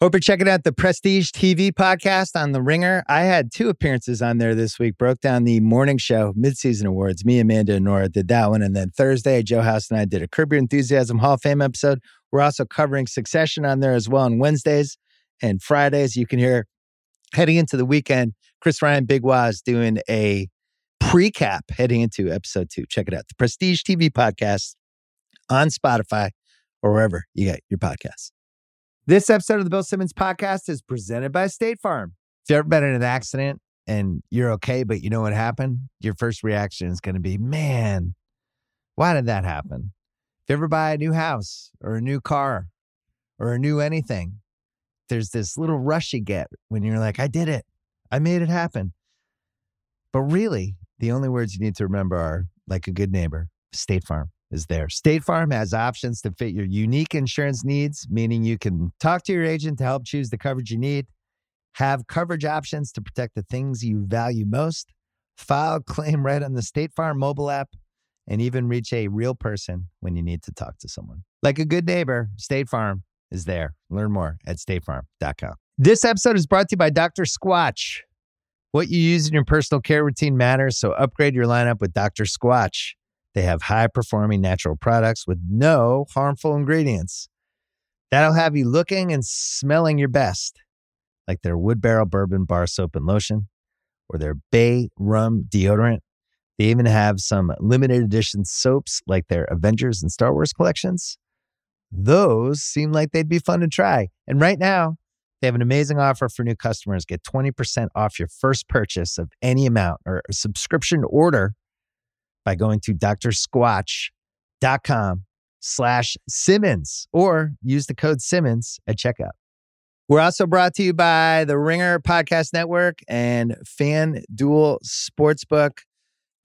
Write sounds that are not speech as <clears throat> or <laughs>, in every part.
Hope you're checking out the Prestige TV podcast on The Ringer. I had two appearances on there this week, broke down the morning show midseason awards. Me, Amanda, and Nora did that one. And then Thursday, Joe House and I did a Curb Your Enthusiasm Hall of Fame episode. We're also covering Succession on there as well on Wednesdays and Fridays. You can hear heading into the weekend, Chris Ryan Big Waz doing a pre-cap heading into episode two. Check it out. The Prestige TV podcast on Spotify or wherever you get your podcasts. This episode of the Bill Simmons podcast is presented by State Farm. If you've ever been in an accident and you're okay, but you know what happened, your first reaction is going to be, man, why did that happen? If you ever buy a new house or a new car or a new anything, there's this little rush you get when you're like, I did it. I made it happen. But really, the only words you need to remember are like a good neighbor, State Farm is there. State Farm has options to fit your unique insurance needs, meaning you can talk to your agent to help choose the coverage you need, have coverage options to protect the things you value most, file claim right on the State Farm mobile app, and even reach a real person when you need to talk to someone. Like a good neighbor, State Farm is there. Learn more at statefarm.com. This episode is brought to you by Dr. Squatch. What you use in your personal care routine matters, so upgrade your lineup with Dr. Squatch. They have high performing natural products with no harmful ingredients. That'll have you looking and smelling your best, like their wood barrel bourbon bar soap and lotion or their bay rum deodorant. They even have some limited edition soaps like their Avengers and Star Wars collections. Those seem like they'd be fun to try. And right now, they have an amazing offer for new customers. Get 20% off your first purchase of any amount or subscription order by going to drsquatch.com slash Simmons or use the code Simmons at checkout. We're also brought to you by the Ringer Podcast Network and FanDuel Sportsbook.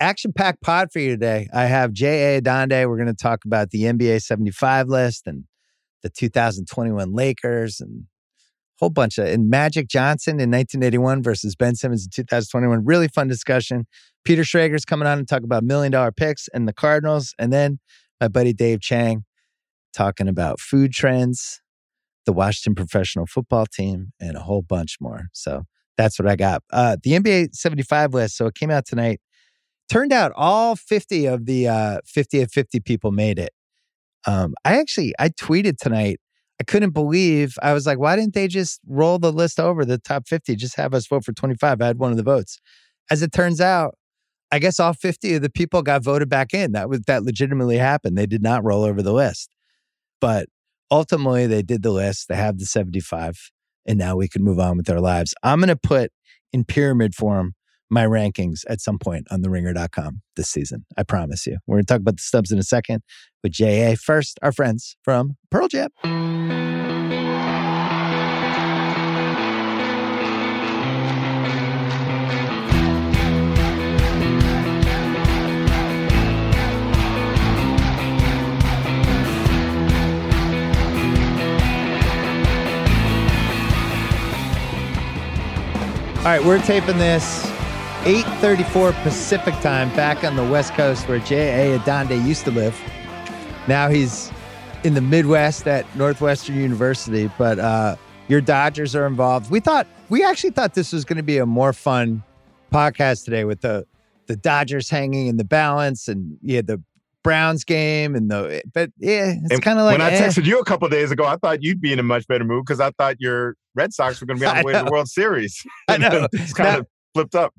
Action packed pod for you today. I have J.A. Adande. We're going to talk about the NBA 75 list and the 2021 Lakers and whole bunch of, and Magic Johnson in 1981 versus Ben Simmons in 2021. Really fun discussion. Peter Schrager's coming on and talk about million dollar picks and the Cardinals. And then my buddy Dave Chang talking about food trends, the Washington professional football team, and a whole bunch more. So that's what I got. Uh, the NBA 75 list. So it came out tonight. Turned out all 50 of the uh, 50 of 50 people made it. Um, I actually I tweeted tonight. I couldn't believe I was like, why didn't they just roll the list over the top 50? Just have us vote for 25. I had one of the votes. As it turns out, I guess all 50 of the people got voted back in. That was that legitimately happened. They did not roll over the list. But ultimately they did the list. They have the 75 and now we can move on with our lives. I'm going to put in pyramid form my rankings at some point on theringer.com this season. I promise you. We're going to talk about the stubs in a second but JA. First, our friends from Pearl Jam. All right, we're taping this 8:34 Pacific time back on the West Coast where J.A. Adande used to live. Now he's in the Midwest at Northwestern University, but uh, your Dodgers are involved. We thought we actually thought this was going to be a more fun podcast today with the the Dodgers hanging in the balance and yeah, the Browns game and the but yeah, it's kind of like when I eh. texted you a couple days ago, I thought you'd be in a much better mood because I thought your Red Sox were going to be on the <laughs> way to the World Series. I know. <laughs> it's kind Now- of flipped up.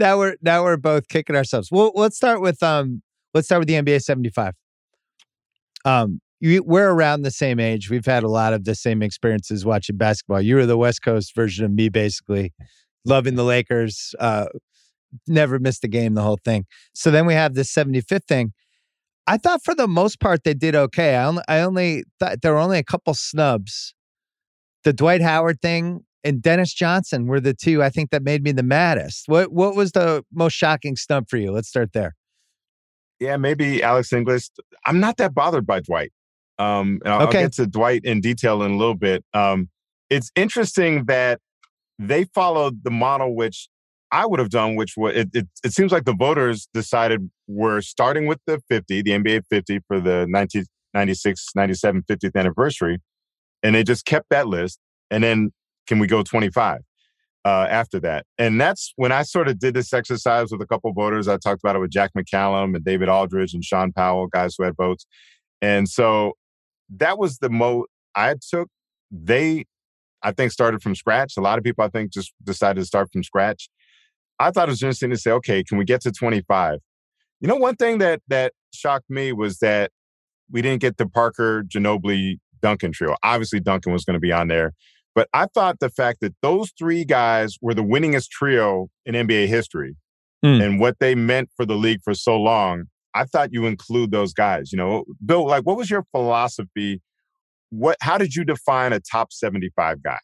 Now we're now we're both kicking ourselves. Well, let's start with um let's start with the NBA 75. Um you, we're around the same age. We've had a lot of the same experiences watching basketball. You were the West Coast version of me basically, loving the Lakers, uh never missed a game the whole thing. So then we have this 75th thing. I thought for the most part they did okay. I only I only thought there were only a couple snubs. The Dwight Howard thing and Dennis Johnson were the two I think that made me the maddest. What what was the most shocking snub for you? Let's start there. Yeah, maybe Alex English. I'm not that bothered by Dwight. Um, and I'll, Okay. I'll get to Dwight in detail in a little bit. Um, it's interesting that they followed the model which I would have done, which was it, it, it seems like the voters decided we're starting with the 50, the NBA 50 for the 1996 97 50th anniversary. And they just kept that list. And then can we go 25 uh, after that? And that's when I sort of did this exercise with a couple voters. I talked about it with Jack McCallum and David Aldridge and Shaun Powell, guys who had votes. And so that was the mo I took. They, I think, started from scratch. A lot of people, I think, just decided to start from scratch. I thought it was interesting to say, okay, can we get to 25? You know, one thing that that shocked me was that we didn't get the Parker Ginobili Duncan trio. Obviously, Duncan was going to be on there, but I thought the fact that those three guys were the winningest trio in NBA history mm. and what they meant for the league for so long, I thought you include those guys. You know, Bill, like, what was your philosophy? What? How did you define a top seventy-five guy?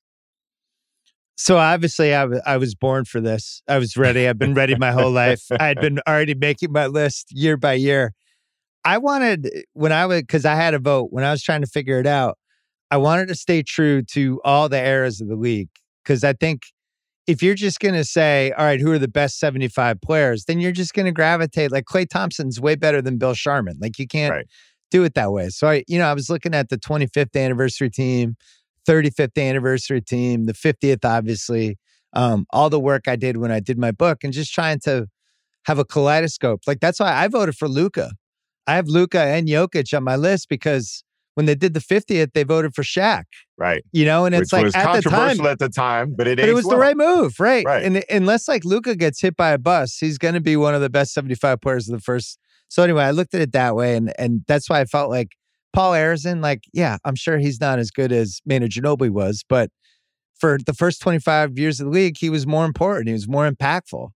So obviously, I, w- I was born for this. I was ready. I've been ready my whole life. I had been already making my list year by year. I wanted when I was because I had a vote when I was trying to figure it out. I wanted to stay true to all the eras of the league because I think if you're just going to say, all right, who are the best 75 players, then you're just going to gravitate. Like Klay Thompson's way better than Bill Sharman. Like you can't right. do it that way. So I, you know, I was looking at the 25th anniversary team, 35th anniversary team, the 50th, obviously, um, all the work I did when I did my book, and just trying to have a kaleidoscope. Like that's why I voted for Luka. I have Luka and Jokic on my list because when they did the 50th, they voted for Shaq. Right. You know, and it's Which like was at controversial the time, at the time, but it, but it was well. the right move, right? Right. And unless like Luka gets hit by a bus, he's going to be one of the best 75 players of the first. So anyway, I looked at it that way, and and that's why I felt like Paul Arizin, like, yeah, I'm sure he's not as good as Manu Ginobili was, but for the first 25 years of the league, he was more important. He was more impactful,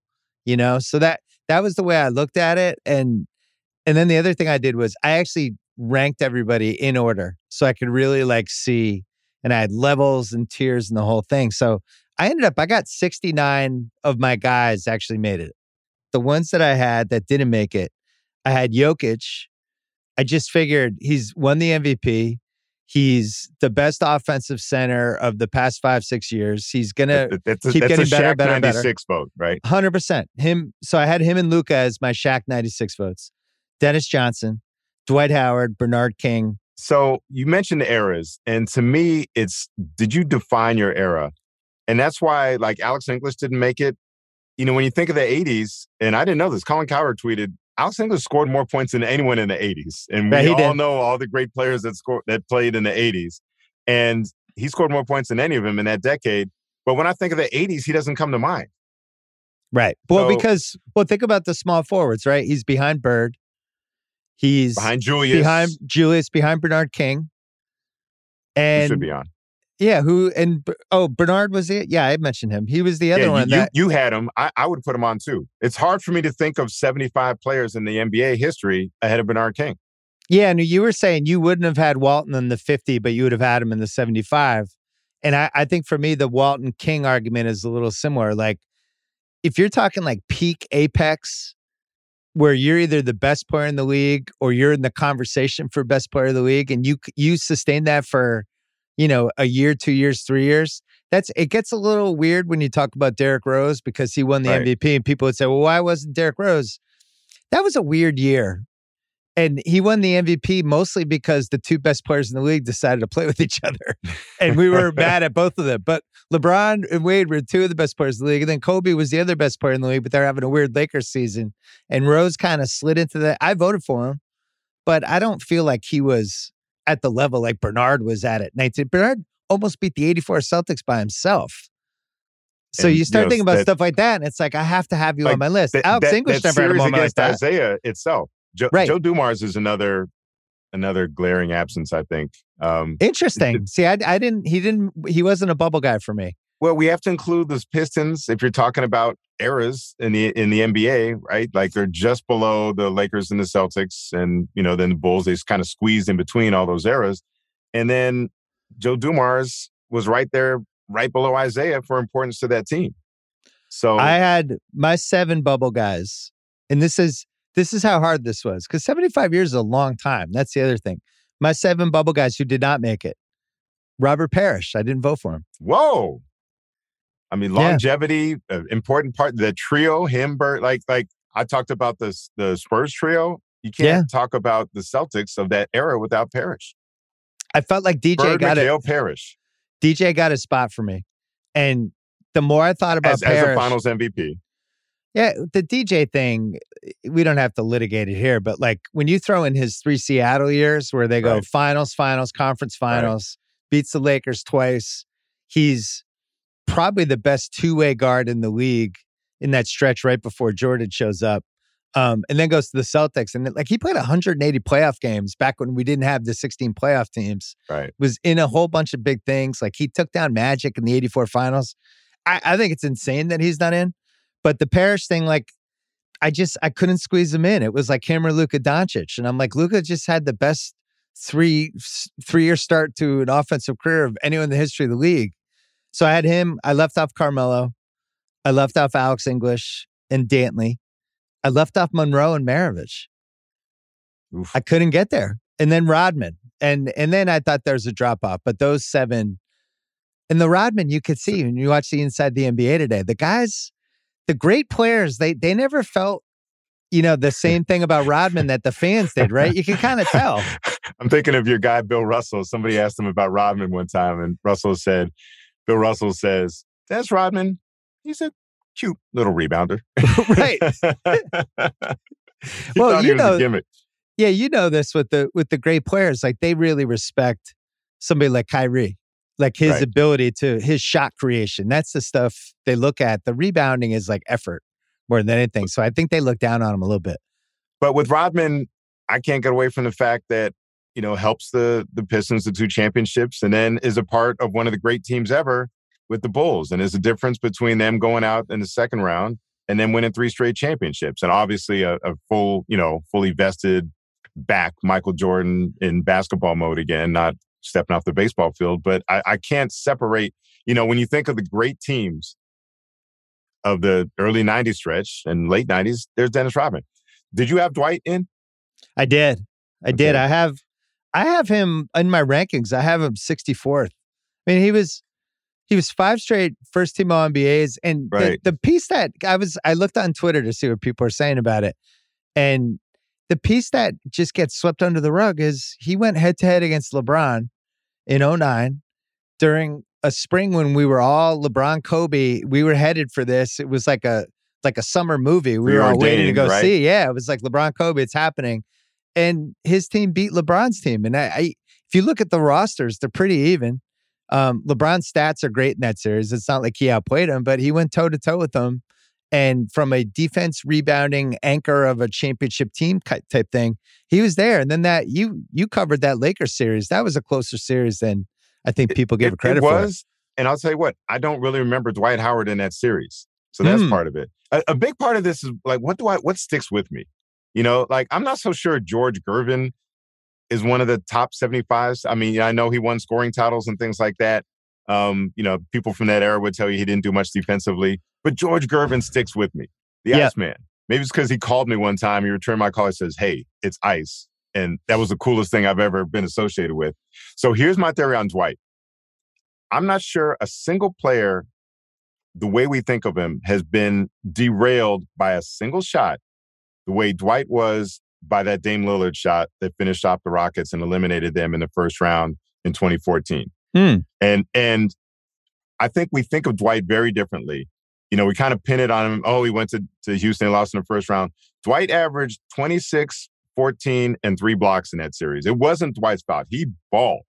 you know? So that that was the way I looked at it. And and then the other thing I did was I actually ranked everybody in order so I could really like see and I had levels and tiers and the whole thing. So I ended up I got 69 of my guys actually made it. The ones that I had that didn't make it, I had Jokic. I just figured he's won the MVP. He's the best offensive center of the past five, six years. He's gonna that's keep getting better, Shaq better, better. 96 vote, right? Hundred percent. Him. So I had him and Luka as my Shaq ninety six votes. Dennis Johnson, Dwight Howard, Bernard King. So you mentioned the eras, and to me, it's did you define your era? And that's why, like Alex English didn't make it. You know, when you think of the '80s, and I didn't know this, Colin Cowherd tweeted Alex English scored more points than anyone in the '80s, and we all did. know all the great players that scored that played in the '80s, and he scored more points than any of them in that decade. But when I think of the '80s, he doesn't come to mind. Right. Well, So- because well, think about the small forwards, right? He's behind Bird. He's Behind Julius, behind Julius, behind Bernard King. who And should be on. yeah, who and oh Bernard was it? Yeah, I mentioned him. He was the other Yeah, one you, that you had him. I, I would put him on too. It's hard for me to think of 75 players in the NBA history ahead of Bernard King. Yeah, and you were saying you wouldn't have had Walton in the 50, but you would have had him in the 75. And I, I think for me, the Walton King argument is a little similar. Like, if you're talking like peak apex, where you're either the best player in the league or you're in the conversation for best player of the league, and you you sustain that for, you know, a year, two years, three years. That's it gets a little weird when you talk about Derrick Rose because he won the Right. MVP, and people would say, "Well, why wasn't Derrick Rose?" That was a weird year and he won the MVP mostly because the two best players in the league decided to play <laughs> with each other. And we were <laughs> mad at both of them. But LeBron and Wade were two of the best players in the league. And then Kobe was the other best player in the league, but they're having a weird Lakers season. And Rose kind of slid into that. I voted for him, but I don't feel like he was at the level like Bernard was at at 19. Bernard almost beat the 84 Celtics by himself. So And, you you start know, thinking about that- stuff like that, and it's like I have to have you Like, on my list. That, Alex that- English that never had a moment like that. Isaiah itself. Joe, Right. Joe Dumars is another another glaring absence, I think. Um, Interesting. See, I, I didn't. He didn't. He wasn't a bubble guy for me. well, we have to include those Pistons if you're talking about eras in the in the NBA, right? Like they're just below the Lakers and the Celtics, and you know then the Bulls. They kind of squeezed in between all those eras, and then Joe Dumars was right there, right below Isiah for importance to that team. So I had my seven bubble guys, and this is this is how hard this was because seventy five years is a long time. That's the other thing. My seven bubble guys who did not make it. Robert Parish. I didn't vote for him. Whoa. I mean, Yeah. longevity, uh, important part. The trio, him, Bird, like, like I talked about this, the Spurs trio. You can't Yeah. talk about the Celtics of that era without Parish. I felt like DJ Bird, got. McHale, Parish. DJ got a spot for me. And the more I thought about as, Parish, as a finals MVP. Yeah, the DJ thing, we don't have to litigate it here, but like when you throw in his three Seattle years where they go Right. finals, finals, conference finals, beats the Lakers twice, he's probably the best two way guard in the league in that stretch right before Jordan shows up. Um, and then goes to the Celtics. And like he played 180 playoff games back when we didn't have the 16 playoff teams Right. was in a whole bunch of big things. Like he took down Magic in the 84 finals. I, I think it's insane that he's not in. But the Parish thing, like, I just I couldn't squeeze him in. It was like him or Luka Doncic. And I'm like, Luka just had the best three three year start to an offensive career of anyone in the history of the league. So I had him. I left off Carmelo. I left off Alex English and Dantley. I left off Monroe and Maravich. Oof. I couldn't get there. And then Rodman. And and then I thought there was a drop off. But those seven and the Rodman you could see when you watch the inside the NBA today. The guys, the great players, they they never felt, you know, the same thing about Rodman that the fans did, right? You can kind of tell. <laughs> I'm thinking of your guy, Bill Russell. Somebody asked him about Rodman one time, and Russell said, Bill Russell says, That's Rodman. He's a cute little rebounder. <laughs> Right. <laughs> Well, you know-. Yeah, you know this with the with the great players. Like they really respect somebody like Kyrie, like his Right. ability to his shot creation. That's the stuff they look at. The rebounding is like effort more than anything. So I think they look down on him a little bit. But with Rodman, I can't get away from the fact that, you know, helps the the Pistons to two championships and then is a part of one of the great teams ever with the Bulls. And there's a difference between them going out in the second round and then winning three straight championships. And obviously a, a full, you know, fully vested back Michael Jordan in basketball mode again, not stepping off the baseball field. But I, I can't separate, you know, when you think of the great teams of the early 90s stretch and late 90s, there's Dennis Rodman. Did you have Dwight in? I did. I did. I have I have him in my rankings. I have him 64th. I mean, he was he was five straight first team All NBAs. And Right. the, the piece that I was I looked on Twitter to see what people are saying about it. And the piece that just gets swept under the rug is he went head to head against LeBron in 09 during a spring when we were all LeBron Kobe. We were headed for this. It was like a like a summer movie. We were all waiting to go right? see. Yeah, it was like LeBron Kobe. It's happening, and his team beat LeBron's team. And I, I if you look at the rosters, they're pretty even. Um, LeBron's stats are great in that series. It's not like he outplayed him, but he went toe to toe with them. And from a defense rebounding anchor of a championship team type thing, he was there. And then that you you covered that Lakers series. That was a closer series than I think people give it, credit it for. was, and I'll tell you what, I don't really remember Dwight Howard in that series. So that's Hmm. part of it. A, a big part of this is like, what do I, what sticks with me? You know, like I'm not so sure George Gervin is one of the top 75s. I mean, I know he won scoring titles and things like that. Um, you know, people from that era would tell you he didn't do much defensively, but George Gervin sticks with me. The Yeah. Iceman. Maybe it's because he called me one time. He returned my call. He says, Hey, it's ice. And that was the coolest thing I've ever been associated with. So here's my theory on Dwight. I'm not sure a single player, the way we think of him, has been derailed by a single shot, the way Dwight was by that Dame Lillard shot that finished off the Rockets and eliminated them in the first round in 2014. Hmm. And and I think we think of Dwight very differently. You know, we kind of pin it on him. Oh, he went to, to Houston and lost in the first round. Dwight averaged 26, 14, and three blocks in that series. It wasn't Dwight's fault. He balled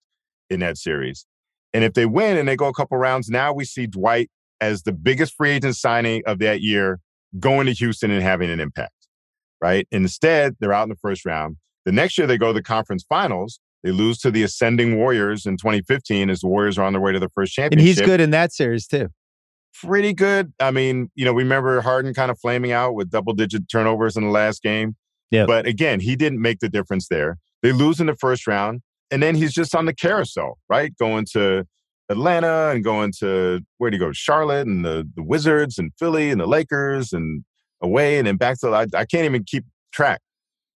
in that series. And if they win and they go a couple rounds, now we see Dwight as the biggest free agent signing of that year going to Houston and having an impact, right? Instead, they're out in the first round. The next year, they go to the conference finals. They lose to the ascending Warriors in 2015 as the Warriors are on their way to the first championship. and he's good in that series too. Pretty good. I mean, you know, we remember Harden kind of flaming out with double digit turnovers in the last game. Yep. But again, he didn't make the difference there. They lose in the first round. And then he's just on the carousel, right? Going to Atlanta and going to where do you go? Charlotte and the, the Wizards and Philly and the Lakers and away and then back to I, I can't even keep track.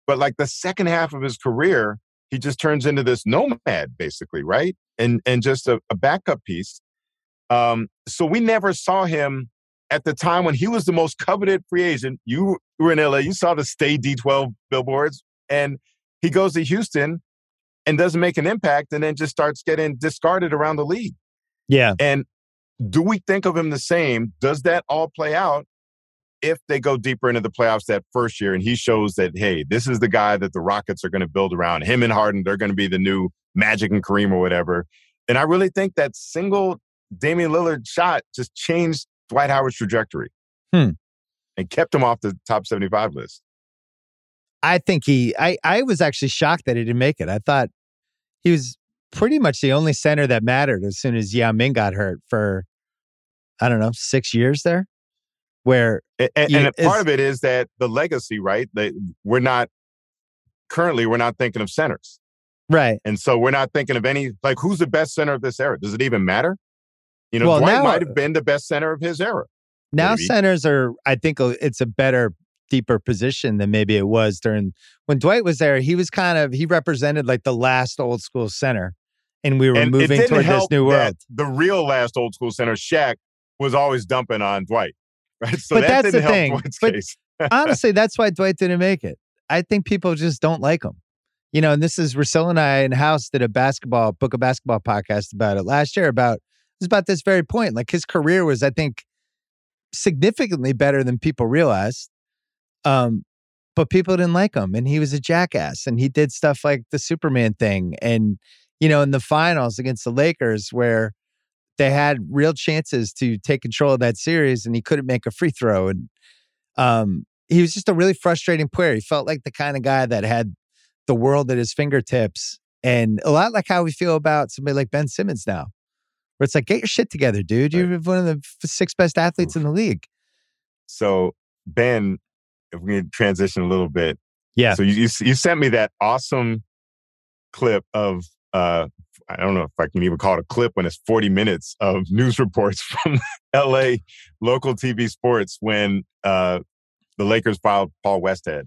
But like the second half of his career, he just turns into this nomad, basically, right? And and just a, a backup piece. Um, so we never saw him at the time when he was the most coveted free agent. You were in LA, you saw the stay D12 billboards, and he goes to Houston and doesn't make an impact and then just starts getting discarded around the league. Yeah. And do we think of him the same? Does that all play out if they go deeper into the playoffs that first year and he shows that, hey, this is the guy that the Rockets are going to build around? Him and Harden, they're going to be the new Magic and Kareem or whatever. And I really think that single Damian Lillard shot just changed Dwight Howard's trajectory hmm. and kept him off the top 75 list. I think he, I, I was actually shocked that he didn't make it. I thought he was pretty much the only center that mattered as soon as Yao Ming got hurt for, I don't know, six years there. Where and, and, you, and part of it is that the legacy, right? That we're not currently we're not thinking of centers, right? And so we're not thinking of any like who's the best center of this era. Does it even matter? You know, well, Dwight now, might uh have been the best center of his era. Now maybe. centers are, I think, it's a better deeper position than maybe it was during when Dwight was there. He was kind of he represented like the last old school center, and we were and moving toward this new world. The real last old school center, Shaq, was always dumping on Dwight. <laughs> Right, so but that that's the thing. Dwight's but case. <laughs> honestly, that's why Dwight didn't make it. I think people just don't like him. You know, and this is Russell and I in House did a basketball book a basketball podcast about it last year about it's about this very point. Like his career was, I think, significantly better than people realized. Um, but people didn't like him, and he was a jackass, and he did stuff like the Superman thing, and you know, in the finals against the Lakers, where they had real chances to take control of that series, and he couldn't make a free throw, and um, he was just a really frustrating player. He felt like the kind of guy that had the world at his fingertips, and a lot like how we feel about somebody like Ben Simmons now, where it's like, get your shit together, dude. You're one of the six best athletes in the league. So Ben if we can transition a little bit. Yeah. So you, you, you sent me that awesome clip of uh I don't know if I can even call it a clip when it's 40 minutes of <laughs> news reports from LA local TV sports when uh the Lakers filed Paul Westhead.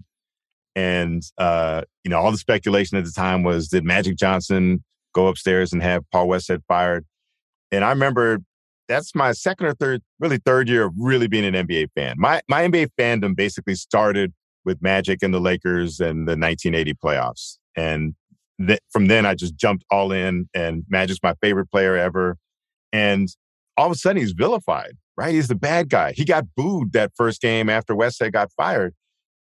And uh, you know, all the speculation at the time was did Magic Johnson go upstairs and have Paul Westhead fired? And I remember that's my second or third, really third year of really being an NBA fan. My my NBA fandom basically started with Magic and the Lakers and the 1980 playoffs, and th- from then I just jumped all in. And Magic's my favorite player ever, and all of a sudden he's vilified. Right, he's the bad guy. He got booed that first game after Westhead got fired,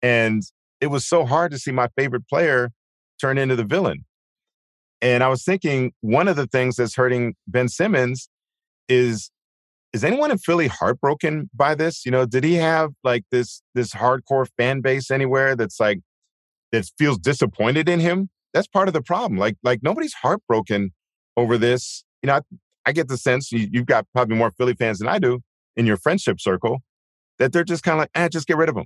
and it was so hard to see my favorite player turn into the villain. And I was thinking one of the things that's hurting Ben Simmons is is anyone in Philly heartbroken by this? You know, did he have like this this hardcore fan base anywhere that's like that feels disappointed in him? That's part of the problem. Like like nobody's heartbroken over this. You know, I, I get the sense you, you've got probably more Philly fans than I do in your friendship circle that they're just kind of like, eh, just get rid of him.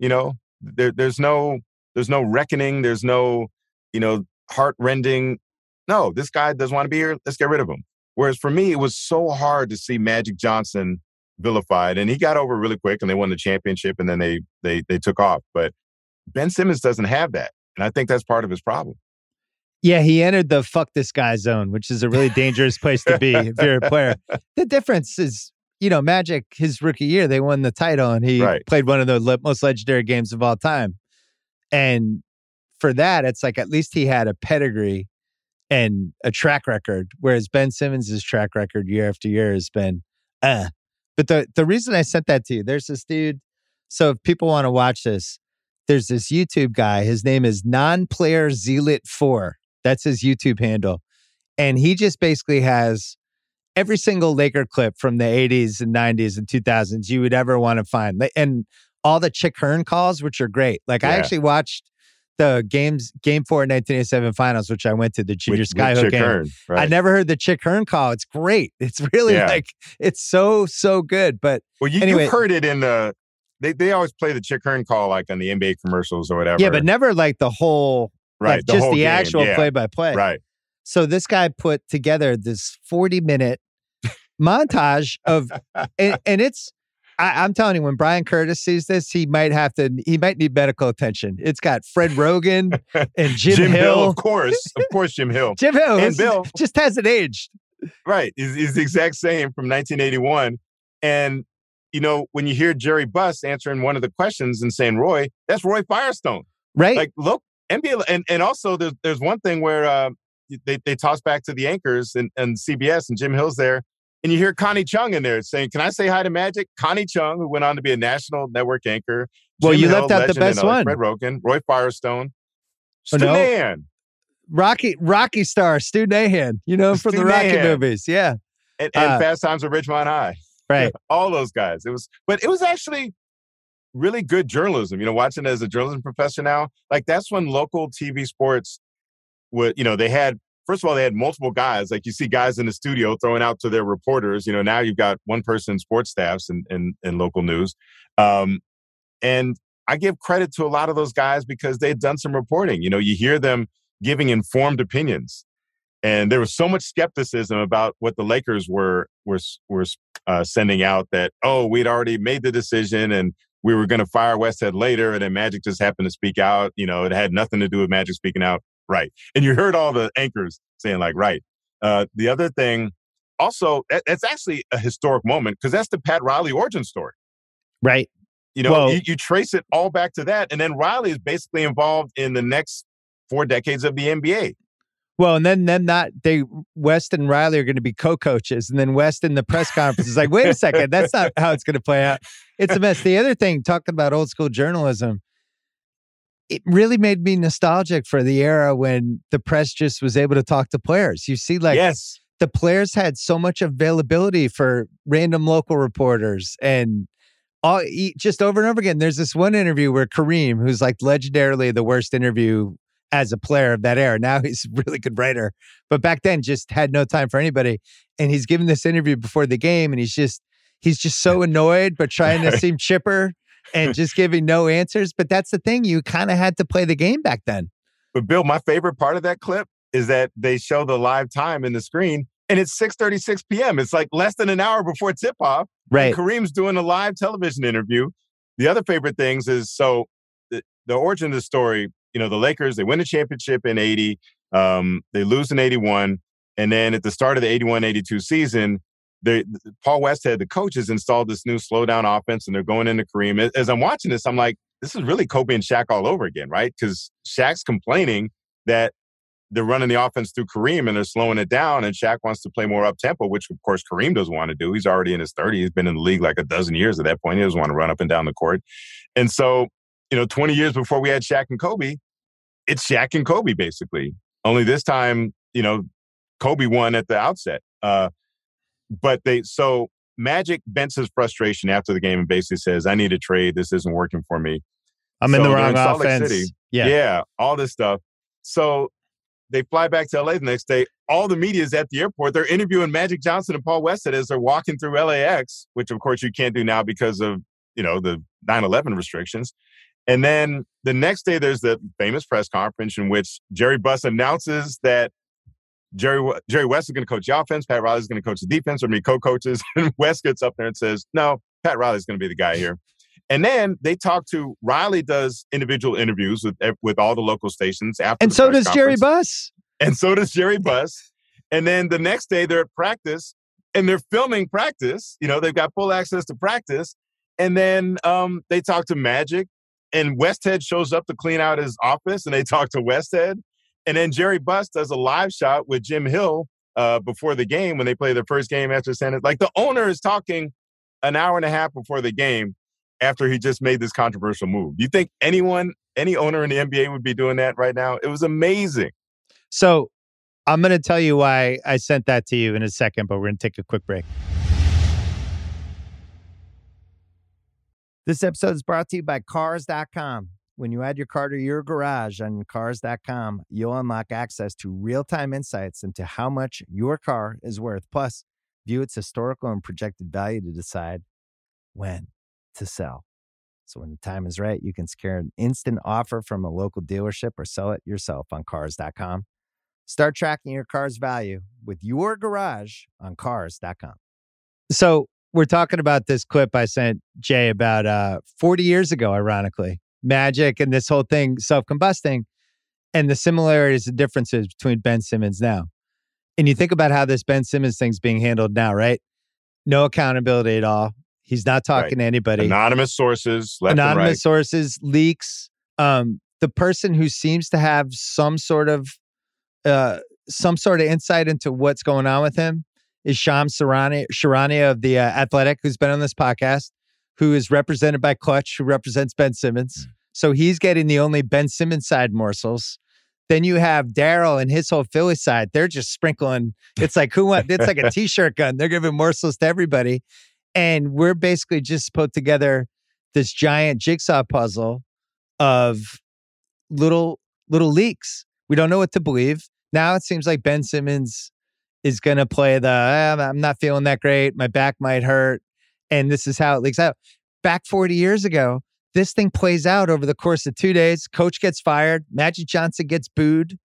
You know, there, there's no there's no reckoning. There's no you know heart rending. No, this guy doesn't want to be here. Let's get rid of him. Whereas for me, it was so hard to see Magic Johnson vilified, and he got over really quick, and they won the championship, and then they they they took off. But Ben Simmons doesn't have that, and I think that's part of his problem. Yeah, he entered the fuck this guy zone, which is a really dangerous place to be if you're a player. <laughs> The difference is, you know, Magic, his rookie year, they won the title and he right. played one of the le- most legendary games of all time. And for that, it's like at least he had a pedigree and a track record, whereas Ben Simmons' track record year after year has been, uh. But the the reason I sent that to you, there's this dude. So if people want to watch this, there's this YouTube guy. His name is Non-Player Zealot Four. That's his YouTube handle, and he just basically has every single Laker clip from the 80s and 90s and 2000s you would ever want to find, and all the Chick Hearn calls, which are great. Like yeah. I actually watched the games game four 1987 finals, which I went to the junior skyhook game. Hearn, right. I never heard the Chick Hearn call. It's great. It's really yeah. like it's so so good. But well, you, anyway, you heard it in the they they always play the Chick Hearn call like on the NBA commercials or whatever. Yeah, but never like the whole right, like, the just whole the game. actual yeah. play by play. Right. So this guy put together this 40 minute montage of <laughs> and, and it's I, am telling you, when Bryan Curtis sees this, he might have to. He might need medical attention. It's got Fred Roggin <laughs> and Jim, Jim Hill. Hill. of course, of course, Jim Hill. Jim Hill and Bill just hasn't aged. Right, he's, he's the exact same from 1981. And you know, when you hear Jerry Buss answering one of the questions and saying Roy, that's Roy Firestone. Right. Like, look, NBA, and and also there's there's one thing where uh, they they toss back to the anchors and, and CBS and Jim Hill's there, And you hear Connie Chung in there saying, Can I say hi to Magic? Connie Chung, who went on to be a national network anchor. Well, Jim you Hill, left out the best one. Fred Roggin, Roy Firestone, Stu oh, no. Nahan. Rocky Rocky star Stu Nahan. You know him from the Rocky Nahan. movies. Yeah. And, and uh, Fast Times at Ridgemont High. Right. <laughs> All those guys. It was, but it was actually really good journalism. You know, watching as a journalism professor now, like that's when local TV sports would, you know, they had first of all, they had multiple guys. Like you see guys in the studio throwing out to their reporters. You know, now you've got one person sports staffs in, in, in local news. Um, and I give credit to a lot of those guys because they had done some reporting. You know, you hear them giving informed opinions. And there was so much skepticism about what the Lakers were were were uh, sending out that oh we'd already made the decision and we were going to fire Westhead later, and then Magic just happened to speak out. You know, it had nothing to do with Magic speaking out, right? And you heard all the anchors saying like, right. Uh, the other thing, also, it's actually a historic moment because that's the Pat Riley origin story, right? You know, well, you, you trace it all back to that, and then Riley is basically involved in the next four decades of the NBA. Well, and then then that they West and Riley are going to be co-coaches, and then West in the press conference is like, wait a second, that's not how it's going to play out. It's a mess. The other thing, talking about old school journalism, it really made me nostalgic for the era when the press just was able to talk to players. You see, like yes, the players had so much availability for random local reporters and all just over and over again. There's this one interview where Kareem, who's like legendarily the worst interview as a player of that era. Now <laughs> he's a really good writer, but back then just had no time for anybody. And he's giving this interview before the game, and he's just he's just so <laughs> annoyed, but trying to seem chipper and <laughs> just giving no answers. But that's the thing; you kind of had to play the game back then. But Bill, my favorite part of that clip is that they show the live time in the screen, and it's 6:36 p.m. It's like less than an hour before tip off. Right. Kareem's doing a live television interview. The other favorite things is so the, the origin of the story you know, the Lakers, they win the championship in 80, um, they lose in 81. And then at the start of the 81 82 season, they, Paul Westhead, the coach, has installed this new slow down offense and they're going into Kareem. As I'm watching this, I'm like, this is really Kobe and Shaq all over again, right? Because Shaq's complaining that they're running the offense through Kareem and they're slowing it down, and Shaq wants to play more up tempo, which of course Kareem doesn't want to do. He's already in his 30s. He's been in the league like a dozen years at that point. He doesn't want to run up and down the court. And so you know, 20 years before we had Shaq and Kobe, it's Shaq and Kobe basically. Only this time, you know, Kobe won at the outset. Uh, but they so Magic vents his frustration after the game and basically says, "I need a trade. This isn't working for me. I'm so in the wrong in offense." City, yeah, yeah, all this stuff. So they fly back to LA the next day. All the media is at the airport. They're interviewing Magic Johnson and Paul Westhead as they're walking through LAX, which of course you can't do now because of you know the 9/11 restrictions. And then the next day, there's the famous press conference in which Jerry Buss announces that Jerry Jerry West is going to coach the offense, Pat Riley is going to coach the defense, or me co-coaches. <laughs> And West gets up there and says, "No, Pat Riley is going to be the guy here." And then they talk to Riley does individual interviews with with all the local stations after. And so does Jerry Buss. And so does Jerry Buss. And then the next day they're at practice and they're filming practice. You know, they've got full access to practice. And then um, they talk to Magic and Westhead shows up to clean out his office and they talk to Westhead. And then Jerry Buss does a live shot with Jim Hill uh, before the game when they play their first game after San Like the owner is talking an hour and a half before the game after he just made this controversial move. Do you think anyone, any owner in the NBA would be doing that right now? It was amazing. So I'm going to tell you why I sent that to you in a second, but we're going to take a quick break. This episode is brought to you by Cars.com. When you add your car to your garage on Cars.com, you'll unlock access to real time insights into how much your car is worth, plus, view its historical and projected value to decide when to sell. So, when the time is right, you can secure an instant offer from a local dealership or sell it yourself on Cars.com. Start tracking your car's value with your garage on Cars.com. So, we're talking about this clip I sent Jay about uh, 40 years ago, ironically, magic and this whole thing self combusting and the similarities and differences between Ben Simmons now. And you think about how this Ben Simmons thing's being handled now, right? No accountability at all. He's not talking right. to anybody. Anonymous sources, anonymous right. sources, leaks. Um, the person who seems to have some sort of uh, some sort of insight into what's going on with him is Shams Charania of the uh, Athletic, who's been on this podcast, who is represented by Clutch, who represents Ben Simmons. Mm. So he's getting the only Ben Simmons side morsels. Then you have Daryl and his whole Philly side. They're just sprinkling. It's like who want? It's like a <laughs> t-shirt gun. They're giving morsels to everybody, and we're basically just put together this giant jigsaw puzzle of little little leaks. We don't know what to believe. Now it seems like Ben Simmons is going to play the eh, I'm not feeling that great. My back might hurt. And this is how it leaks out. Back 40 years ago, this thing plays out over the course of two days. Coach gets fired, Magic Johnson gets booed,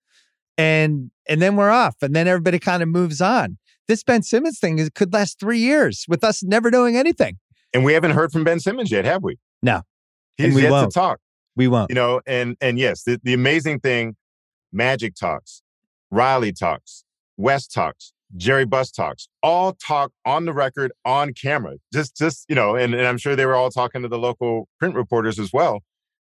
and and then we're off. And then everybody kind of moves on. This Ben Simmons thing is, could last three years with us never doing anything. And we haven't heard from Ben Simmons yet, have we? No. He's we yet won't. to talk. We won't. You know, and and yes, the, the amazing thing, Magic talks, Riley talks, West talks, Jerry Buss talks, all talk on the record, on camera. Just, just you know, and, and I'm sure they were all talking to the local print reporters as well.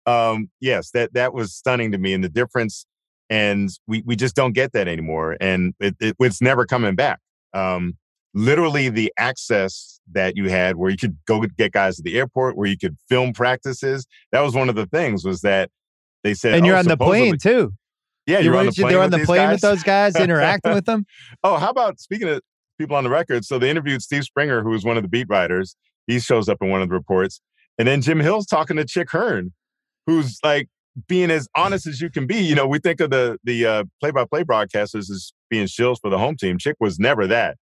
Um, yes, that that was stunning to me, and the difference, and we we just don't get that anymore, and it, it it's never coming back. Um, literally, the access that you had, where you could go get guys at the airport, where you could film practices, that was one of the things. Was that they said, and you're oh, on the plane too. Yeah, you are on the plane, on the plane guys? with those guys, <laughs> interacting with them. Oh, how about speaking of people on the record? So they interviewed Steve Springer, who was one of the beat writers. He shows up in one of the reports, and then Jim Hill's talking to Chick Hearn, who's like being as honest as you can be. You know, we think of the the uh, play-by-play broadcasters as being shills for the home team. Chick was never that,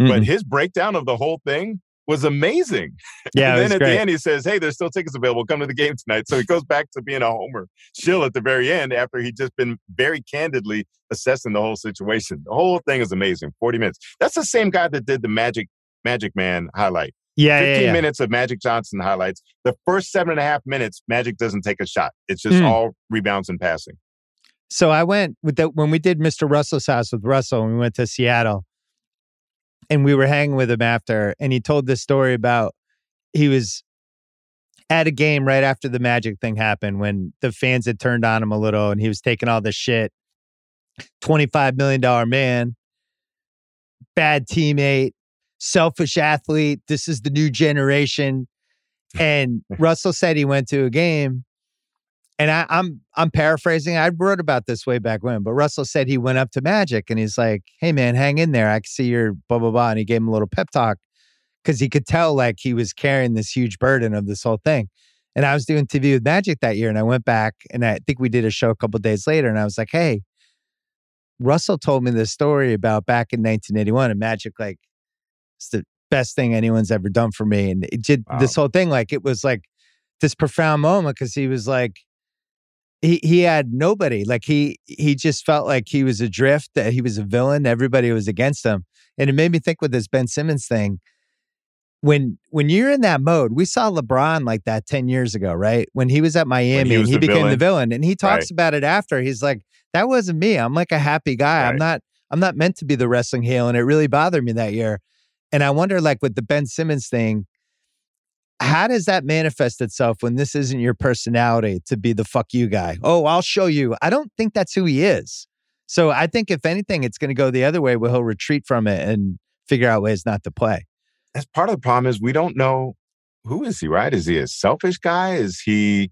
mm-hmm. but his breakdown of the whole thing was amazing. <laughs> Yeah. and then at great. the end, he says, Hey, there's still tickets available. Come to the game tonight. So he goes back to being a homer chill at the very end after he'd just been very candidly assessing the whole situation. The whole thing is amazing. 40 minutes. That's the same guy that did the Magic Magic Man highlight. Yeah. 15 yeah, yeah. minutes of Magic Johnson highlights. The first seven and a half minutes, Magic doesn't take a shot. It's just Mm. all rebounds and passing. So I went with that when we did Mr. Russell's house with Russell and we went to Seattle and we were hanging with him after and he told this story about he was at a game right after the magic thing happened when the fans had turned on him a little and he was taking all the shit. 25 million dollar man bad teammate selfish athlete this is the new generation. And <laughs> russell said he went to a game and I, I'm I'm paraphrasing. I wrote about this way back when, but Russell said he went up to Magic and he's like, "Hey man, hang in there. I can see your blah blah blah." And he gave him a little pep talk because he could tell like he was carrying this huge burden of this whole thing. And I was doing TV with Magic that year, and I went back and I think we did a show a couple days later, and I was like, "Hey, Russell told me this story about back in 1981, and Magic like it's the best thing anyone's ever done for me." And it did Wow. this whole thing like it was like this profound moment because he was like he he had nobody. Like he he just felt like he was adrift, that he was a villain. Everybody was against him. And it made me think with this Ben Simmons thing. When when you're in that mode, we saw LeBron like that 10 years ago, right? When he was at Miami he and he became the villain. villain. And he talks Right. about it after. He's like, that wasn't me. I'm like a happy guy. I'm not I'm not meant to be the wrestling heel. And it really bothered me that year. And I wonder, like with the Ben Simmons thing, how does that manifest itself when this isn't your personality to be the fuck you guy? Oh, I'll show you. I don't think that's who he is. So I think if anything, it's going to go the other way where he'll retreat from it and figure out ways not to play. That's part of the problem is we don't know who is he, right? Is he a selfish guy? Is he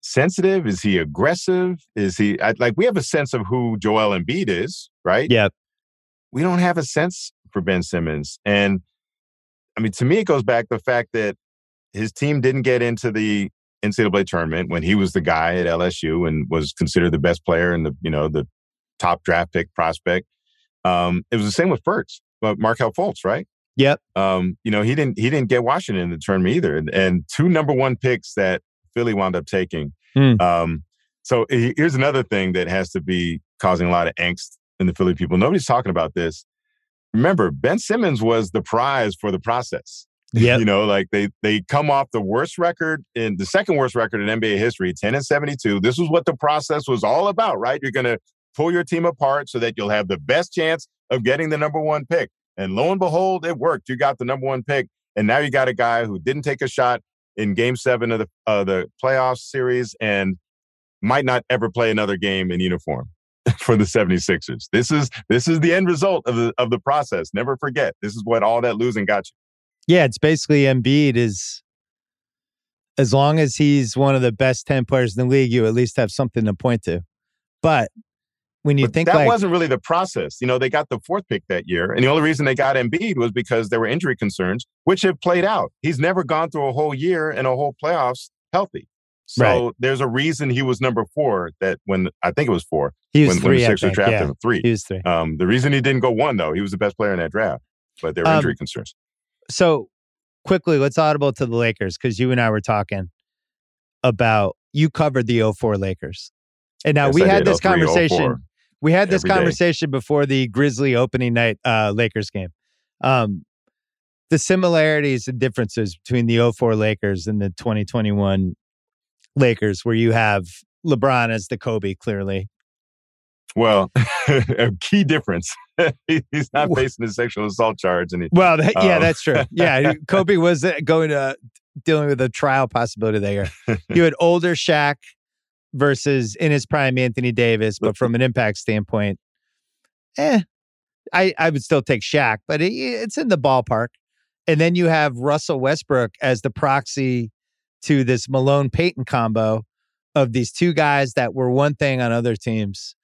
sensitive? Is he aggressive? Is he I, like we have a sense of who Joel Embiid is, right? Yeah. We don't have a sense for Ben Simmons. And I mean, to me, it goes back to the fact that his team didn't get into the NCAA tournament when he was the guy at LSU and was considered the best player and the, you know, the top draft pick prospect. Um, it was the same with Furts, but Markelle Fultz, right? Yep. um, you know, he didn't he didn't get Washington in the tournament either, and, and two number one picks that Philly wound up taking. Hmm. Um, so here's another thing that has to be causing a lot of angst in the Philly people. Nobody's talking about this. Remember, Ben Simmons was the prize for the process. Yep. You know, like they they come off the worst record in the second worst record in NBA history, 10 and 72. This is what the process was all about, right? You're gonna pull your team apart so that you'll have the best chance of getting the number one pick. And lo and behold, it worked. You got the number one pick. And now you got a guy who didn't take a shot in game seven of the uh, the playoff series and might not ever play another game in uniform. <laughs> for the 76ers. This is this is the end result of the of the process. Never forget. This is what all that losing got you. Yeah, it's basically Embiid is as long as he's one of the best 10 players in the league, you at least have something to point to. But when you but think that like, wasn't really the process. You know, they got the fourth pick that year, and the only reason they got Embiid was because there were injury concerns, which have played out. He's never gone through a whole year and a whole playoffs healthy. So right. there's a reason he was number four. That when I think it was four, he was when, three. When the Sixers drafted yeah. him three. He was three. Um, the reason he didn't go one though, he was the best player in that draft, but there were um, injury concerns. So quickly, let's audible to the Lakers because you and I were talking about you covered the 04 Lakers, and now yes, we I had this conversation. we had this conversation before the Grizzly opening night uh, Lakers game. Um, the similarities and differences between the 04 Lakers and the 2021 Lakers, where you have LeBron as the Kobe, clearly. Well, <laughs> <laughs> a key difference. <laughs> He's not facing a sexual assault charge. And he, Well, that, yeah, Um, that's true. Yeah, Kobe was uh, going to dealing with a trial possibility there. You had older Shaq versus in his prime Anthony Davis, but from an impact standpoint, eh, I I would still take Shaq, but it, it's in the ballpark. And then you have Russell Westbrook as the proxy to this Malone Payton combo of these two guys that were one thing on other teams.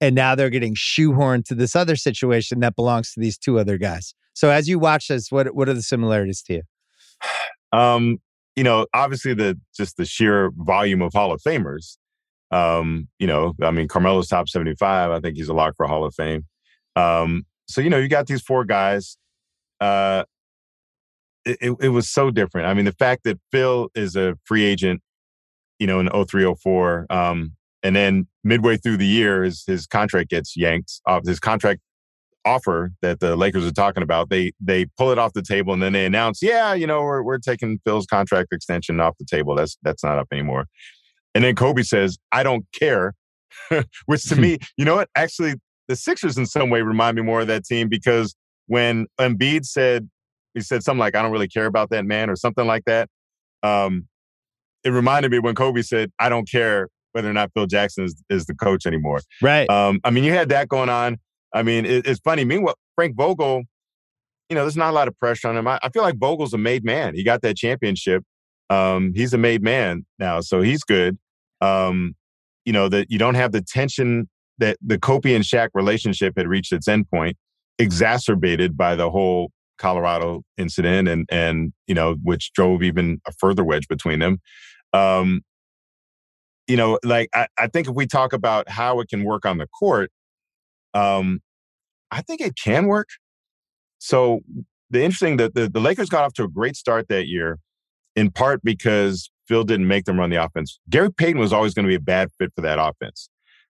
And now they're getting shoehorned to this other situation that belongs to these two other guys. So as you watch this, what what are the similarities to you? um, you know, obviously the just the sheer volume of Hall of Famers. Um, you know, I mean, Carmelo's top seventy-five. I think he's a lock for Hall of Fame. Um, so you know, you got these four guys. Uh, it, it, it was so different. I mean, the fact that Phil is a free agent, you know, in 0304, um, and then midway through the year, his his contract gets yanked off. His contract offer that the Lakers are talking about, they they pull it off the table and then they announce, yeah, you know, we're we're taking Phil's contract extension off the table. That's that's not up anymore. And then Kobe says, I don't care. <laughs> Which to me, you know what? Actually, the Sixers in some way remind me more of that team because when Embiid said he said something like, I don't really care about that man or something like that. Um, it reminded me when Kobe said, I don't care whether or not Phil Jackson is, is the coach anymore. Right. Um, I mean, you had that going on. I mean, it, it's funny. Meanwhile, Frank Vogel, you know, there's not a lot of pressure on him. I, I feel like Vogel's a made man. He got that championship. Um, he's a made man now, so he's good. Um, you know, that you don't have the tension that the Kobe and Shaq relationship had reached its endpoint, exacerbated by the whole Colorado incident and and you know, which drove even a further wedge between them. Um, you know, like I, I think if we talk about how it can work on the court, um, I think it can work. So the interesting that the, the Lakers got off to a great start that year, in part because Phil didn't make them run the offense. Gary Payton was always going to be a bad fit for that offense.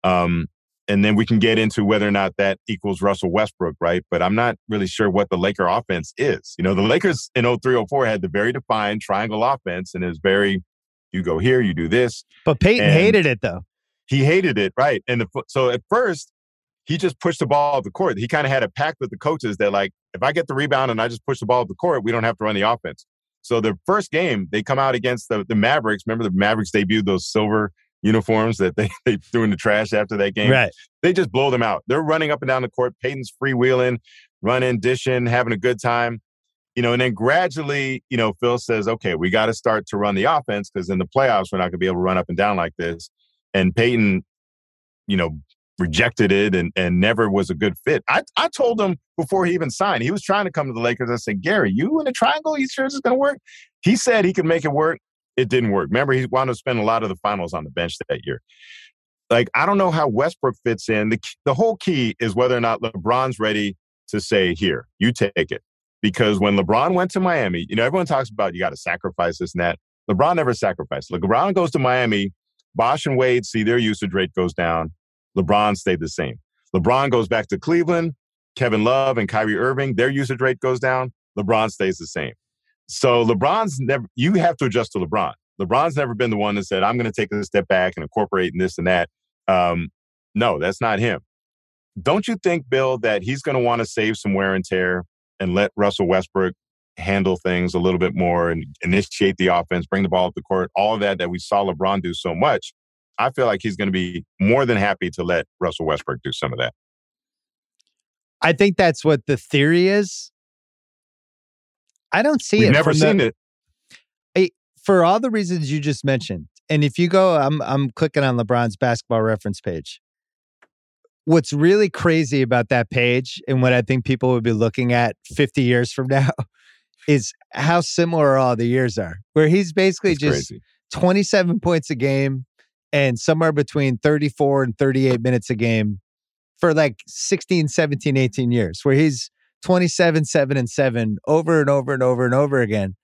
Um, and then we can get into whether or not that equals Russell Westbrook, right? But I'm not really sure what the Laker offense is. You know, the Lakers in 03 04 had the very defined triangle offense and is very, you go here, you do this. But Payton And- hated it though. He hated it, right? And the, so at first, he just pushed the ball off the court. He kind of had a pact with the coaches that, like, if I get the rebound and I just push the ball off the court, we don't have to run the offense. So the first game, they come out against the, the Mavericks. Remember the Mavericks debuted those silver uniforms that they, <laughs> they threw in the trash after that game? Right. They just blow them out. They're running up and down the court. Payton's freewheeling, running, dishing, having a good time. You know, and then gradually, you know, Phil says, okay, we got to start to run the offense because in the playoffs, we're not going to be able to run up and down like this. And Payton, you know, rejected it and, and never was a good fit. I, I told him before he even signed, he was trying to come to the Lakers. I said, Gary, you in the triangle, you sure this is going to work? He said he could make it work. It didn't work. Remember, he wound up spending a lot of the finals on the bench that year. Like, I don't know how Westbrook fits in. The, the whole key is whether or not LeBron's ready to say, here, you take it. Because when LeBron went to Miami, you know, everyone talks about you got to sacrifice this and that. LeBron never sacrificed. LeBron goes to Miami, Bosh and Wade see their usage rate goes down. LeBron stayed the same. LeBron goes back to Cleveland. Kevin Love and Kyrie Irving, their usage rate goes down. LeBron stays the same. So LeBron's never, you have to adjust to LeBron. LeBron's never been the one that said, I'm going to take a step back and incorporate in this and that. Um, no, that's not him. Don't you think, Bill, that he's going to want to save some wear and tear and let Russell Westbrook handle things a little bit more and initiate the offense, bring the ball up the court, all of that that we saw LeBron do so much? I feel like he's going to be more than happy to let Russell Westbrook do some of that. I think that's what the theory is. I don't see it We've it. never seen the, it. for all the reasons you just mentioned. And if you go, I'm I'm clicking on LeBron's basketball reference page. What's really crazy about that page and what I think people would be looking at 50 years from <laughs> now is how similar all the years are. Where he's basically It's just crazy. 27 points a game and somewhere between 34 and 38 minutes a game for like 16, 17, 18 years, where he's 27, 7 and 7 over and over and over and over again.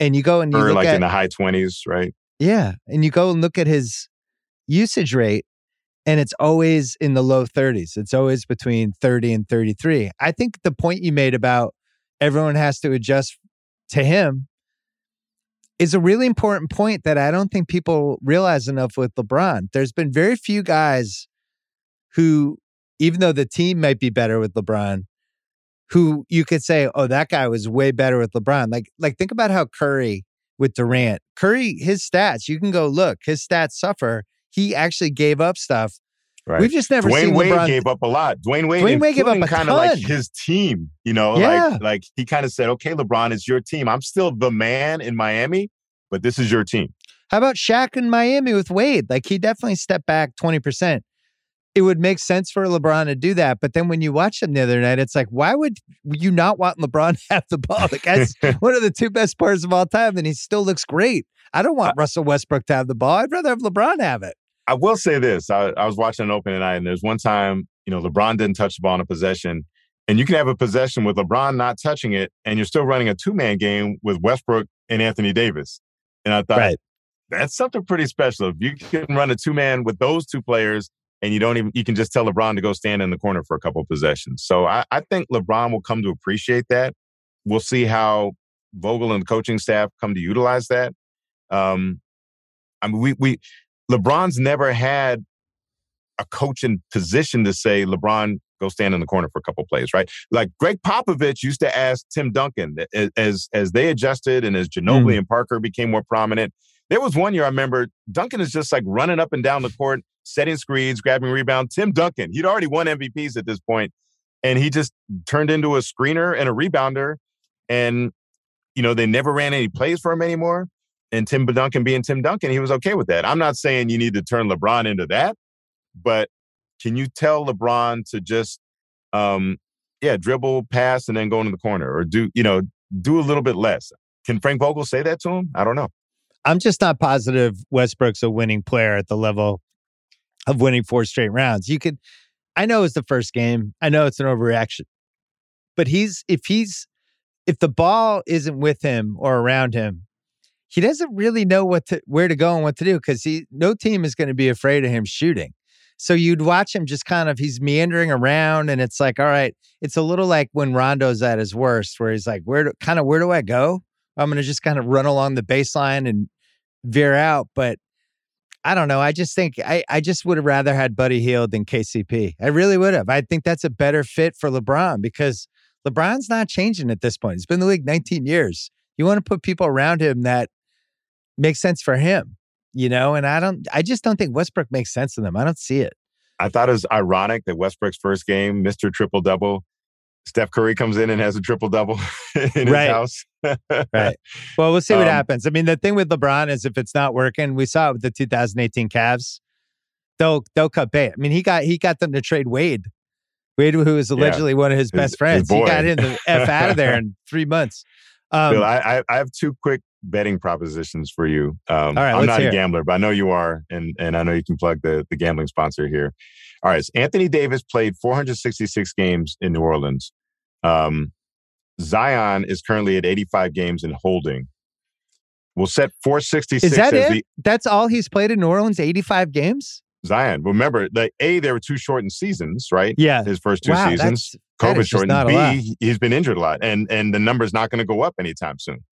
And you go and you Or like at in the high 20s, right? yeah, and you go and look at his usage rate and it's always in the low 30s. It's always between 30 and 33. I think the point you made about everyone has to adjust to him is a really important point that I don't think people realize enough with LeBron. There's been very few guys who, even though the team might be better with LeBron, who you could say, oh, that guy was way better with LeBron. Like, like think about how Curry with Durant. Curry, his stats, you can go look, his stats suffer. He actually gave up stuff. Right. We've just never Dwyane seen Wade LeBron. gave up a lot. Dwyane Wade, Dwyane Wade gave up a kind of like his team, you know, Yeah. like like he kind of said, "Okay, LeBron, it's your team. I'm still the man in Miami, but this is your team." How about Shaq in Miami with Wade? Like he definitely stepped back 20%. It would make sense for LeBron to do that. But then when you watch him the other night, it's like, why would you not want LeBron <laughs> to have the ball? The guy's <laughs> one of the two best players of all time, and he still looks great. I don't want Russell Westbrook to have the ball. I'd rather have LeBron have it. I will say this: I, I was watching an open tonight, and there's one time, you know, LeBron didn't touch the ball in a possession, and you can have a possession with LeBron not touching it, and you're still running a two man game with Westbrook and Anthony Davis. And I thought that's something pretty special. If you can run a two man with those two players, and you don't even you can just tell LeBron to go stand in the corner for a couple possessions. So I, I think LeBron will come to appreciate that. We'll see how Vogel and the coaching staff come to utilize that. Um, I mean, we we LeBron's never had a coaching position to say, LeBron, go stand in the corner for a couple plays, right? Like Gregg Popovich used to ask Tim Duncan as as they adjusted and as Ginobili mm. and Parker became more prominent. There was one year I remember Duncan is just like running up and down the court, setting screens, grabbing rebound. Tim Duncan, he'd already won MVPs at this point, and he just turned into a screener and a rebounder. And you know they never ran any plays for him anymore and Tim Duncan being Tim Duncan, he was okay with that. I'm not saying you need to turn LeBron into that, but can you tell LeBron to just, um, yeah, dribble, pass, and then go into the corner, or do you know do a little bit less? Can Frank Vogel say that to him? I don't know. I'm just not positive Westbrook's a winning player at the level of winning four straight rounds. You could, I know it's the first game. I know it's an overreaction, but he's if he's if the ball isn't with him or around him, he doesn't really know what to where to go and what to do because he no team is going to be afraid of him shooting. So you'd watch him just kind of he's meandering around and it's like, all right, it's a little like when Rondo's at his worst, where he's like, where do kind of where do I go? I'm gonna just kind of run along the baseline and veer out. But I don't know. I just think I, I just would have rather had Buddy Hield than KCP. I really would have. I think that's a better fit for LeBron because LeBron's not changing at this point. He's been in the league 19 years. You want to put people around him that make sense for him, you know? And I don't I just don't think Westbrook makes sense to them. I don't see it. I thought it was ironic that Westbrook's first game, Mr. Triple Double, Steph Curry comes in and has a triple double <laughs> in his Right. house. Right. Well, we'll see what Um, happens. I mean, the thing with LeBron is if it's not working, we saw it with the 2018 Cavs. They'll they'll cut bait. I mean, he got he got them to trade Wade. Wade, who was allegedly one of his, His- best his friends, he got him the f out of there in three months. Um, Bill, I, I have two quick betting propositions for you. Um, right, I'm not a it. gambler, but I know you are, and and I know you can plug the the gambling sponsor here. All right, so Anthony Davis played 466 games in New Orleans. Um, Zion is currently at 85 games in holding. We'll set 466 is that as it? the That's all he's played in New Orleans, 85 games? Zion. Remember, the A, there were two shortened seasons, right? Yeah. His first two wow, seasons. COVID shortened. not a lot. B, he's been injured a lot, and and the number's not going to go up anytime soon.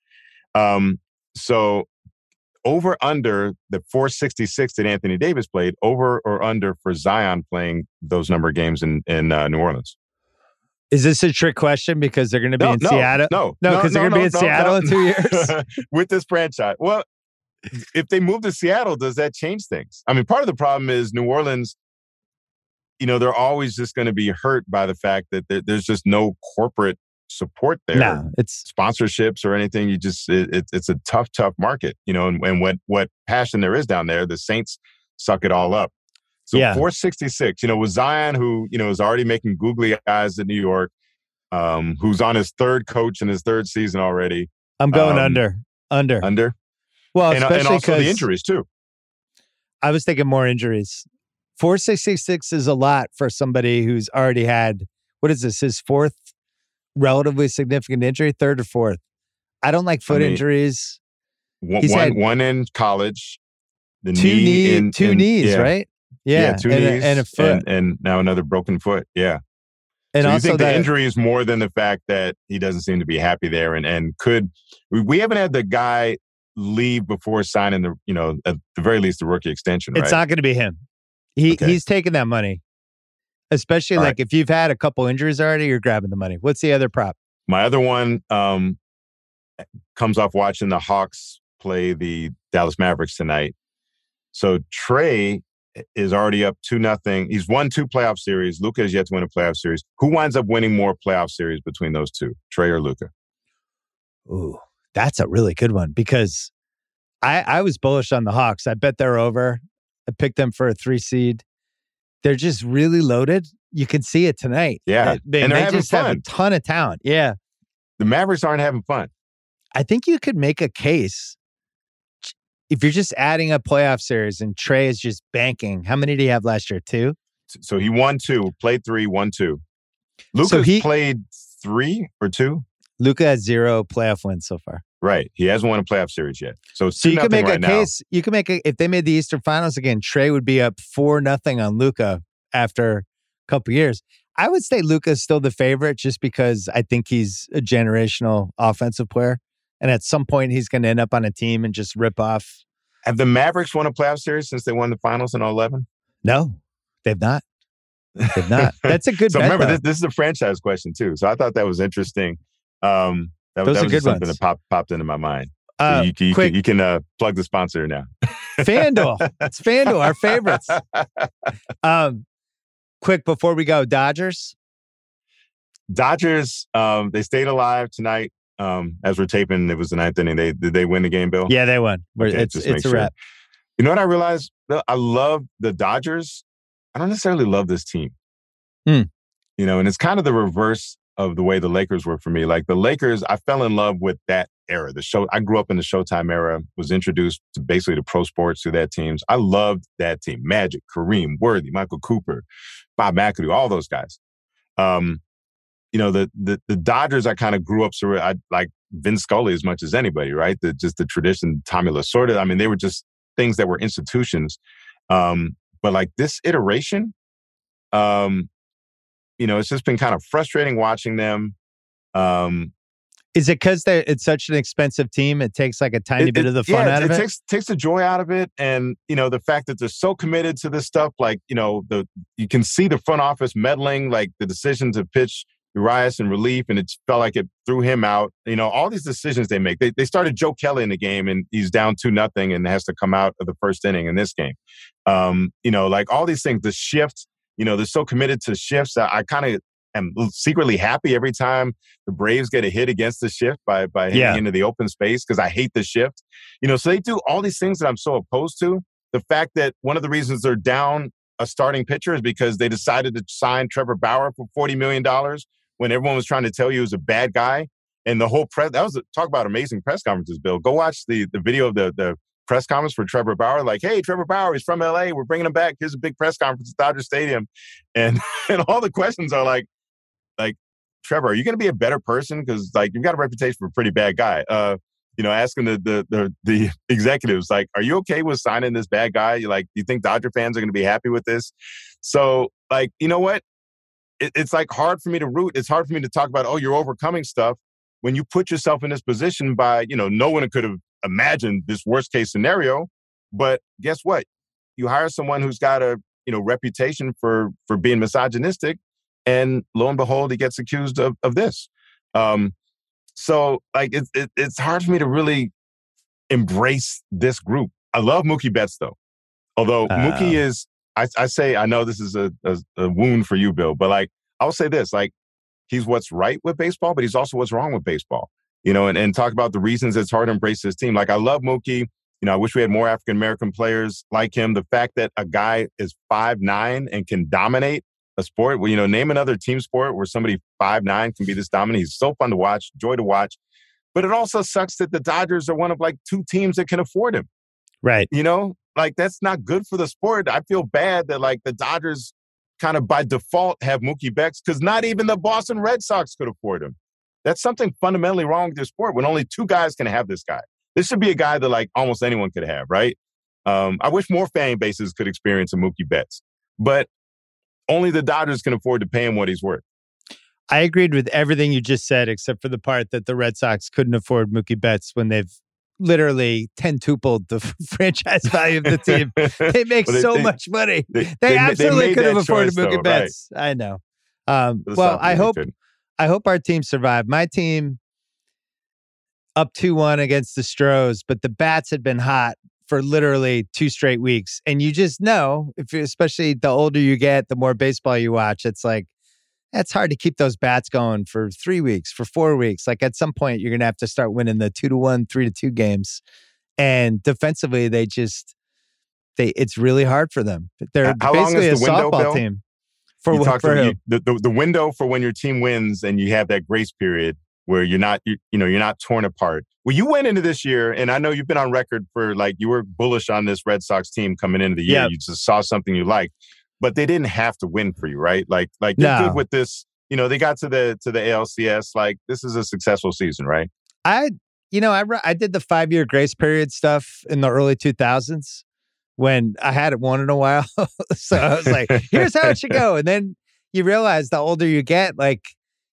Um, so over under the 466 that Anthony Davis played, over or under for Zion playing those number of games in in uh, New Orleans. Is this a trick question because they're going to be No, in no, Seattle? no, No, 'cause they're gonna be in no, Seattle no. in two years. <laughs> with this franchise. Well, if they move to Seattle, does that change things? I mean, part of the problem is New Orleans. You know, they're always just going to be hurt by the fact that there, there's just no corporate support there. No, it's sponsorships or anything. You just it, it, it's a tough, tough market. You know, and, and what what passion there is down there, the Saints suck it all up. So Yeah. 466, you know, with Zion, who, you know, is already making googly eyes in New York, um, who's on his third coach in his third season already, I'm going Um, under. Under. under. well, and, and especially also the injuries, too. I was thinking more injuries. 466 is a lot for somebody who's already had, what is this, his fourth relatively significant injury, third or fourth? I don't like foot mean, injuries. One, He's one, had one in college, the Two knee knee, in, two in- knees, yeah, right? Yeah, Yeah, two and, knees a, and a foot, and, and now another broken foot. Yeah. and so you also think the that injury is more than the fact that he doesn't seem to be happy there, and and could we, we haven't had the guy leave before signing the you know at the very least the rookie extension, right? it's not going to be him. He Okay. he's taking that money, especially All like if you've had a couple injuries already, you're grabbing the money. What's the other prop? My other one um, comes off watching the Hawks play the Dallas Mavericks tonight. So Trae is already up two nothing. He's won two playoff series. Luka has yet to win a playoff series. Who winds up winning more playoff series between those two, Trae or Luka? Ooh, that's a really good one because I I was bullish on the Hawks. I bet they're over. I picked them for a three seed. They're just really loaded. You can see it tonight. Yeah, They, they- and they're they having just have a ton of talent. Yeah. The Mavericks aren't having fun. I think you could make a case if you're just adding a playoff series and Trae is just banking. How many did he have last year? Two? So he won two, played three, won two. Luka's he- played three or two. Luka has zero playoff wins so far. Right. He hasn't won a playoff series yet. So So you could nothing make right a now. case. You could make a if they made the Eastern Finals again, Trae would be up four nothing on Luka after a couple years. I would say Luka's still the favorite just because I think he's a generational offensive player. And at some point he's gonna end up on a team and just rip off. Have the Mavericks won a playoff series since they won the finals in 11? No, they've not. They've not. <laughs> That's a good so bet. remember, this, this is a franchise question too. So I thought that was interesting. Um, that, Those that are was good something ones. that popped popped into my mind. So Uh, you, can- you quick can, you can uh, plug the sponsor now. FanDuel. It's FanDuel, our favorites. <laughs> Um, quick before we go, Dodgers. Dodgers, um, they stayed alive tonight. Um, as we're taping, it was the ninth inning. They did they win the game, Bill? Yeah, they won. Okay, it's it's a sure. wrap. You know what I realized? I love the Dodgers. I don't necessarily love this team. Hmm. You know, and it's kind of the reverse of the way the Lakers were for me. Like the Lakers, I fell in love with that era. The show I grew up in the Showtime era, was introduced to basically to pro sports through that teams. I loved that team. Magic, Kareem, Worthy, Michael Cooper, Bob McAdoo, all those guys. Um, you know, the the, the Dodgers I kind of grew up so I like Vin Scully as much as anybody, right? The just the tradition, Tommy Lasorda. I mean, they were just things that were institutions. Um, but like this iteration, um, you know, it's just been kind of frustrating watching them. Um, Is it because it's such an expensive team? It takes like a tiny it- bit of the fun yeah, out of it. it. takes takes the joy out of it, and you know the fact that they're so committed to this stuff. Like you know the you can see the front office meddling, like the decision to pitch Urias in relief, and it felt like it threw him out. You know all these decisions they make. They they started Joe Kelly in the game, and he's down two nothing, and has to come out of the first inning in this game. Um, you know, like all these things. The shift. You know, they're so committed to shifts. I, I kind of am secretly happy every time the Braves get a hit against the shift by by hitting Yeah. into the open space because I hate the shift. You know, so they do all these things that I'm so opposed to. The fact that one of the reasons they're down a starting pitcher is because they decided to sign Trevor Bauer for forty million dollars when everyone was trying to tell you he was a bad guy. And the whole press that was a, talk about amazing press conferences. Bill, go watch the the video of the the press conference for Trevor Bauer. Like, hey, Trevor Bauer, he's from L.A. We're bringing him back. Here's a big press conference at Dodger Stadium, and <laughs> and all the questions are like, like Trevor, are you going to be a better person? Because like you've got a reputation for a pretty bad guy. Uh, you know, asking the, the the the <laughs> executives like, are you okay with signing this bad guy? You like, do you think Dodger fans are going to be happy with this? So like, you know what? It, it's like hard for me to root. It's hard for me to talk about. Oh, you're overcoming stuff when you put yourself in this position by you know no one could have imagined this worst case scenario. But guess what? You hire someone who's got a you know reputation for for being misogynistic and lo and behold, he gets accused of, of this. Um, so like it's it, it's hard for me to really embrace this group. I love Mookie Betts though. Although uh, Mookie is, I, I, say, I know this is a, a, a wound for you, Bill, but like, I'll say this, like, he's what's right with baseball, but he's also what's wrong with baseball. You know, and, and talk about the reasons it's hard to embrace this team. Like, I love Mookie. You know, I wish we had more African American players like him. The fact that a guy is five nine and can dominate a sport. Well, you know, name another team sport where somebody five nine can be this dominant. He's so fun to watch, joy to watch. But it also sucks that the Dodgers are one of like two teams that can afford him. Right. You know, like that's not good for the sport. I feel bad that like the Dodgers kind of by default have Mookie Betts because not even the Boston Red Sox could afford him. That's something fundamentally wrong with their sport when only two guys can have this guy. This should be a guy that like almost anyone could have, right? Um, I wish more fan bases could experience a Mookie Betts, but only the Dodgers can afford to pay him what he's worth. I agreed with everything you just said, except for the part that the Red Sox couldn't afford Mookie Betts when they've literally tentupled the <laughs> franchise value of the team. <laughs> They make well, they, so they, much money. They, they absolutely could have afforded Mookie though, Betts. Right. I know. Um, well, I hope I hope our team survived. My team up two one against the Stros, but the bats had been hot for literally two straight weeks, and you just know, if especially the older you get, the more baseball you watch, it's like it's hard to keep those bats going for three weeks, for four weeks. Like at some point, you're going to have to start winning the two to one, three to two games. And defensively, they just, they it's really hard for them. They're How basically a window, softball Bill? team. For, you for you, the, the, the window for when your team wins and you have that grace period where you're not you, you know you're not torn apart. Well, you went into this year, and I know you've been on record for like you were bullish on this Red Sox team coming into the year. Yep. You just saw something you liked but they didn't have to win for you, right? Like, like they're no. good with this. You know, they got to the to the ALCS. Like, this is a successful season, right? I, you know, I I did the five year grace period stuff in the early two thousands when I hadn't won in a while. <laughs> so I was like, <laughs> here's how it should go. And then you realize the older you get, like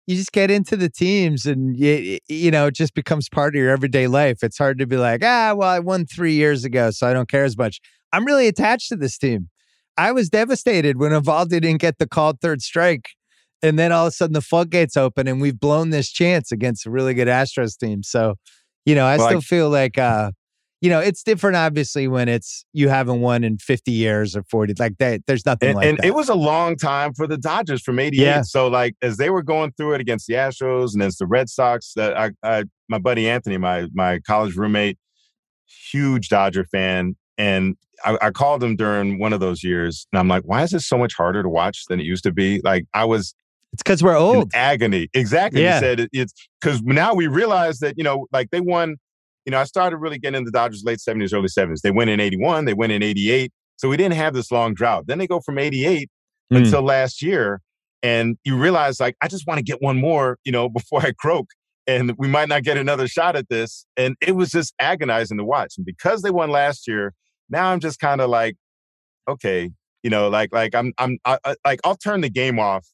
you just get into the teams and you, you know, it just becomes part of your everyday life. It's hard to be like, ah, well, I won three years ago, so I don't care as much. I'm really attached to this team. I was devastated when Eovaldi didn't get the called third strike. And then all of a sudden the floodgates open and we've blown this chance against a really good Astros team. So, you know, I well, still I, feel like uh, you know, it's different obviously when it's you haven't won in 50 years or 40. Like that, there's nothing and, like and that. it was a long time for the Dodgers from 88. Yeah. So like as they were going through it against the Astros and as the Red Sox, that I, I my buddy Anthony, my my college roommate, huge Dodger fan, and I, I, called him during one of those years, and I'm like, why is this so much harder to watch than it used to be? Like I was. It's because we're old. agony. Exactly. Yeah. He said it, it's because now we realize that you know, like they won. You know, I started really getting into the Dodgers late 70s, early 70s. They went in 81. They went in 88. So we didn't have this long drought. Then they go from 88 mm. until last year, and you realize like I just want to get one more. You know, <laughs> before I croak and we might not get another shot at this. And it was just agonizing to watch. And because they won last year, now I'm just kind of like, okay, you know, like like I'm I'm I, I, like I'll turn the game off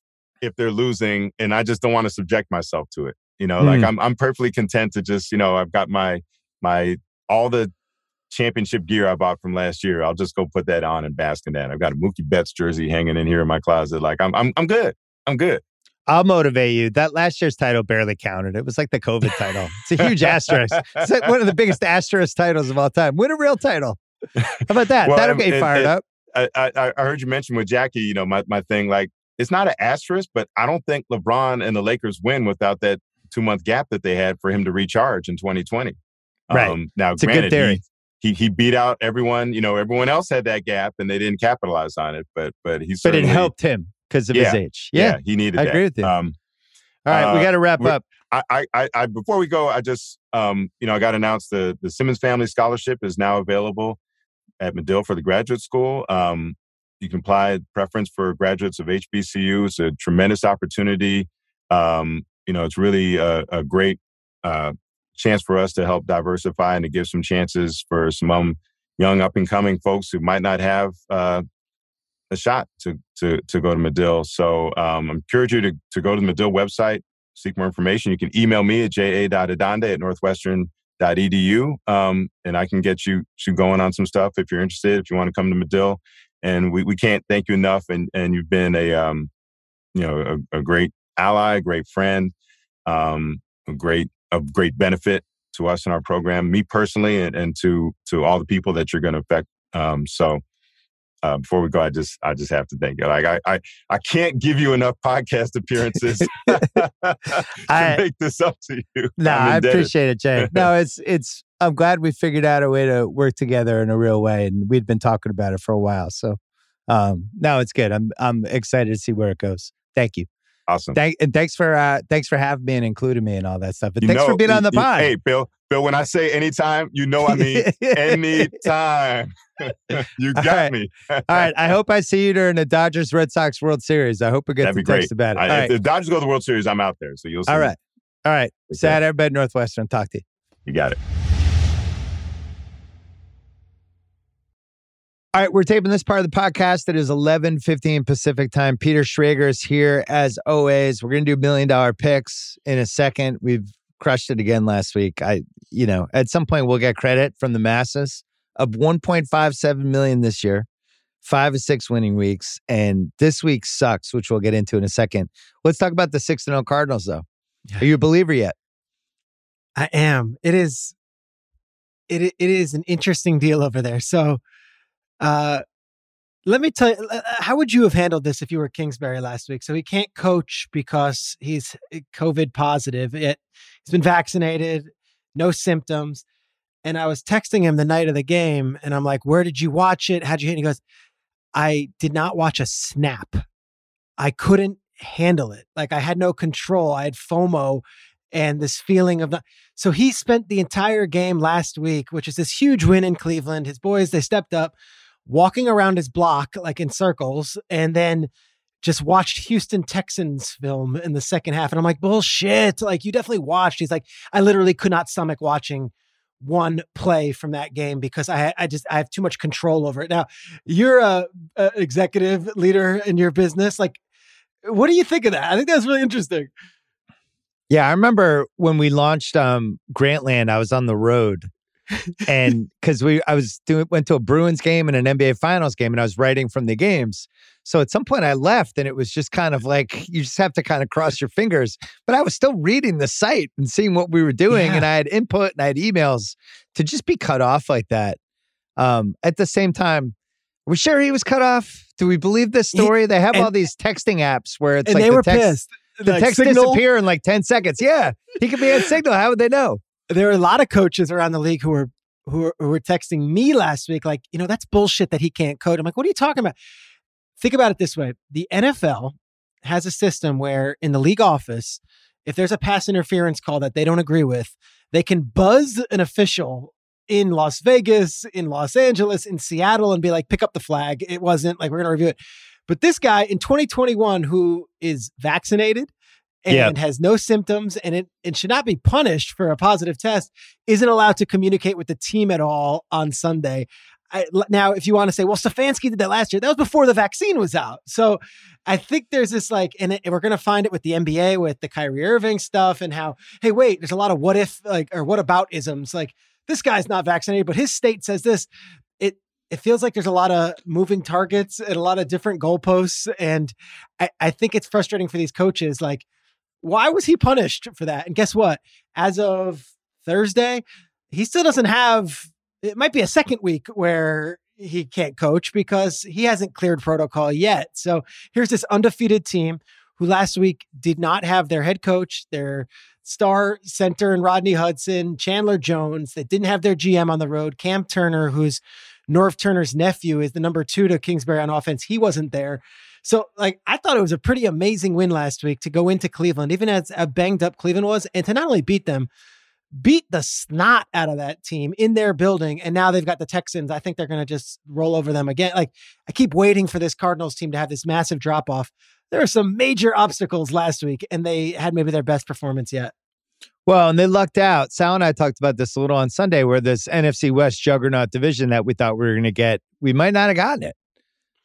if they're losing, and I just don't want to subject myself to it. You know, mm. like I'm I'm perfectly content to just you know I've got my my all the championship gear I bought from last year. I'll just go put that on and bask in that. I've got a Mookie Betts jersey hanging in here in my closet. Like I'm I'm I'm good. I'm good. I'll motivate you. That last year's title barely counted. It was like the COVID title. It's a huge <laughs> asterisk. It's like one of the biggest asterisk titles of all time. Win a real title. How about that? well, That'll get you fired up. I, I, I heard you mention with Jackie, you know, my, my thing, like, it's not an asterisk, but I don't think LeBron and the Lakers win without that two month gap that they had for him to recharge in 2020. Right. Um, now, it's granted, a good theory. He, he, he beat out everyone. You know, everyone else had that gap and they didn't capitalize on it. But but he but it helped him because of yeah, his age. Yeah, yeah he needed. I that. agree with you. Um, All right, uh, we got to wrap up. I, I, I, before we go, I just, um, you know, I got announced the the Simmons Family Scholarship is now available at Medill for the graduate school. Um, you can apply preference for graduates of HBCU. It's a tremendous opportunity. Um, you know, it's really a, a great uh, chance for us to help diversify and to give some chances for some um, young up and coming folks who might not have uh, a shot to to to go to Medill. So um, I encourage you to to go to the Medill website, seek more information. You can email me at ja.adande at northwestern edu um, and I can get you, you going on some stuff if you're interested, if you want to come to Medill. And we, we can't thank you enough. And, and you've been a, um, you know, a, a, great ally, a great friend, um, a great, a great benefit to us in our program, me personally, and, and to to all the people that you're going to affect. Um, so uh, before we go, I just I just have to thank you. Like I I, I can't give you enough podcast appearances <laughs> <laughs> to I, make this up to you. No, I appreciate it, Jay. No, it's it's. I'm glad we figured out a way to work together in a real way, and we'd been talking about it for a while. So, um, no, it's good. I'm I'm excited to see where it goes. Thank you. Awesome. Thank, and thanks for uh, thanks for having me and including me and all that stuff. And you thanks know, for being on the pod. Hey, Bill. Bill, when I say anytime, you know I mean anytime. <laughs> you <laughs> got right. me. all right. I hope I see you during the Dodgers Red Sox World Series. I hope we get That'd to text about it. I, if the Dodgers go to the World Series, I'm out there. So you'll see. All right. Me. All right. Sad everybody Northwestern. Talk to you. You got it. All right, we're taping this part of the podcast. It is 11:15 Pacific time. Peter Schrager is here as always. We're going to do million dollar picks in a second. We've crushed it again last week. I, you know, at some point we'll get credit from the masses of 1.57 million this year, five or six winning weeks, and this week sucks, which we'll get into in a second. Let's talk about the six to oh zero Cardinals, though. Are you a believer yet? I am. It is. It it is an interesting deal over there. So uh, let me tell you, uh, how would you have handled this if you were Kingsbury last week? So he can't coach because he's uh, COVID positive. It, he's been vaccinated, no symptoms. And I was texting him the night of the game, and I'm like, "Where did you watch it? How'd you?" And he goes, "I did not watch a snap. I couldn't handle it. Like I had no control. I had FOMO, and this feeling of not." So he spent the entire game last week, which is this huge win in Cleveland. His boys they stepped up walking around his block like in circles and then just watched Houston Texans film in the second half. And I'm like, bullshit. Like, you definitely watched. He's like, I literally could not stomach watching one play from that game because I I just I have too much control over it. Now, you're a, a executive leader in your business. Like, what do you think of that? I think that's really interesting. Yeah, I remember when we launched um Grantland, I was on the road and because we I was doing went to a Bruins game and an NBA Finals game, and I was writing from the games. So at some point I left, and it was just kind of like you just have to kind of cross your fingers. But I was still reading the site and seeing what we were doing, yeah. and I had input and I had emails to just be cut off like that. Um, at the same time, are we sure he was cut off? Do we believe this story? He, they have and, all these texting apps where it's like they the were text, pissed. The like text signal? disappear in like ten seconds. Yeah, he could be at Signal. How would they know? There are a lot of coaches around the league who were who were, who were texting me last week, like, you know, that's bullshit that he can't code. I'm like, what are you talking about? Think about it this way: the NFL has a system where in the league office, if there's a pass interference call that they don't agree with, they can buzz an official in Las Vegas, in Los Angeles, in Seattle, and be like, pick up the flag. It wasn't like we're to review it. But this guy in 2021 who is vaccinated and has no symptoms and it, it should not be punished for a positive test isn't allowed to communicate with the team at all on Sunday. I, now, if you want to say, well, Stefanski did that last year, that was before the vaccine was out. So I think there's this like, and, it, and we're going to find it with the NBA, with the Kyrie Irving stuff, and how, hey, wait, there's a lot of what if, like, or what about isms. Like, this guy's not vaccinated, but his state says this. It it feels like there's a lot of moving targets and a lot of different goalposts, and I, I think it's frustrating for these coaches. Like, why was he punished for that? And guess what? As of Thursday, he still doesn't have, it might be a second week where he can't coach because he hasn't cleared protocol yet. So here's this undefeated team who last week did not have their head coach, their star center and Rodney Hudson, Chandler Jones. They didn't have their GM on the road. Cam Turner, who's Norv Turner's nephew, is the number two to Kingsbury on offense. He wasn't there. So, like, I thought it was a pretty amazing win last week to go into Cleveland, even as a banged up Cleveland was, and to not only beat them, beat the snot out of that team in their building. And now they've got the Texans. I think they're going to just roll over them again. Like, I keep waiting for this Cardinals team to have this massive drop off. There were some major obstacles last week, and they had maybe their best performance yet. Well, and they lucked out. Sal and I talked about this a little on Sunday, where this NFC West juggernaut division that we thought we were going to get, we might not have gotten it.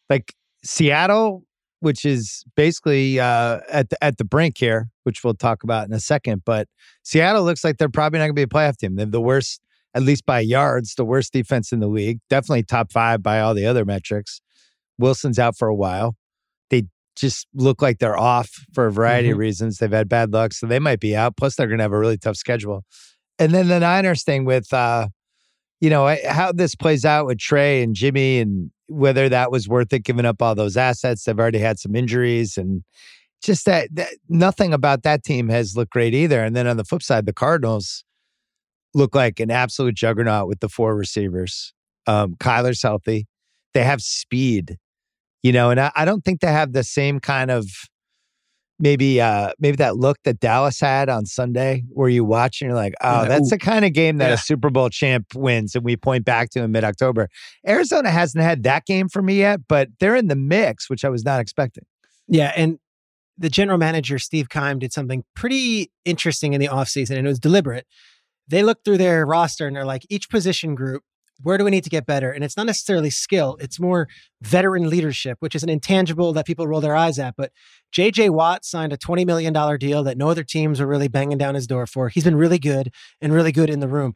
Like Seattle, which is basically uh, at the, at the brink here, which we'll talk about in a second. But Seattle looks like they're probably not going to be a playoff team. They're the worst, at least by yards, the worst defense in the league. Definitely top five by all the other metrics. Wilson's out for a while. They just look like they're off for a variety mm-hmm. of reasons. They've had bad luck, so they might be out. Plus, they're going to have a really tough schedule And then the Niners thing with, uh, you know, how this plays out with Trey and Jimmy and whether that was worth it, giving up all those assets. They've already had some injuries and just that, that nothing about that team has looked great either. And then on the flip side, the Cardinals look like an absolute juggernaut with the four receivers. Um, Kyler's healthy. They have speed, you know, and I, I don't think they have the same kind of maybe uh maybe that look that Dallas had on Sunday where you watch and you're like, oh, that's the kind of game that yeah. a Super Bowl champ wins and we point back to in mid-October. Arizona hasn't had that game for me yet, but they're in the mix, which I was not expecting. Yeah, and the general manager Steve Keim did something pretty interesting in the offseason and it was deliberate. They looked through their roster and they're like each position group where do we need to get better? And it's not necessarily skill, it's more veteran leadership, which is an intangible that people roll their eyes at. But JJ Watt signed a $20 million deal that no other teams were really banging down his door for. He's been really good and really good in the room.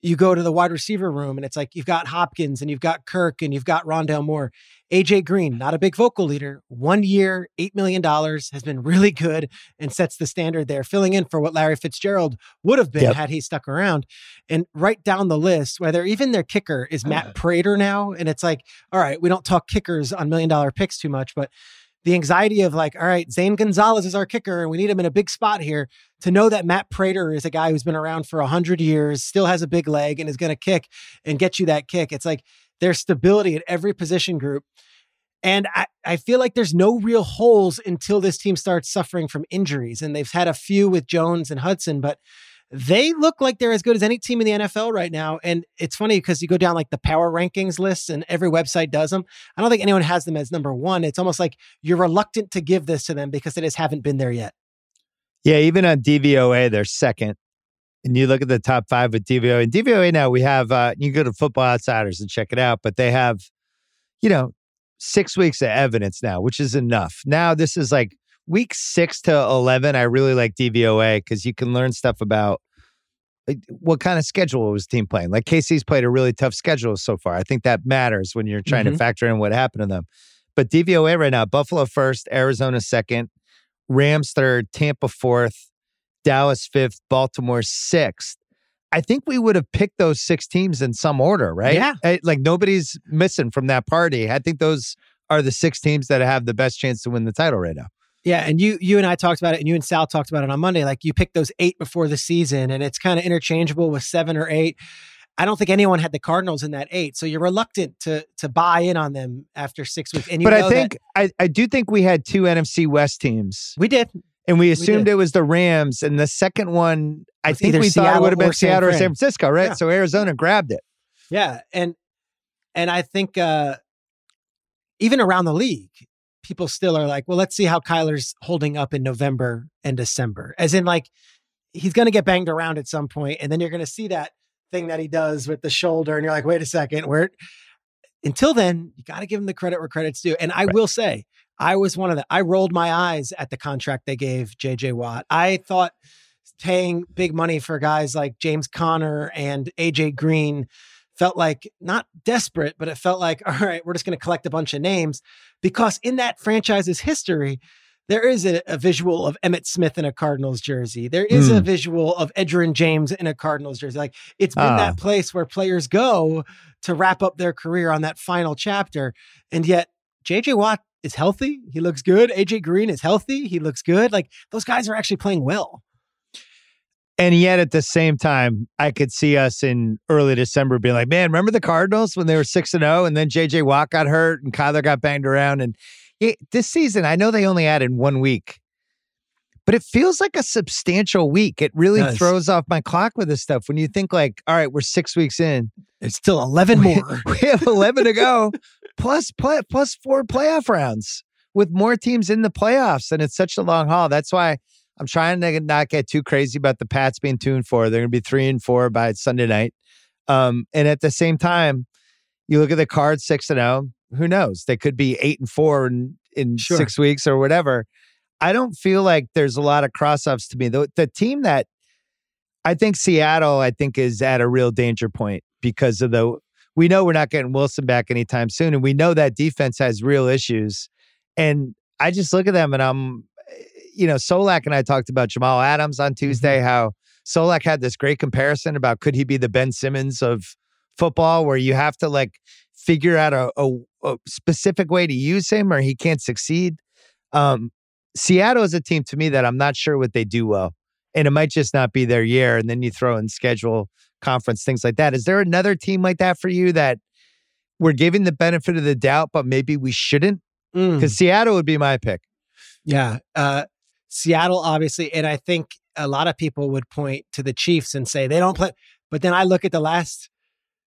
You go to the wide receiver room and it's like you've got Hopkins and you've got Kirk and you've got Rondale Moore. AJ Green, not a big vocal leader, one year, $8 million, has been really good and sets the standard there, filling in for what Larry Fitzgerald would have been yep. had he stuck around. And right down the list, whether even their kicker is Matt ah. Prater now. And it's like, all right, we don't talk kickers on million dollar picks too much, but the anxiety of like, all right, Zane Gonzalez is our kicker and we need him in a big spot here. To know that Matt Prater is a guy who's been around for 100 years, still has a big leg and is going to kick and get you that kick. It's like there's stability at every position group. And I, I feel like there's no real holes until this team starts suffering from injuries. And they've had a few with Jones and Hudson, but they look like they're as good as any team in the NFL right now. And it's funny because you go down like the power rankings lists and every website does them. I don't think anyone has them as number one. It's almost like you're reluctant to give this to them because they just haven't been there yet. Yeah, even on DVOA, they're second and you look at the top five with DVOA. And DVOA now we have uh you go to Football Outsiders and check it out, but they have, you know, six weeks of evidence now, which is enough. Now this is like week six to eleven. I really like DVOA because you can learn stuff about like, what kind of schedule was team playing. Like KC's played a really tough schedule so far. I think that matters when you're trying mm-hmm. to factor in what happened to them. But DVOA right now, Buffalo first, Arizona second, Rams third, Tampa fourth, Dallas fifth, Baltimore sixth. I think we would have picked those six teams in some order, right? Yeah. Eh, like nobody's missing from that party. I think those are the six teams that have the best chance to win the title right now. Yeah, and you you and I talked about it, and you and Sal talked about it on Monday. Like you picked those eight before the season, and it's kind of interchangeable with seven or eight. I don't think anyone had the Cardinals in that eight, so you're reluctant to to buy in on them after six weeks. But I think I, I do think we had two NFC West teams. We did, and we assumed we it was the Rams. And the second one, I think we Seattle thought it would have been Seattle or San Francisco, right? Yeah. So Arizona grabbed it. Yeah, and and I think uh even around the league, people still are like, well, let's see how Kyler's holding up in November and December. As in, like, he's going to get banged around at some point, and then you're going to see that thing that he does with the shoulder, and you're like, wait a second, where? Until then, you got to give him the credit where credit's due. And I right. will say, I was one of the, I rolled my eyes at the contract they gave JJ Watt. I thought paying big money for guys like James Conner and AJ Green felt like not desperate, but it felt like, <laughs> all right, we're just going to collect a bunch of names because in that franchise's history, there is a, a, visual of Emmitt Smith in a Cardinals jersey. There is mm. a hmm. visual of Edgerrin James in a Cardinals jersey. Like it's been that ah. place where players go to wrap up their career on that final chapter. And yet JJ Watt is healthy. He looks good. AJ Green is healthy. He looks good. Like those guys are actually playing well. And yet at the same time, I could see us in early December being like, man, remember the Cardinals when they were 6 and 0 and then JJ Watt got hurt and Kyler got banged around. And it, this season, I know they only added one week, but it feels like a substantial week. It really it throws off my clock with this stuff. When you think like, all right, we're six weeks in. It's still 11 more. we have 11 to go, plus, play, plus four playoff rounds with more teams in the playoffs. And it's such a long haul. That's why I'm trying to not get too crazy about the Pats being two and four. They're going to be three and four by Sunday night. Um, and at the same time, you look at the Cards six and zero. Oh, who knows? They could be eight and four in in sure. six weeks or whatever. I don't feel like there's a lot of cross ups to me. The, the team that I think Seattle, I think, is at a real danger point because of the. We know we're not getting Wilson back anytime soon, and we know that defense has real issues. And I just look at them and I'm you know, Solak and I talked about Jamal Adams on Tuesday, mm-hmm. how Solak had this great comparison about could he be the Ben Simmons of football, where you have to like figure out a, a, a specific way to use him or he can't succeed. Um, Seattle is a team to me that I'm not sure what they do well. And it might just not be their year. And then you throw in schedule, conference, things like that. Is there another team like that for you that we're giving the benefit of the doubt, but maybe we shouldn't? Because Mm, Seattle would be my pick. yeah. Uh, Seattle, obviously. And I think a lot of people would point to the Chiefs and say they don't play. But then I look at the last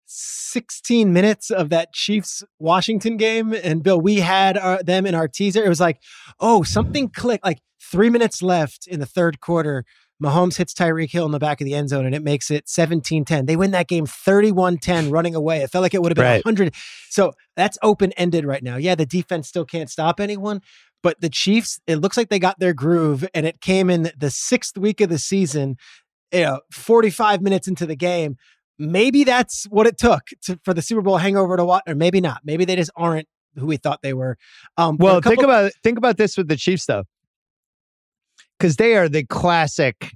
16 minutes of that Chiefs Washington game. And Bill, we had our, them in our teaser. It was like, oh, something clicked. Like three minutes left in the third quarter. Mahomes hits Tyreek Hill in the back of the end zone and it makes it 17 10. They win that game 31 10 running away. It felt like it would have been Right. 100. So that's open ended right now. Yeah, the defense still can't stop anyone, but the Chiefs, it looks like they got their groove and it came in the sixth week of the season, you know, 45 minutes into the game. Maybe that's what it took to, for the Super Bowl hangover to watch, or maybe not. Maybe they just aren't who we thought they were. Um, Well, think about think about this with the Chiefs though, because they are the classic.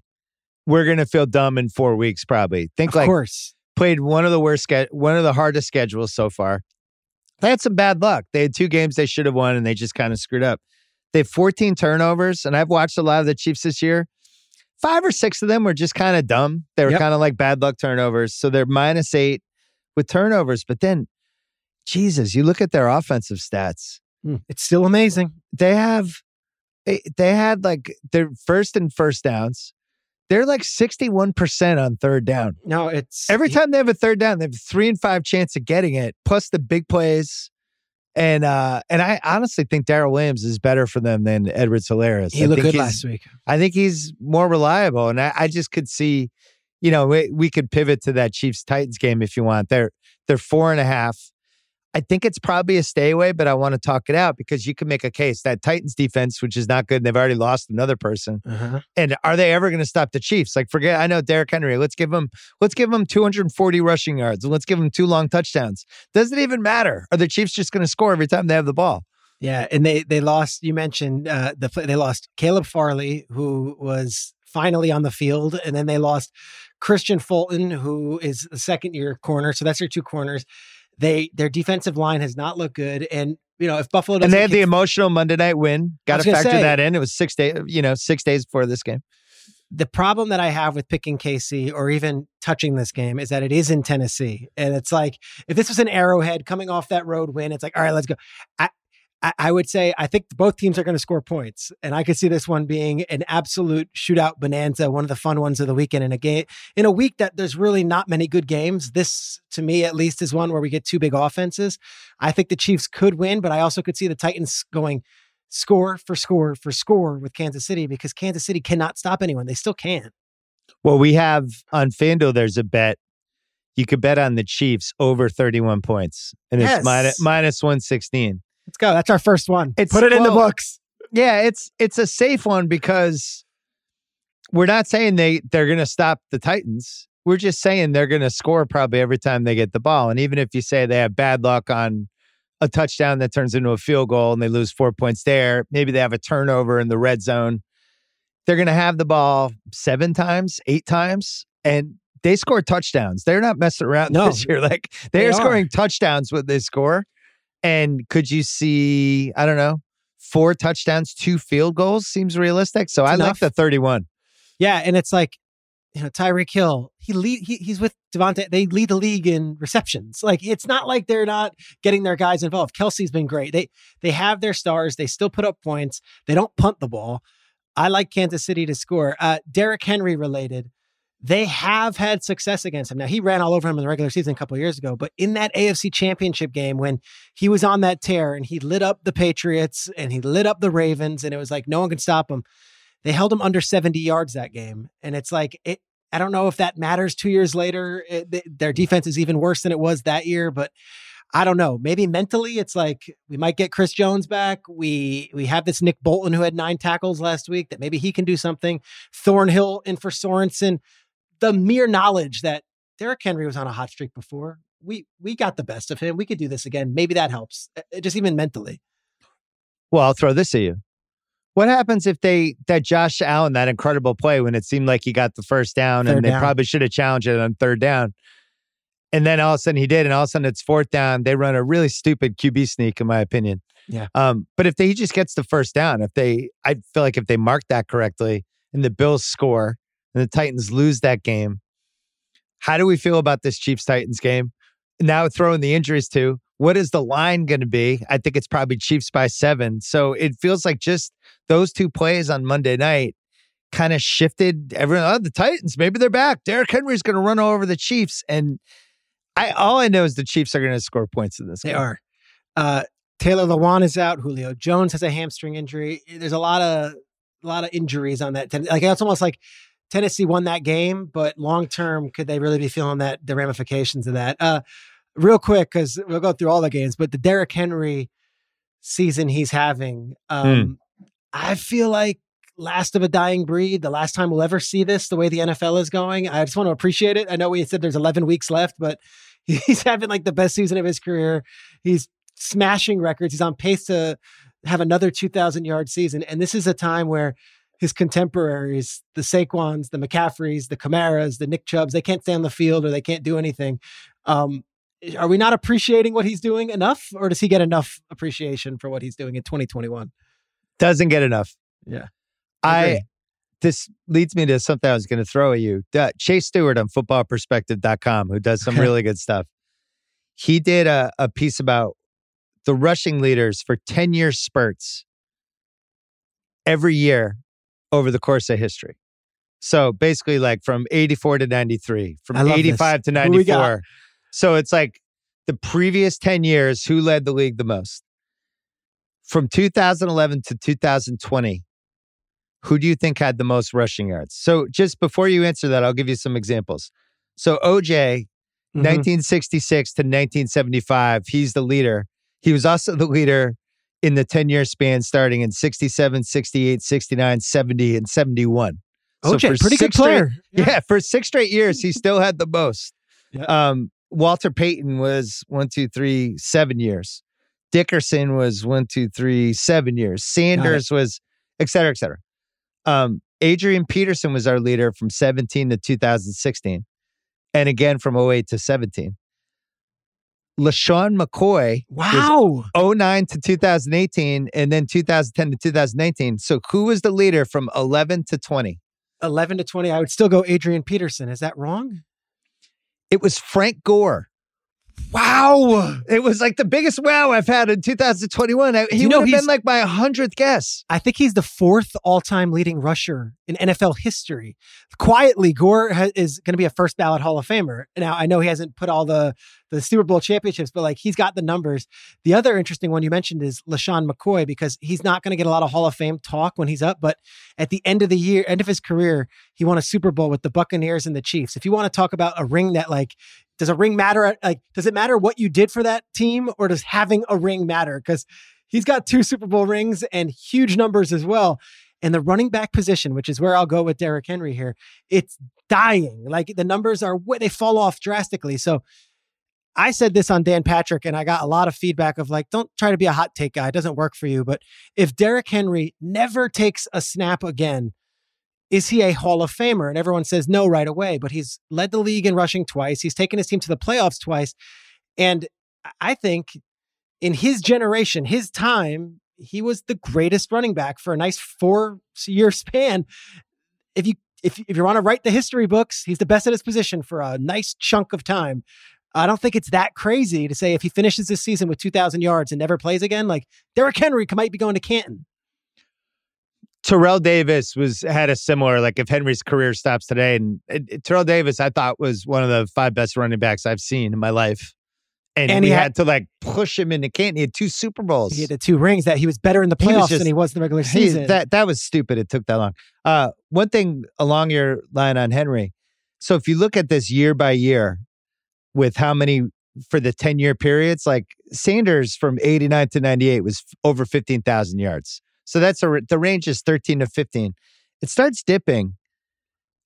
We're gonna feel dumb in four weeks, probably. Think of like course. played one of the worst, one of the hardest schedules so far. They had some bad luck. They had two games they should have won, and they just kind of screwed up. They have 14 turnovers, and I've watched a lot of the Chiefs this year. Five or six of them were just kind of dumb. They were Yep. kind of like bad luck turnovers. So they're minus eight with turnovers. But then, Jesus, you look at their offensive stats Mm, It's still amazing. they have eh, they had like their first and first downs. They're like 61% on third down. No, it's Every time they have a third down, they have three and five chance of getting it, plus the big plays. And uh and I honestly think Darrel Williams is better for them than Edwards-Helaire. he I looked think good last week. I think he's more reliable. And I, I just could see, you know, we, we could pivot to that Chiefs Titans game if you want. They're they're four and a half. I think it's probably a stay away, but I want to talk it out because you can make a case that Titans defense, which is not good, and they've already lost another person. Uh-huh. And are they ever going to stop the Chiefs? Like, forget. I know Derrick Henry. Let's give him. Let's give him 240 rushing yards. and Let's give him two long touchdowns. Doesn't even matter. Are the Chiefs just going to score every time they have the ball? Yeah, and they they lost. You mentioned uh, the they lost Caleb Farley, who was finally on the field, and then they lost Kristian Fulton, who is the second year corner. So that's their two corners. They their defensive line has not looked good, and you know if Buffalo doesn't And they had the emotional Monday night win. Got to factor say- that in. It was six days. You know, six days before this game. the problem that I have with picking KC or even touching this game is that it is in Tennessee. And it's like, if this was an arrowhead coming off that road win, it's like, all right, let's go. I, I, I would say, I think both teams are going to score points. And I could see this one being an absolute shootout bonanza, one of the fun ones of the weekend in a game, in a week that there's really not many good games. This, to me, at least, is one where we get two big offenses. I think the Chiefs could win, but I also could see the Titans going score for score for score with Kansas City because Kansas City cannot stop anyone. They still can't. Well, we have on FanDuel, there's a bet. You could bet on the Chiefs over 31 points, and it's minus, minus 116. Let's go. That's our first one. It's- Put it in the books. Yeah, it's it's a safe one because we're not saying they they're going to stop the Titans. We're just saying they're going to score probably every time they get the ball. And even if you say they have bad luck on a touchdown that turns into a field goal and they lose four points there, maybe they have a turnover in the red zone. They're going to have the ball seven times, eight times, and they score touchdowns. They're not messing around No, this year. <laughs> Like they, they are are. scoring touchdowns when they score. And could you see? I don't know four touchdowns, two field goals seems realistic. So I like the 31. Yeah, and it's like, you know, Tyreek Hill, he lead he, he's with Davante. They lead the league in receptions. Like it's not like they're not getting their guys involved. Kelce's been great. They they have their stars. They still put up points. They don't punt the ball. I like Kansas City to score. Uh Derrick Henry related. They have had success against him. Now he ran all over him in the regular season a couple of years ago, but in that AFC Championship game when he was on that tear and he lit up the Patriots and he lit up the Ravens and it was like no one could stop him. They held him under 70 yards that game. And it's like, it, I don't know if that matters two years later. It, their mm. defense is even worse than it was that year, but I don't know. Maybe mentally, it's like we might get Chris Jones back. We we have this Nick Bolton who had nine tackles last week that maybe he can do something. Thornhill in for Sorensen. The mere knowledge that Derrick Henry was on a hot streak before, we we got the best of him. We could do this again. Maybe that helps, uh, just even mentally. Well, I'll throw this at you. What happens if they that Josh Allen that incredible play when it seemed like he got the first down Third and they down. probably should have challenged it on third down, and then all of a sudden he did, and all of a sudden it's fourth down. They run a really stupid QB sneak, in my opinion. Yeah. Um, but if they, he just gets the first down, if they, I feel like if they mark that correctly and the Bills score and the Titans lose that game, how do we feel about this Chiefs Titans game? Now throwing the injuries too. What is the line going to be? I think it's probably Chiefs by seven. So it feels like just those two plays on Monday night kind of shifted everyone. Oh, the Titans, maybe they're back. Derrick Henry's going to run over the Chiefs. And I all I know is the Chiefs are going to score points in this They game. are. Uh, Taylor Lewan is out. Julio Jones has a hamstring injury. There's a lot of a lot of injuries on that. Like it's almost like Tennessee won that game, but long term, could they really be feeling that the ramifications of that? Uh, real quick, because we'll go through all the games, but the Derrick Henry season he's having, um, I feel like last of a dying breed. The last time we'll ever see this, the way the NFL is going. I just want to appreciate it. I know we said there's 11 weeks left, but <laughs> he's having like the best season of his career. He's smashing records. He's on pace to have another 2,000 yard season. And this is a time where his contemporaries, the Saquons, the McCaffreys, the Kamaras, the Nick Chubbs, they can't stay on the field or they can't do anything. Um, are we not appreciating what he's doing enough, or does he get enough appreciation for what he's doing in 2021? Doesn't get enough. Yeah. I Agree. this leads me to something I was going to throw at you. Uh, Chase Stuart on footballperspective.com, who does some <laughs> really good stuff. He did a, a piece about the rushing leaders for 10 year spurts every year over the course of history. So basically, like from 84 to 93, from I love this. 85 to Who we got? 94. So it's like the previous 10 years, who led the league the most? From 2011 to 2020, who do you think had the most rushing yards? So just before you answer that, I'll give you some examples. So OJ, Mhm. 1966 to 1975, he's the leader. He was also the leader in the 10 year span starting in 67, 68, 69, 70, and 71. So OJ, for pretty good six straight- player. yeah. for six straight years, he still had the most. <laughs> Yeah. Um, Walter Payton was one, two, three, seven years. Dickerson was one, two, three, seven years. Sanders was, et cetera, et cetera. Um, Adrian Peterson was our leader from 17 to 2016, and again from 08 to 17. LeSean McCoy Wow. 09 to 2018, and then 2010 to 2019. So who was the leader from 11 to 20? 11 to 20. I would still go Adrian Peterson. Is that wrong? It was Frank Gore. Wow. It was like the biggest wow I've had in 2021. I- He you would have been like my 100th guess. I think he's the fourth all-time leading rusher in NFL history. Quietly, Gore ha- is going to be a first ballot Hall of Famer. Now, I know he hasn't put all the the Super Bowl championships, but like he's got the numbers. The other interesting one you mentioned is LeSean McCoy because he's not going to get a lot of Hall of Fame talk when he's up, but at the end of the year, end of his career, he won a Super Bowl with the Buccaneers and the Chiefs. If you want to talk about a ring that like does a ring matter? Like, does it matter what you did for that team, or does having a ring matter? Because he's got two Super Bowl rings and huge numbers as well. And the running back position, which is where I'll go with Derrick Henry here, it's dying. Like the numbers are they fall off drastically. So I said this on Dan Patrick, and I got a lot of feedback of like, don't try to be a hot take guy. It doesn't work for you. But if Derrick Henry never takes a snap again, is he a Hall of Famer? And everyone says no right away. But he's led the league in rushing twice. He's taken his team to the playoffs twice. And I think in his generation, his time, he was the greatest running back for a nice four year span. If you if, if you want to write the history books, he's the best at his position for a nice chunk of time. I don't think it's that crazy to say if he finishes this season with 2,000 yards and never plays again, like Derrick Henry might be going to Canton. Terrell Davis was had a similar like if Henry's career stops today, and it, it- Terrell Davis I thought was one of the five best running backs I've seen in my life, and, And we he had, had- to like push him into Canton. He had two Super Bowls. He had the two rings that he was better in the He playoffs just- than he was in the regular He- season. that that was stupid. It took that long. Uh, one thing along your line on Henry. So if you look at this year by year, with how many for the ten year periods, like Sanders from eighty nine to ninety eight was over fifteen thousand yards. So that's a the range is thirteen to fifteen. It starts dipping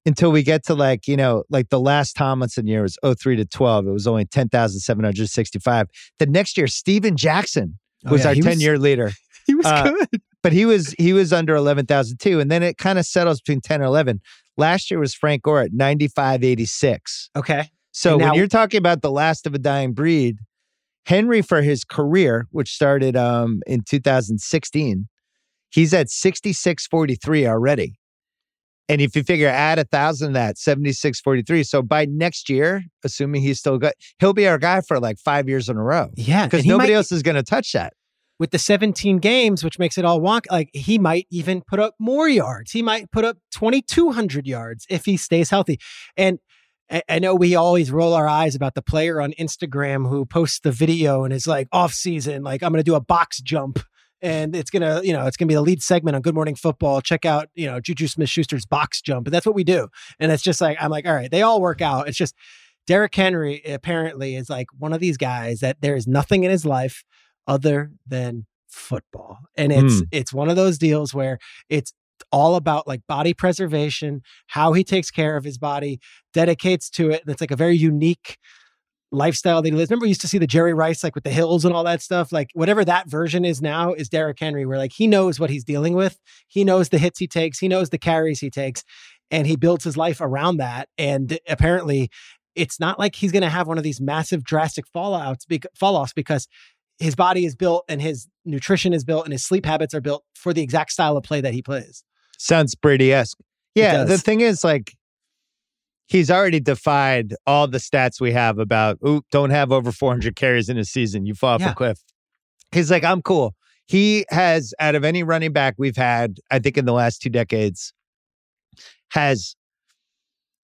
until we get to like you know like the last Tomlinson year was 03 to twelve. It was only ten thousand seven hundred sixty five. The next year, Steven Jackson Oh, was yeah, our ten year leader. <laughs> He was uh, good. But he was he was under eleven thousand too, and then it kind of settles between ten and eleven. Last year was Frank Gore at ninety five eighty six. Okay. So And when now- you're talking about the last of a dying breed, Henry for his career, which started um, in 2016, he's at 66.43 already. And if you figure add a thousand of that, 76.43. So by next year, assuming he's still good, he'll be our guy for like five years in a row Yeah. because nobody might- else is going to touch that. with the 17 games, which makes it all wonk, like he might even put up more yards. He might put up 2,200 yards if he stays healthy. And I, I know we always roll our eyes about the player on Instagram who posts the video and is like off season, like I'm going to do a box jump. And it's gonna, you know, it's gonna be the lead segment on Good Morning Football. Check out, you know, Juju Smith Schuster's box jump. And that's what we do. And it's just like, I'm like, all right, they all work out. It's just Derrick Henry apparently is like one of these guys that there is nothing in his life other than football. And it's hmm. it's one of those deals where it's all about like body preservation, how he takes care of his body, dedicates to it. And it's like a very unique lifestyle that he lives. Remember, we used to see the Jerry Rice like with the hills and all that stuff. Like whatever that version is now is Derrick Henry, where like he knows what he's dealing with. He knows the hits he takes, he knows the carries he takes, and he builds his life around that. And apparently it's not like he's going to have one of these massive drastic fallouts, fall offs because his body is built and his nutrition is built and his sleep habits are built for the exact style of play that he plays. Sounds Brady esque. Yeah. The thing is, like, he's already defied all the stats we have about, ooh, don't have over 400 carries in a season. You fall off Yeah. a cliff. He's like, I'm cool. He has, out of any running back we've had, I think in the last two decades, has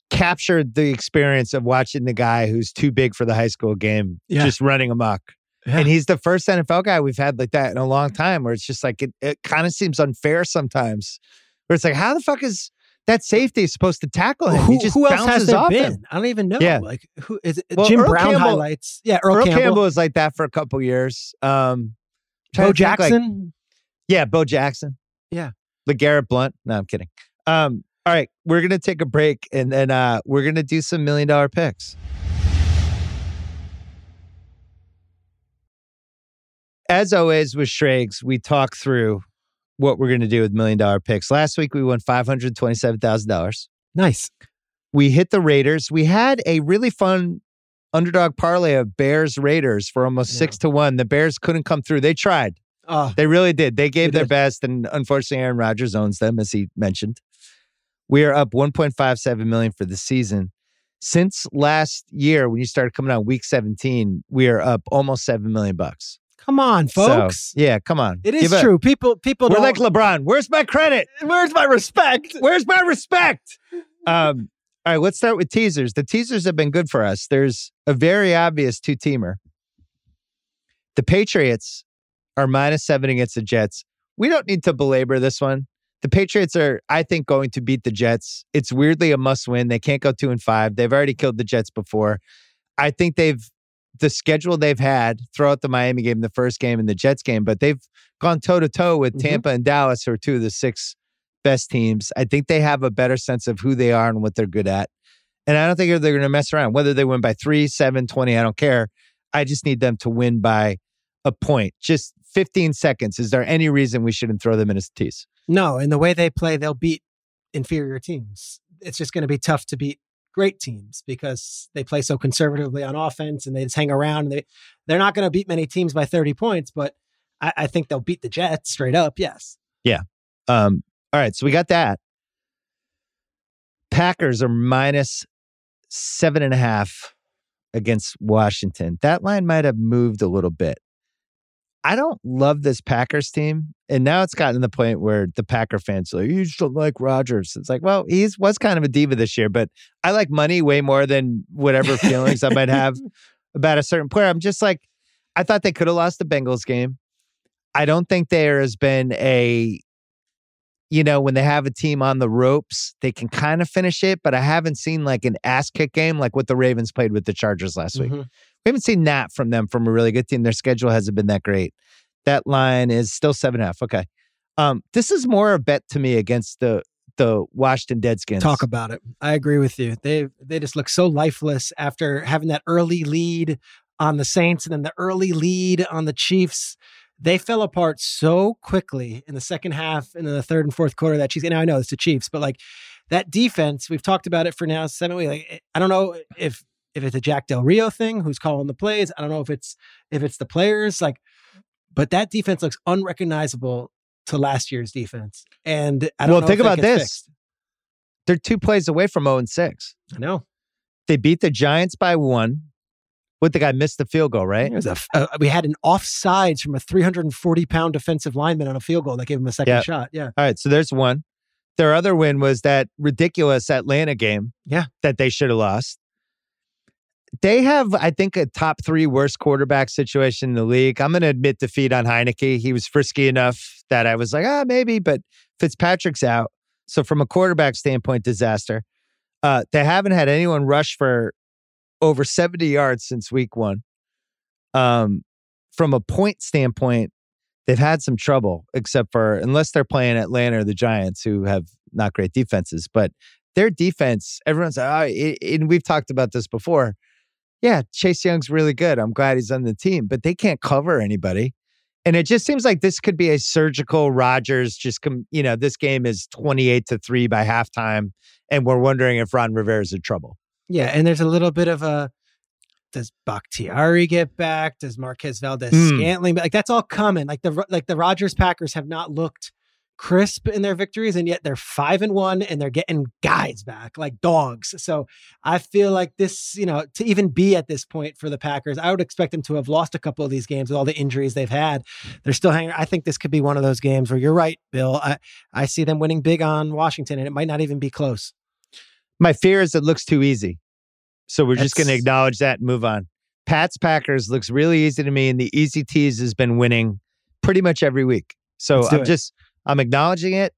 captured the experience of watching the guy who's too big for the high school game Yeah. just running amok. Yeah. And he's the first NFL guy we've had like that in a long time where it's just like, it, it kind of seems unfair sometimes. Where it's like, how the fuck is that safety supposed to tackle him? who, he just who else has there off been? him. I don't even know. Yeah. Like who is it? Well, Jim Earl Brown Campbell- highlights. Yeah, Earl, Earl, Campbell, Campbell. was like that for a couple years. Um, Bo to think, like- Jackson. yeah, Bo Jackson. Yeah. LeGarrette Blunt. No, I'm kidding. Um, all right, we're gonna take a break and then uh, we're gonna do some million dollar picks. As always with Schrags, we talk through what we're gonna do with million dollar picks. Last week we won five hundred twenty seven thousand dollars. nice. We hit the Raiders. We had a really fun underdog parlay of Bears Raiders for almost Yeah. six to one. The Bears couldn't come through. They tried. Oh, They really did. They gave their did. best, and unfortunately, Aaron Rodgers owns them, as he mentioned. We are up 1.57 million for the season. Since last year, when you started coming on week 17, we are up almost seven million bucks. Come on, So, folks. yeah, come on. it is true. People, people We're don't. like LeBron. Where's my credit? Where's my respect? Where's my respect? Um, all right, let's start with teasers. The teasers have been good for us. There's a very obvious two teamer. The Patriots are minus seven against the Jets. We don't need to belabor this one. The Patriots are, I think, going to beat the Jets. It's weirdly a must win. They can't go two and five. They've already killed the Jets before. I think they've, the schedule they've had, throw out the Miami game, the first game, and the Jets game, but they've gone toe to toe with Mhm. Tampa and Dallas, who are two of the six best teams. I think they have a better sense of who they are and what they're good at. And I don't think they're going to mess around. Whether they win by three, seven, 20, I don't care. I just need them to win by a point. Just 15 seconds. Is there any reason we shouldn't throw them in as tease? No, and the way they play, they'll beat inferior teams. It's just going to be tough to beat great teams because they play so conservatively on offense and they just hang around. And they they're not going to beat many teams by thirty points, but I, I think they'll beat the Jets straight up. Yes. Yeah. Um, all right, so we got that. Packers are minus seven and a half against Washington. That line might have moved a little bit. I don't love this Packers team. And now it's gotten to the point where the Packer fans are like, you just don't like Rodgers. It's like, well, he's was kind of a diva this year, but I like money way more than whatever <laughs> feelings I might have about a certain player. I'm just like, I thought they could have lost the Bengals game. I don't think there has been a you know, when they have a team on the ropes, they can kind of finish it, but I haven't seen like an ass kick game like what the Ravens played with the Chargers last week. Mhm. We haven't seen that from them from a really good team. Their schedule hasn't been that great. That line is still seven and a half. Okay. Um, this is more a bet to me against the the Washington Deadskins. Talk about it. I agree with you. They they just look so lifeless after having that early lead on the Saints and then the early lead on the Chiefs. They fell apart so quickly in the second half and in the third and fourth quarter that she's and I know it's the Chiefs, but like that defense, we've talked about it for now seven weeks. Like I don't know if if it's a Jack Del Rio thing, who's calling the plays. I don't know if it's if it's the players, like, but that defense looks unrecognizable to last year's defense. And I don't well, know think if about this. fixed. They're two plays away from 0 and 6. I know. They beat the Giants by one. What the guy missed the field goal, right? A, uh, we had an offsides from a 340 pound defensive lineman on a field goal that gave him a second Yeah. shot. Yeah. All right, so there's one. Their other win was that ridiculous Atlanta game. Yeah. That they should have lost. They have, I think, a top three worst quarterback situation in the league. I'm going to admit defeat on Heinicke. He was frisky enough that I was like, ah, maybe, but Fitzpatrick's out. So from a quarterback standpoint, disaster. Uh, they haven't had anyone rush for over 70 yards since week one. Um, from a point standpoint, they've had some trouble, except for unless they're playing Atlanta or the Giants, who have not great defenses. But their defense, everyone's like, oh, and we've talked about this before. Yeah, Chase Young's really good. I'm glad he's on the team, but they can't cover anybody. And it just seems like this could be a surgical Rodgers. Just come, you know, this game is 28 to three by halftime, and we're wondering if Ron Rivera's in trouble. Yeah. And there's a little bit of a does Bakhtiari get back? Does Marquez Valdes Mm. Scantling? Like that's all coming. Like the like the Rodgers Packers have not looked crisp in their victories, and yet they're five and one, and they're getting guys back like dogs. So I feel like this, you know, to even be at this point for the Packers, I would expect them to have lost a couple of these games with all the injuries they've had. They're still hanging. I think this could be one of those games where you're right, Bill. I I see them winning big on Washington, and it might not even be close. My fear is it looks too easy. So we're just going to acknowledge that and move on. Pats Packers looks really easy to me, and the easy tease has been winning pretty much every week. So I'm it. just I'm acknowledging it.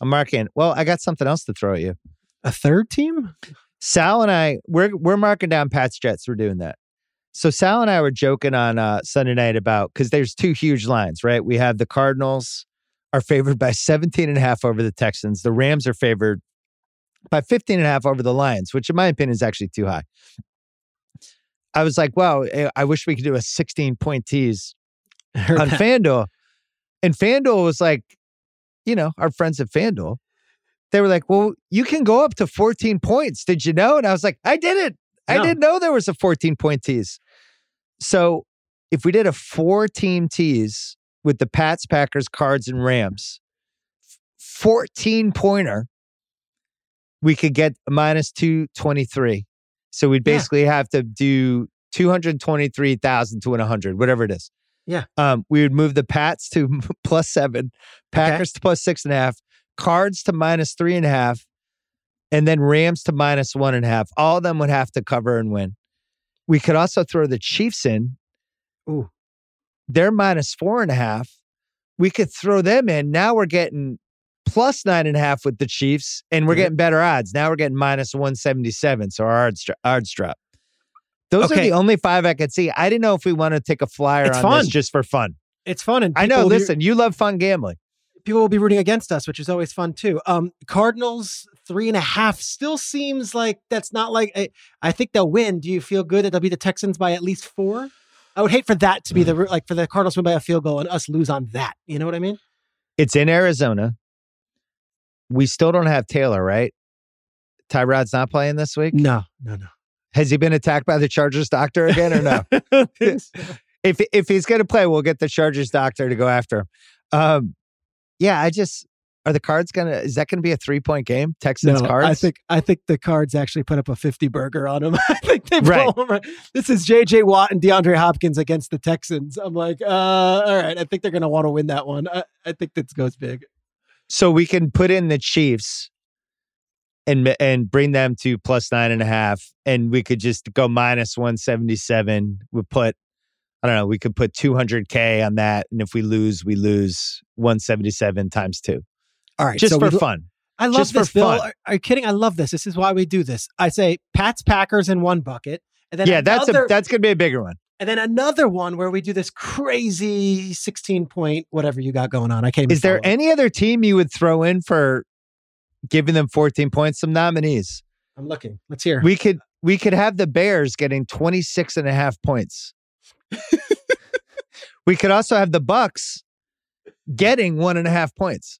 I'm marking. Well, I got something else to throw at you. A third team? Sal and I we're we're marking down Pats Jets. We're doing that. So Sal and I were joking on uh, Sunday night about because there's two huge lines, right? We have the Cardinals are favored by 17 and a half over the Texans. The Rams are favored by 15 and a half over the Lions, which in my opinion is actually too high. I was like, wow, eh, I wish we could do a 16 point tease <laughs> on. FanDuel. And FanDuel was like, you know, our friends at FanDuel, they were like, well, you can go up to 14 points. Did you know? And I was like, I didn't. I didn't know there was a 14 point tease. So if we did a four team tease with the Pats, Packers, Cards, and Rams, 14 pointer, we could get minus 223. So we'd Yeah. basically have to do 223,000 to win 100, whatever it is. Yeah. Um, we would move the Pats to <laughs> plus seven, Packers to plus six and a half, Cards to minus three and a half, and then Rams to minus one and a half. All of them would have to cover and win. We could also throw the Chiefs in. Ooh. They're minus four and a half. We could throw them in. Now we're getting plus nine and a half with the Chiefs, and we're Mhm. getting better odds. Now we're getting minus 177. So our odds, odds drop. Those are the only five I could see. I didn't know if we want to take a flyer It's on fun. this just for fun. It's fun, and I know. will be- Listen, you love fun gambling. people will be rooting against us, which is always fun too. Um, Cardinals three and a half still seems like that's not like I, I think they'll win. Do you feel good that they'll be the Texans by at least four? I would hate for that to be the like for the Cardinals win by a field goal and us lose on that. You know what I mean? It's in Arizona. We still don't have Taylor, right? Tyrod's not playing this week. No, no, no. Has he been attacked by the Chargers doctor again or no? <laughs> I don't think <laughs> so. if if he's going to play, we'll get the Chargers doctor to go after him. Um, yeah, I just are the Cards going to? Is that going to be a three point game? Texans No, Cards. I think I think the Cards actually put up a fifty burger on them. <laughs> I think they Right. right. This is J.J. Watt and DeAndre Hopkins against the Texans. I'm like, uh, all right. I think they're going to want to win that one. I, I think this goes big. So we can put in the Chiefs and and bring them to plus nine and a half, and we could just go minus one seventy seven. We put. I don't know. We could put 200K on that. And if we lose, we lose 177 times two. All right, Just so for fun. I love just for this, Bill. Are, are you kidding? I love this. This is why we do this. I say Pats Packers in one bucket, and then Yeah, that's a that's gonna be a bigger one. And then another one where we do this crazy sixteen point whatever you got going on. I can't. Is there any other team you would throw in for giving them 14 points? Some nominees. I'm looking. Let's hear. We could we could have the Bears getting 26 and a half points. <laughs> We could also have the Bucks getting one and a half points.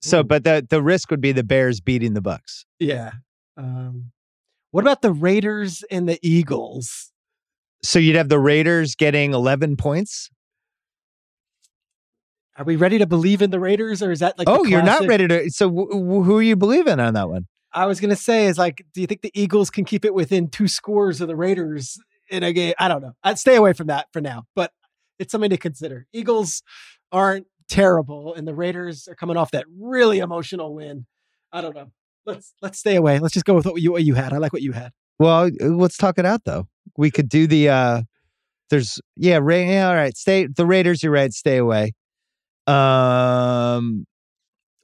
So, but the the risk would be the Bears beating the Bucks. Yeah. Um, what about the Raiders and the Eagles? So you'd have the Raiders getting eleven points. Are we ready to believe in the Raiders, or is that like? oh, you're not ready to. So wh- wh- who are you believing on that one? I was gonna say is like, do you think the Eagles can keep it within two scores of the Raiders in a game? I don't know. I'd stay away from that for now, but it's something to consider. Eagles aren't terrible, and the Raiders are coming off that really emotional win. I don't know. Let's let's stay away. Let's just go with what you what you had. I like what you had. Well, uh, let's talk it out though. We could do the. uh There's yeah, Ra- yeah. All right, stay the Raiders. You're right. Stay away. Um,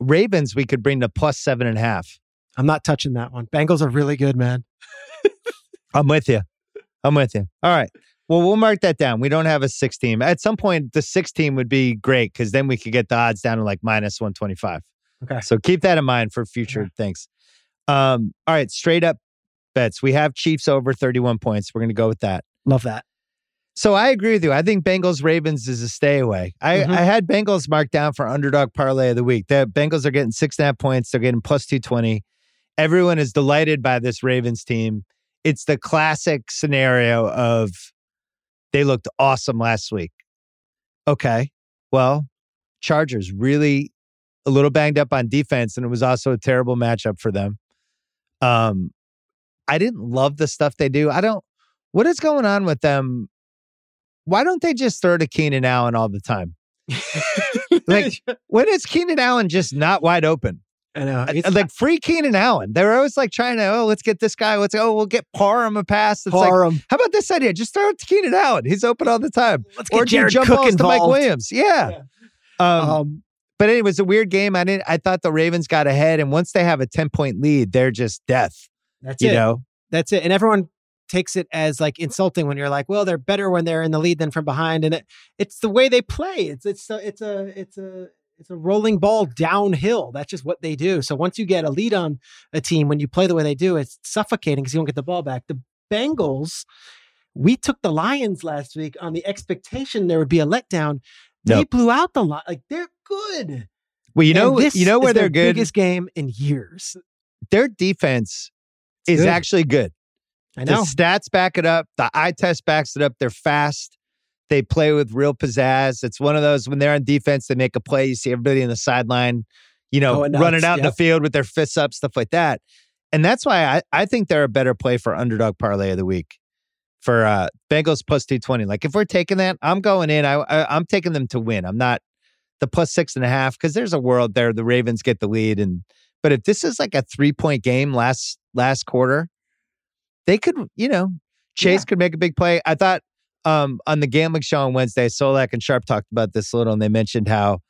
Ravens. We could bring to plus seven and a half. I'm not touching that one. Bengals are really good, man. <laughs> I'm with you. I'm with you. All right. Well, we'll mark that down. We don't have a six team. At some point, the six team would be great because then we could get the odds down to like minus 125. Okay. So keep that in mind for future Okay. things. Um, all right. Straight up bets. We have Chiefs over 31 points. We're going to go with that. Love that. So I agree with you. I think Bengals Ravens is a stay away. I, Mhm. I had Bengals marked down for underdog parlay of the week. The Bengals are getting six and a half points. They're getting plus 220. Everyone is delighted by this Ravens team. It's the classic scenario of they looked awesome last week. Okay. Well, Chargers really a little banged up on defense, and it was also a terrible matchup for them. Um, I didn't love the stuff they do. I don't what is going on with them? Why don't they just throw to Keenan Allen all the time? <laughs> Like, When is Keenan Allen just not wide open? I know. Uh, It's like free Keenan Allen. They're always like trying to, oh, let's get this guy. Let's oh, we'll get Parham a pass. It's like, Parham. how about this idea? Just throw it to Keenan Allen. He's open all the time. Let's Or get Jared jump Cook balls to Mike. Williams. Yeah. Um, Um, but anyway, it was a weird game. I didn't. I thought the Ravens got ahead, and once they have a ten point lead, they're just death. That's You it. know. That's it. And everyone takes it as like insulting when you're like, well, they're better when they're in the lead than from behind. And it, it's the way they play. It's it's a, it's a it's a it's a rolling ball downhill. That's just what they do. So once you get a lead on a team, when you play the way they do, it's suffocating because you don't get the ball back. The Bengals, we took the Lions last week on the expectation there would be a letdown. They Nope. blew out the lot. Like they're good. Well, you know, this you know where is they're their good. Biggest game in years. Their defense is good. actually good. I know. The stats back it up. The eye test backs it up. They're fast. They play with real pizzazz. It's one of those when they're on defense, they make a play. You see everybody in the sideline, you know, running out in the field with their fists up, stuff like that. And that's why I, I think they're a better play for underdog parlay of the week for uh Bengals plus 220. Like if we're taking that, I'm going in. I, I I'm taking them to win. I'm not the plus six and a half because there's a world there. The Ravens get the lead. And but if this is like a three point game last last quarter, they could, you know, Chase Yeah. could make a big play. I thought um, on the gambling show on Wednesday, Solak and Sharp talked about this a little, and they mentioned how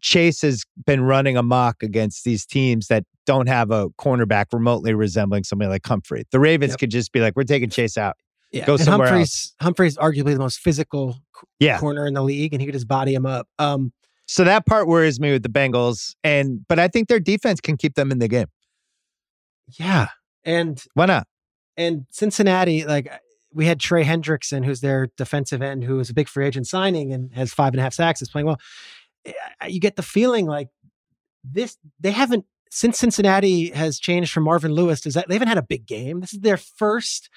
Chase has been running amok against these teams that don't have a cornerback remotely resembling somebody like Humphrey. The Ravens Yep. could just be like, we're taking Chase out. Yeah. Go and somewhere Humphreys, Humphreys arguably the most physical Yeah. corner in the league, and he could just body him up. Um, So that part worries me with the Bengals, and but I think their defense can keep them in the game. yeah, and Why not? and Cincinnati, like we had Trey Hendrickson, who's their defensive end, who was a big free agent signing and has five and a half sacks, is playing well. Eh, You get the feeling like this they haven't since Cincinnati has changed from Marvin Lewis. Does that they haven't had a big game? This is their first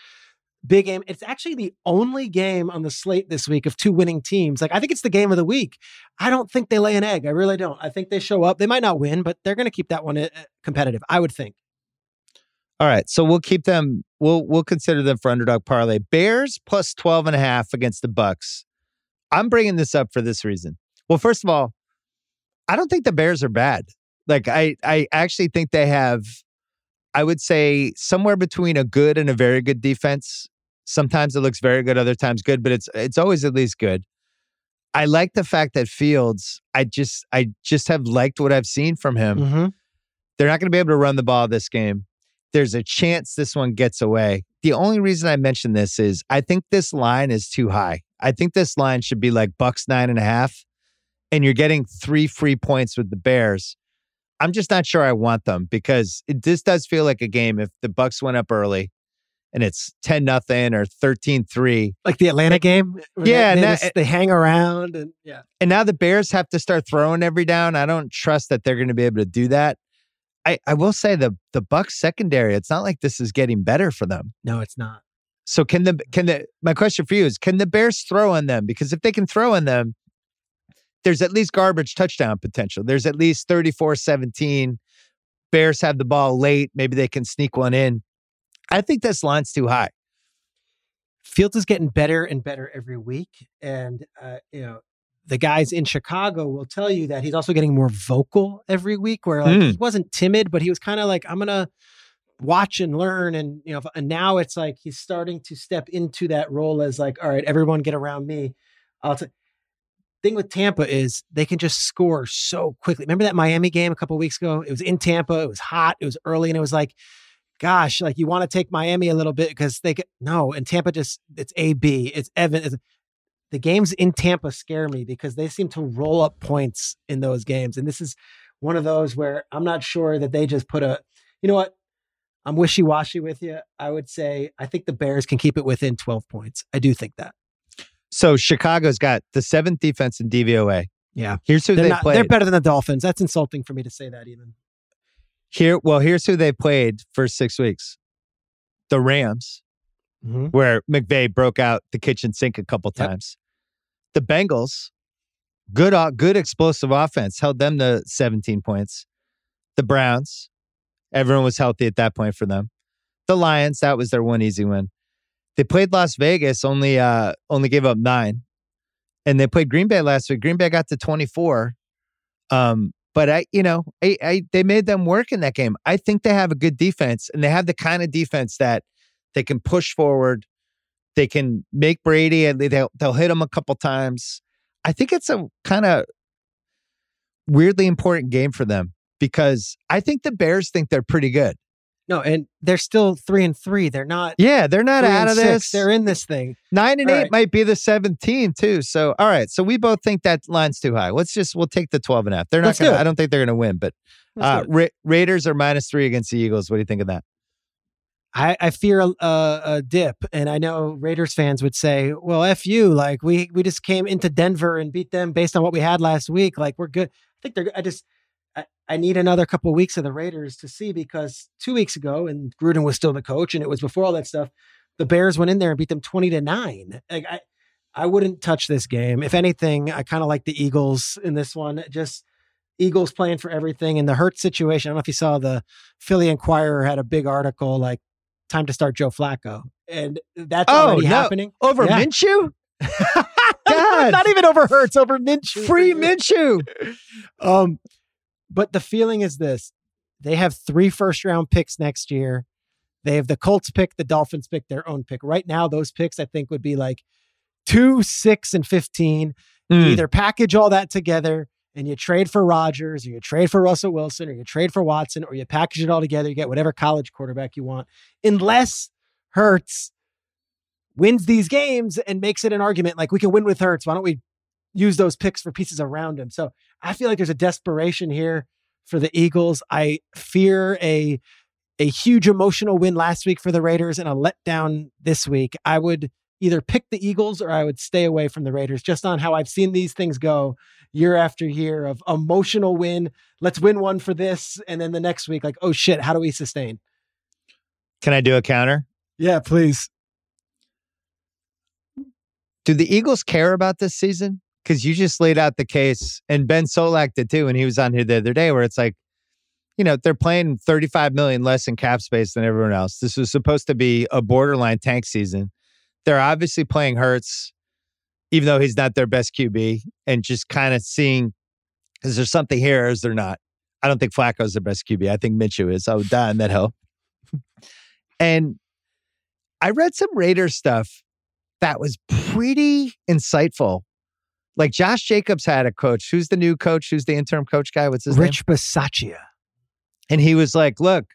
big game. It's actually the only game on the slate this week of two winning teams. Like I think it's the game of the week. I don't think they lay an egg. I really don't. I think they show up. They might not win, but they're going to keep that one uh, competitive. I would think. All right, so we'll keep them. We'll we'll consider them for underdog parlay. Bears plus 12 and a half against the Bucks. I'm bringing this up for this reason. Well, first of all, I don't think the Bears are bad. Like I I actually think they have I would say somewhere between a good and a very good defense. Sometimes it looks very good, other times good, but it's it's always at least good. I like the fact that Fields, I just I just have liked what I've seen from him. Mm-hmm. They're not going to be able to run the ball this game. There's a chance this one gets away. The only reason I mention this is I think this line is too high. I think this line should be like Bucks nine and a half, and you're getting three free points with the Bears. I'm just not sure I want them because it, this does feel like a game. If the Bucks went up early, and it's 10 nothing or 13 3. Like the Atlanta game? Yeah, They, they, just- they hang around and yeah. And now the Bears have to start throwing every down. I don't trust that they're going to be able to do that. I, I will say the the Bucks secondary, it's not like this is getting better for them. No, it's not. So can the can the my question for you is can the Bears throw on them? Because if they can throw on them, there's at least garbage touchdown potential. There's at least 34-17. Bears have the ball late. Maybe they can sneak one in. I think this line's too high. Fields is getting better and better every week. And, uh, you know, the guys in Chicago will tell you that he's also getting more vocal every week, where like Mm. he wasn't timid, but he was kind of like, I'm going to watch and learn. And, you know, and now it's like he's starting to step into that role as like, all right, everyone get around me. I'll t- Thing with Tampa is they can just score so quickly. Remember that Miami game a couple weeks ago? It was in Tampa. It was hot. It was early, and it was like, gosh, like you want to take Miami a little bit because they get no, and Tampa just it's AB, it's Evan. It's, the games in Tampa scare me because they seem to roll up points in those games, and this is one of those where I'm not sure that they just put a, you know what, I'm wishy washy with you. I would say I think the Bears can keep it within 12 points. I do think that. So Chicago's got the seventh defense in DVOA. Yeah, Here's who they're they not, played. they're better than the Dolphins. That's insulting for me to say that even. Here, well, here's who they played for six weeks. The Rams, Mm-hmm. where McVay broke out the kitchen sink a couple Yep. times. The Bengals, good, good explosive offense, held them to 17 points. The Browns, everyone was healthy at that point for them. The Lions, that was their one easy win. They played Las Vegas, only uh only gave up nine, and they played Green Bay last week. Green Bay got to 24. Um, but I, you know, I, I they made them work in that game. I think they have a good defense, and they have the kind of defense that they can push forward. They can make Brady, and they- they'll they'll hit him a couple times. I think it's a kind of weirdly important game for them because I think the Bears think they're pretty good. No, and they're still three and three. They're not. Yeah, they're not out of six. this. They're in this thing. Nine and All eight right. might be the 17 too. So, all right. So we both think that line's too high. Let's just, we'll take the 12 and a half. They're not Let's going to, it. I don't think they're going to win, but uh. Ra- Raiders are minus three against the Eagles. What do you think of that? I, I fear a, a, a dip, and I know Raiders fans would say, "Well, f you, like we we just came into Denver and beat them based on what we had last week. Like we're good." I think they're. I just I, need another couple weeks of the Raiders to see because two weeks ago, and Gruden was still the coach, and it was before all that stuff. The Bears went in there and beat them twenty to nine. Like I, I wouldn't touch this game. If anything, I kind of like the Eagles in this one. Just Eagles playing for everything. And the Hurt situation. I don't know if you saw the Philly Inquirer had a big article like time to start Joe Flacco. And that's Oh, already no. happening. Over Yeah. Minshew? <laughs> God. Not even over Hurts, over Minshew. Free Minshew. Um, but the feeling is this: they have three first round picks next year. They have the Colts pick, the Dolphins pick, their own pick. Right now, those picks I think would be like two, six, and fifteen. Mm. either package all that together and you trade for Rodgers, or you trade for Russell Wilson, or you trade for Watson, or you package it all together. You get whatever college quarterback you want, unless Hurts wins these games and makes it an argument like we can win with Hurts. Why don't we use those picks for pieces around him? So I feel like there's a desperation here for the Eagles. I fear a a huge emotional win last week for the Raiders and a letdown this week. I would either pick the Eagles or I would stay away from the Raiders just on how I've seen these things go year after year of emotional win. Let's win one for this. And then the next week, like, oh shit, how do we sustain? Can I do a counter? Yeah, please. Do the Eagles care about this season? Because you just laid out the case, and Ben Solak did too, and he was on here the other day, where it's like, you know, they're playing 35 million less in cap space than everyone else. This was supposed to be a borderline tank season. They're obviously playing Hurts, even though he's not their best QB, and just kind of seeing is there something here or is there not? I don't think Flacco's the best QB. I think Minshew is. I would die on that hill. <laughs> and I read some Raiders stuff that was pretty insightful. Like Josh Jacobs had a coach. Who's the new coach? Who's the interim coach guy? What's his name? Rich Bisaccia. And he was like, look,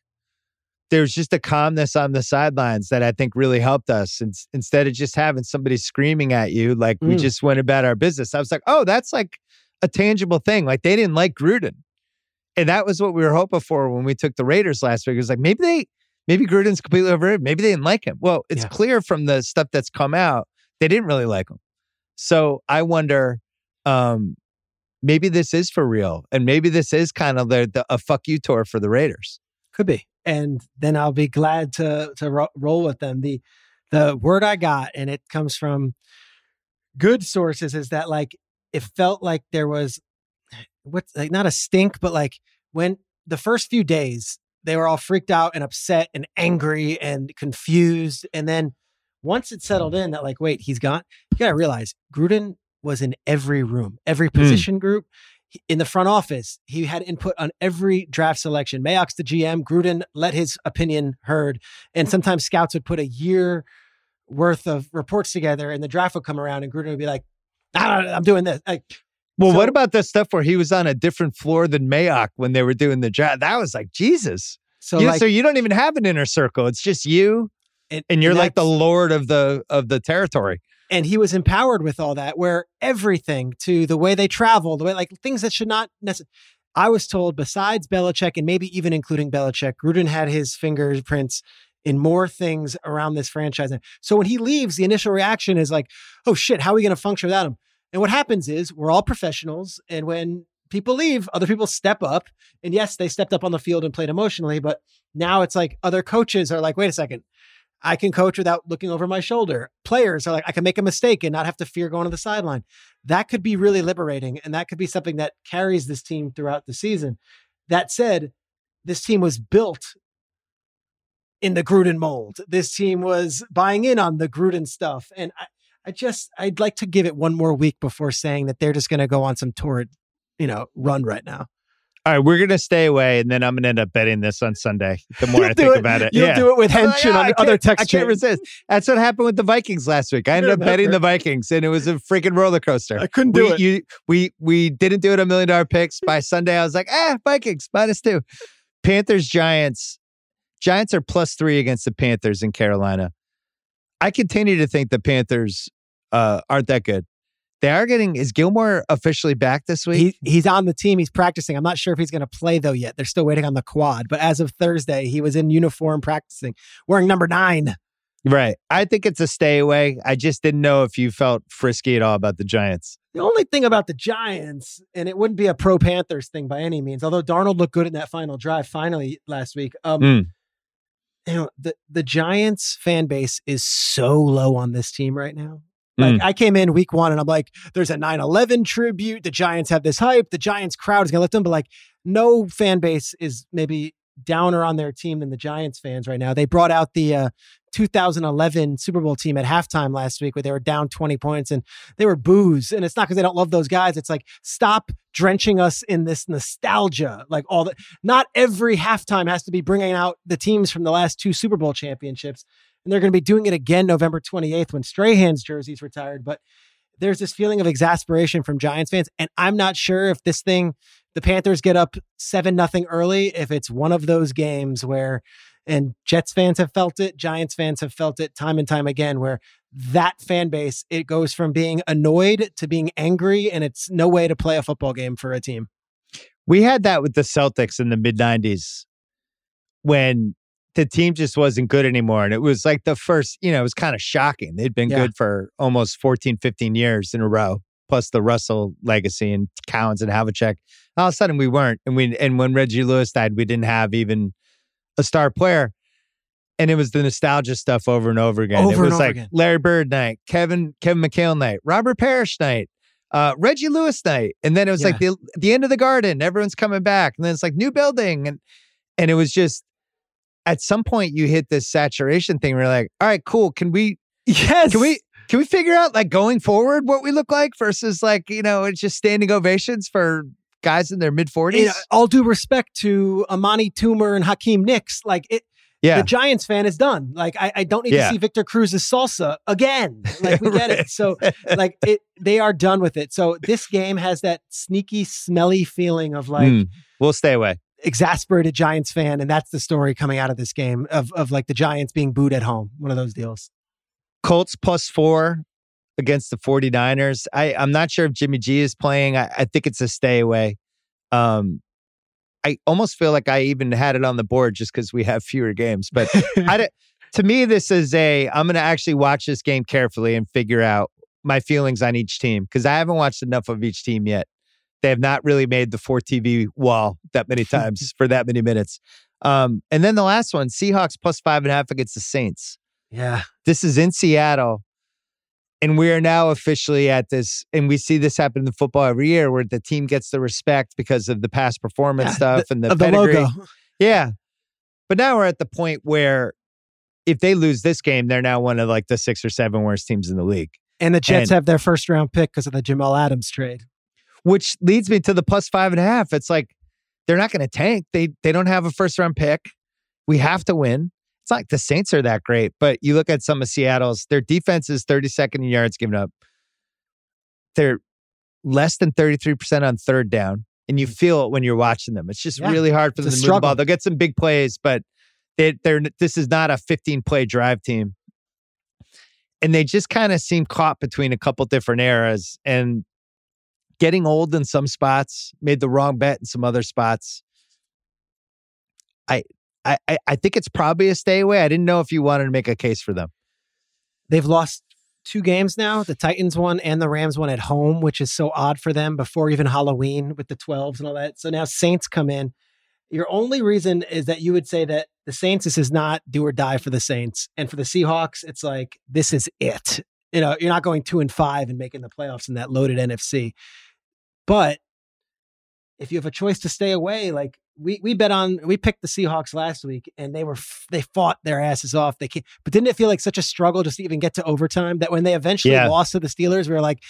there's just a calmness on the sidelines that I think really helped us. And instead of just having somebody screaming at you, like we Mm. just went about our business. I was like, oh, that's like a tangible thing. Like they didn't like Gruden. And that was what we were hoping for when we took the Raiders last week. It was like maybe they Maybe Gruden's completely overrated. Maybe they didn't like him. Well, it's Yeah. clear from the stuff that's come out they didn't really like him. So I wonder, um, maybe this is for real, and maybe this is kind of the, the a fuck you tour for the Raiders. Could be. And then I'll be glad to to ro- roll with them. The the word I got, and it comes from good sources, is that like it felt like there was what's like not a stink, but like when the first few days they were all freaked out and upset and angry and confused, and then once it settled in that like wait he's gone, you gotta realize Gruden was in every room, every hmm. position group in the front office. He had input on every draft selection. Mayock's the GM. Gruden let his opinion heard. And sometimes scouts would put a year worth of reports together and the draft would come around and Gruden would be like, I'm doing this. Like, Well, So- what about the stuff where he was on a different floor than Mayock when they were doing the draft? That was like Jesus. so You- like, so you don't even have an inner circle. It's just you, and you're like the lord of the of the territory. and he was empowered with all that where everything to the way they travel the way like things that should not necessarily i was told besides Belichick and maybe even including Belichick, gruden had his fingerprints in more things around this franchise. And so when he leaves the initial reaction is like oh shit how are we going to function without him? And what happens is we're all professionals and when people leave other people step up. And yes they stepped up on the field and played emotionally but now it's like other coaches are like wait a second I can coach without looking over my shoulder. Players are like, I can make a mistake and not have to fear going to the sideline. That could be really liberating. And that could be something that carries this team throughout the season. That said, this team was built in the Gruden mold. This team was buying in on the Gruden stuff. And I, I just, I'd like to give it one more week before saying that they're just going to go on some torrid, you know, run right now. All right, we're gonna stay away, and then I'm gonna end up betting this on Sunday. The more You'll I think it- about it, You'll yeah. do it with I'm like, "Ah, on other text I can't resist. That's what happened with the Vikings last week. I ended up betting the Vikings, and it was a freaking roller coaster. I couldn't do we, You, we we didn't do it on million dollar picks. By Sunday, I was like, ah, Vikings minus two. Panthers, Giants. Giants are plus three against the Panthers in Carolina. I continue to think the Panthers uh, aren't that good. They are getting. Is Gilmore officially back this week? He, he's on the team. He's practicing. I'm not sure if he's going to play though yet. They're still waiting on the quad. But as of Thursday, he was in uniform practicing, wearing number nine. right. I think it's a stay away. I just didn't know if you felt frisky at all about the Giants. The only thing about the Giants, and it wouldn't be a pro Panthers thing by any means, although Darnold looked good in that final drive finally last week. Um, Mm. You know, the, the Giants fan base is so low on this team right now. Like I came in week one and I'm like, there's a 9-11 tribute. The Giants have this hype. The Giants crowd is gonna lift them, but like no fan base is maybe downer on their team than the Giants fans right now. They brought out the uh, 2011 Super Bowl team at halftime last week where they were down 20 points and they were boos. And it's not because they don't love those guys. It's like, stop drenching us in this nostalgia. Like all the, not every halftime has to be bringing out the teams from the last two Super Bowl championships. And they're going to be doing it again November 28th when Strahan's jersey's retired. But there's this feeling of exasperation from Giants fans. And I'm not sure if this thing, the Panthers get up seven nothing early, if it's one of those games where, and Jets fans have felt it, Giants fans have felt it time and time again, where that fan base, it goes from being annoyed to being angry, and it's no way to play a football game for a team. We had that with the Celtics in the mid 90s when the team just wasn't good anymore. And it was like the first, you know, it was kind of shocking. They'd been Yeah. good for almost 14, 15 years in a row, plus the Russell legacy and Cowens and Havlicek. All of a sudden we weren't. And we and when Reggie Lewis died, we didn't have even a star player. And it was the nostalgia stuff over and over again. Over it was like again. Larry Bird night, Kevin Kevin McHale night, Robert Parish night, uh, Reggie Lewis night, and then it was like the the end of the garden. Everyone's coming back, and then it's like new building, and and it was just at some point you hit this saturation thing. Where you're like, all right, cool. Can we Yes. can we can we figure out like going forward what we look like versus like you know it's just standing ovations for guys in their mid You forties? know, all due respect to Amani Toomer and Hakeem Nicks, like it, Yeah, the Giants fan is done. Like I, I don't need Yeah. to see Victor Cruz's salsa again. Like we get it. <laughs> So like it, they are done with it. So this game has that sneaky, smelly feeling of like Mm, we'll stay away. Exasperated Giants fan, and that's the story coming out of this game of of like the Giants being booed at home. One of those deals. Colts plus four against the 49ers. I, I'm not sure if Jimmy G is playing. I, I think it's a stay away. Um, I almost feel like I even had it on the board just because we have fewer games. But <laughs> I, to me, this is a. I'm going to actually watch this game carefully and figure out my feelings on each team because I haven't watched enough of each team yet. They have not really made the four TV wall that many <laughs> times for that many minutes. Um, and then the last one, Seahawks plus five and a half against the Saints. Yeah. This is in Seattle. And we are now officially at this, and we see this happen in football every year where the team gets the respect because of the past performance Yeah, stuff and the, the logo. Yeah. But now we're at the point where if they lose this game, they're now one of like the six or seven worst teams in the league. And the Jets And- have their first round pick because of the Jamal Adams trade. Which leads me to the plus five and a half. It's like they're not going to tank. They they don't have a first round pick. We have to win. It's not like the Saints are that great, but you look at some of Seattle's, their defense is 32nd in yards given up. They're less than 33% on third down. And you feel it when you're watching them. It's just Yeah, really hard for them to a move the ball. They'll get some big plays, but they, they're this is not a 15 play drive team. And they just kind of seem caught between a couple different eras and getting old in some spots, made the wrong bet in some other spots. I I I- think it's probably a stay away. I didn't know if you wanted to make a case for them. They've lost two games now the Titans one and the Rams one at home, which is so odd for them before even Halloween with the 12s and all that. So now Saints come in. Your only reason is that you would say that the Saints, this is not do or die for the Saints. And for the Seahawks, it's like, this is it. You know, you're not going two and five and making the playoffs in that loaded NFC. But if you have a choice to stay away, like we we bet on we picked the Seahawks last week and they were they fought their asses off. They came, but didn't it feel like such a struggle just to even get to overtime that when they eventually Yeah. lost to the Steelers, we were like,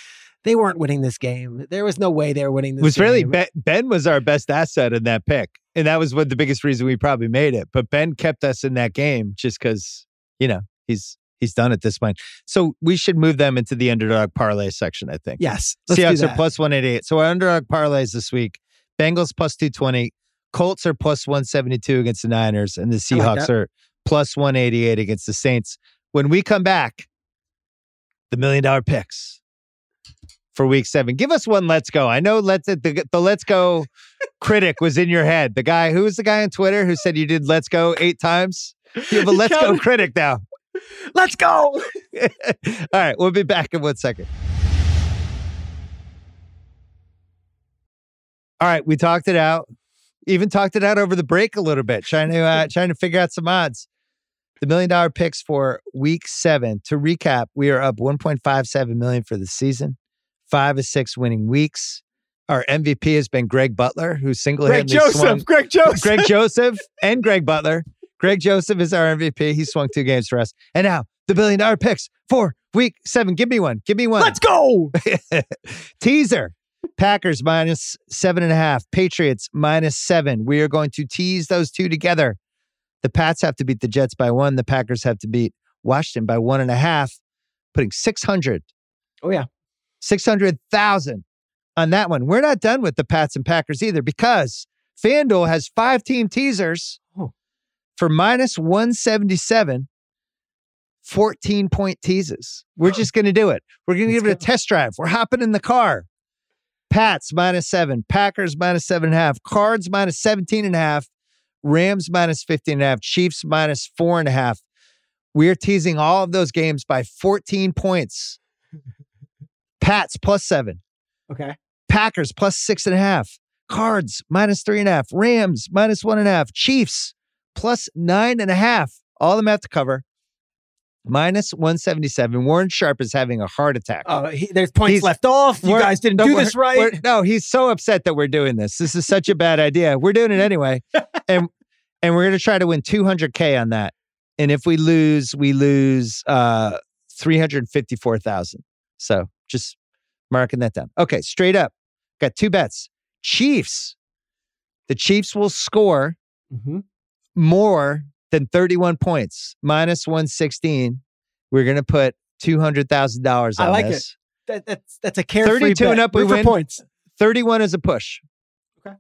they weren't winning this game. There was no way they were winning this. It was really game. ben, ben was our best asset in that pick. And that was what the biggest reason we probably made it. But Ben kept us in that game just because, you know, he's he's done at this point. So we should move them into the underdog parlay section, I think. Yes, Seahawks are plus 188. So our underdog parlays this week Bengals plus 220, Colts are plus 172 against the Niners, and the I like Seahawks are plus 188 against the Saints. When we come back, the million dollar picks for week seven. Give us one let's go. I know let's the, the let's go <laughs> critic was in your head. The guy who was the guy on Twitter who said you did let's go eight times? You have a <laughs> let's go critic now. Let's go. <laughs> All right, we'll be back in one second. All right, we talked it out. Even talked it out over the break a little bit, trying to uh, trying to figure out some odds. The million dollar picks for week seven. To recap, we are up 1.57 million for the season, five of six winning weeks. Our MVP has been Greg Butler, who single Greg handedly swung Joseph. Greg Joseph. Greg Joseph and Greg Butler. Greg Joseph is our MVP. He swung two games for us. And now the billion dollar picks for week seven. Give me one. Give me one. Let's go. <laughs> Teaser. Packers minus seven and a half. Patriots minus seven. We are going to tease those two together. The Pats have to beat the Jets by one. The Packers have to beat Washington by one and a half, putting 600, Oh yeah. 600,000 on that one. We're not done with the Pats and Packers either because FanDuel has five team teasers. For minus 177, 14 point teases. We're just going to do it. We're going to give it a test drive. We're hopping in the car. Pats minus seven, Packers minus seven and a half, Cards minus 17 and a half, Rams minus 15 and a half, Chiefs minus four and a half. We're teasing all of those games by 14 points. Pats plus seven, Okay. Packers plus six and a half, Cards minus three and a half, Rams minus one and a half, Chiefs plus nine and a half. All of them have to cover. Minus 177. Warren Sharp is having a heart attack. Oh, he, there's points He's- left off. You We're- guys didn't no, do we're- this right. we're- no, he's so upset that we're doing this. This is such a bad idea. We're doing it <laughs> anyway. and and we're going to try to win 200k on that. And if we lose, we lose uh 354,000. So, just marking that down. Okay, straight up. Got two bets. Chiefs. The Chiefs will score Mhm. More than 31 points, minus 116. We're going to put $200,000 on I like this. That, that's that's a carefree 32 and up, we Root win. points. 31 is a push. Okay.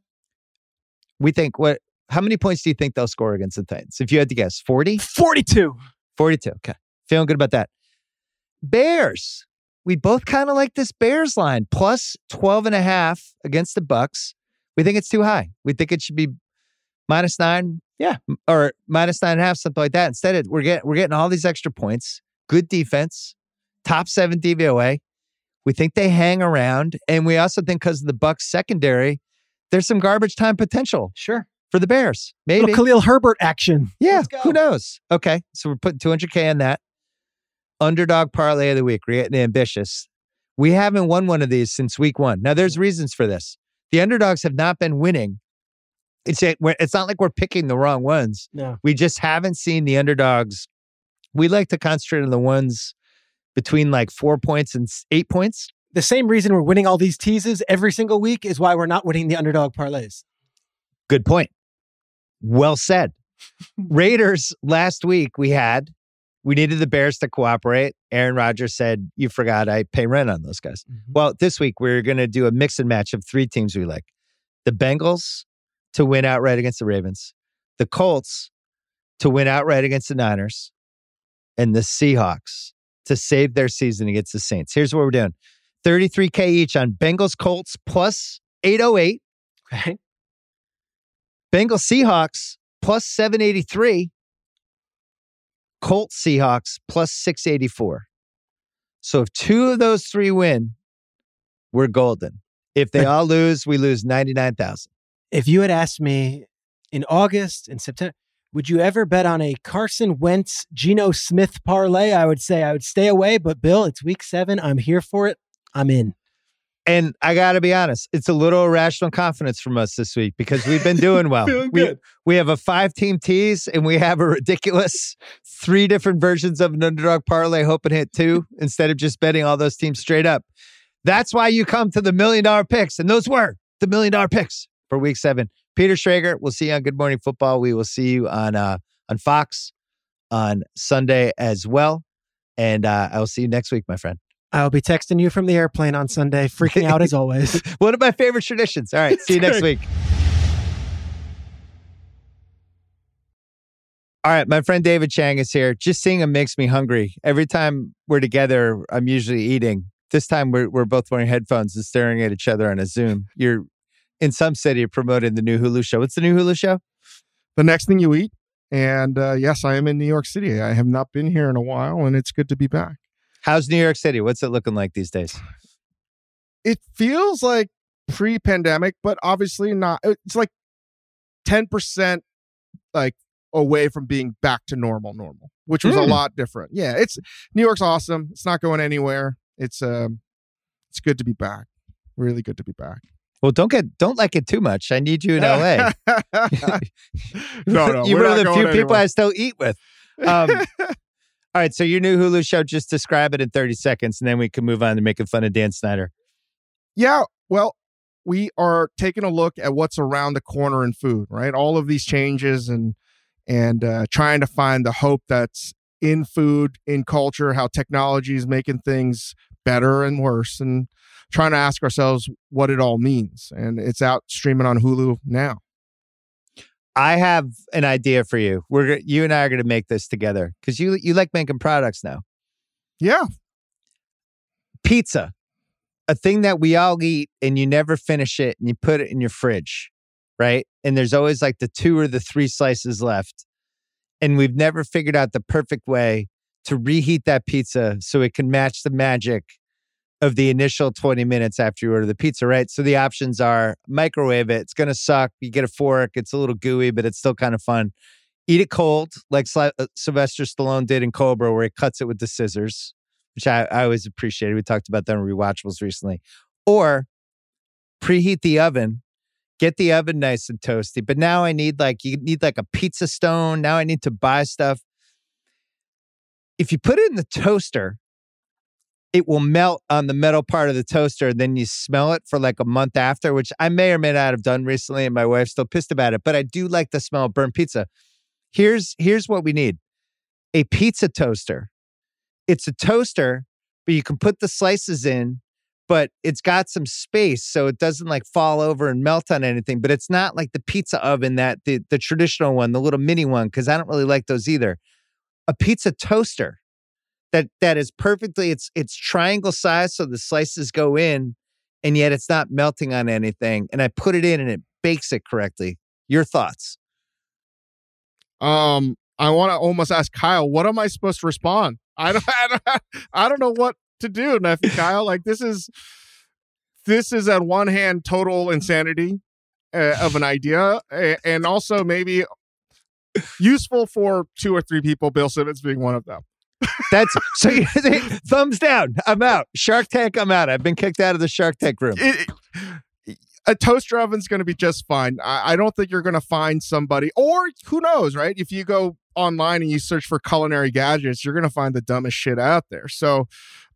We think what how many points do you think they'll score against the Titans? If you had to guess, 40? 42. 42. Okay. Feeling good about that. Bears. We both kind of like this Bears line plus 12 and a half against the Bucs. We think it's too high. We think it should be minus nine, Yeah. or minus nine and a half, something like that. Instead, it, we're getting we're getting all these extra points, good defense, top seven DVOA. We think they hang around, and we also think because of the Bucs secondary, there's some garbage time potential Sure. for the Bears. Maybe, Little Khalil Herbert action. yeah. Who knows? Okay, so we're putting 200k on that. Underdog parlay of the week. We're getting ambitious. We haven't won one of these since week one. Now, there's reasons for this. The underdogs have not been winning. It's we're- it's not like we're picking the wrong ones. No. We just haven't seen the underdogs. We like to concentrate on the ones between like four points and eight points. The same reason we're winning all these teases every single week is why we're not winning the underdog parlays. Good point. Well said. <laughs> Raiders last week we had we needed the Bears to cooperate. Aaron Rodgers said, "You forgot I pay rent on those guys." Mm-hmm. Well, this week we're going to do a mix and match of three teams we like: the Bengals to win outright against the Ravens, the Colts to win outright against the Niners, and the Seahawks to save their season against the Saints. Here's what we're doing: 33k each on Bengals Colts plus 808. Okay. Bengals Seahawks plus 783. Colts Seahawks plus 684. So if two of those three win, we're golden. If they <laughs> all lose, we lose 99,000. If you had asked me in August and September, would you ever bet on a Carson Wentz, Geno Smith parlay? I would say I would stay away. But Bill, it's week seven. I'm here for it. I'm in. And I got to be honest, it's a little irrational confidence from us this week because we've been doing well. <laughs> We, good. we have a five team tease and we have a ridiculous three different versions of an underdog parlay, hoping to hit two instead of just betting all those teams straight up. That's why you come to the million dollar picks. And those were the million dollar picks for week seven. Peter Schrager, we'll see you on Good Morning Football. We will see you on uh, on Fox on Sunday as well. And uh, I will see you next week, my friend. I'll be texting you from the airplane on Sunday, freaking out as <laughs> always. <laughs> One of my favorite traditions. All right. See you next <laughs> week. All right. My friend David Chang is here. Just seeing him makes me hungry. Every time we're together, I'm usually eating. This time we're, we're both wearing headphones and staring at each other on a Zoom. You're in some city promoting the new Hulu show. What's the new Hulu show? the next thing you eat. And uh, yes, I am in New York City. I have not been here in a while, and it's good to be back. How's New York City? What's it looking like these days? It feels like pre-pandemic, but obviously not. It's like ten percent, like away from being back to normal, normal, which was a Hmm. lot different. Yeah, it's New York's awesome. It's not going anywhere. It's um, it's good to be back. Really good to be back. Well, don't get don't like it too much. I need you in LA. <laughs> no, no, You're one of the few people anywhere. I still eat with. Um, <laughs> All right, so your new Hulu show, just describe it in 30 seconds, and then we can move on to making fun of Dan Snyder. Yeah, well, we are taking a look at what's around the corner in food, right? All of these changes and and uh, trying to find the hope that's in food, in culture, how technology is making things better and worse, and trying to ask ourselves what it all means. And it's out streaming on Hulu now. I have an idea for you. We're you and I are going to make this together because you you like making products now. Yeah, Pizza, a thing that we all eat, and you never finish it, and you put it in your fridge, right? And there's always like the two or the three slices left, and we've never figured out the perfect way to reheat that pizza so it can match the magic of the initial 20 minutes after you order the pizza, right? So the options are microwave it. It's going to suck. You get a fork. It's a little gooey, but it's still kind of fun. Eat it cold, like uh, Sylvester Stallone did in Cobra, where he cuts it with the scissors, which I, I always appreciated. We talked about that in rewatchables recently. Or preheat the oven, get the oven nice and toasty. But now I need like, you need like a pizza stone. Now I need to buy stuff. If you put it in the toaster, it will melt on the metal part of the toaster. And then you smell it for like a month after, which I may or may not have done recently. And my wife's still pissed about it, but I do like the smell of burnt pizza. Here's here's what we need. A pizza toaster. It's a toaster, but you can put the slices in, but it's got some space so it doesn't like fall over and melt on anything. But it's not like the pizza oven that the, the traditional one, the little mini one, because I don't really like those either. A pizza toaster that that is perfectly it's it's triangle size so the slices go in and yet it's not melting on anything and i put it in and it bakes it correctly your thoughts Um, I want to almost ask Kyle, what am I supposed to respond? I don't, <laughs> I don't, I don't know what to do, nephew Kyle. Like this is, this is at one hand total insanity uh, of an idea, and also maybe useful for two or three people. Bill Simmons being one of them. That's so. <laughs> You thumbs down. I'm out. Shark Tank. I'm out. I've been kicked out of the Shark Tank room. It, a toaster oven's going to be just fine. I, I don't think you're going to find somebody, or who knows, right? If you go online and you search for culinary gadgets, you're going to find the dumbest shit out there. So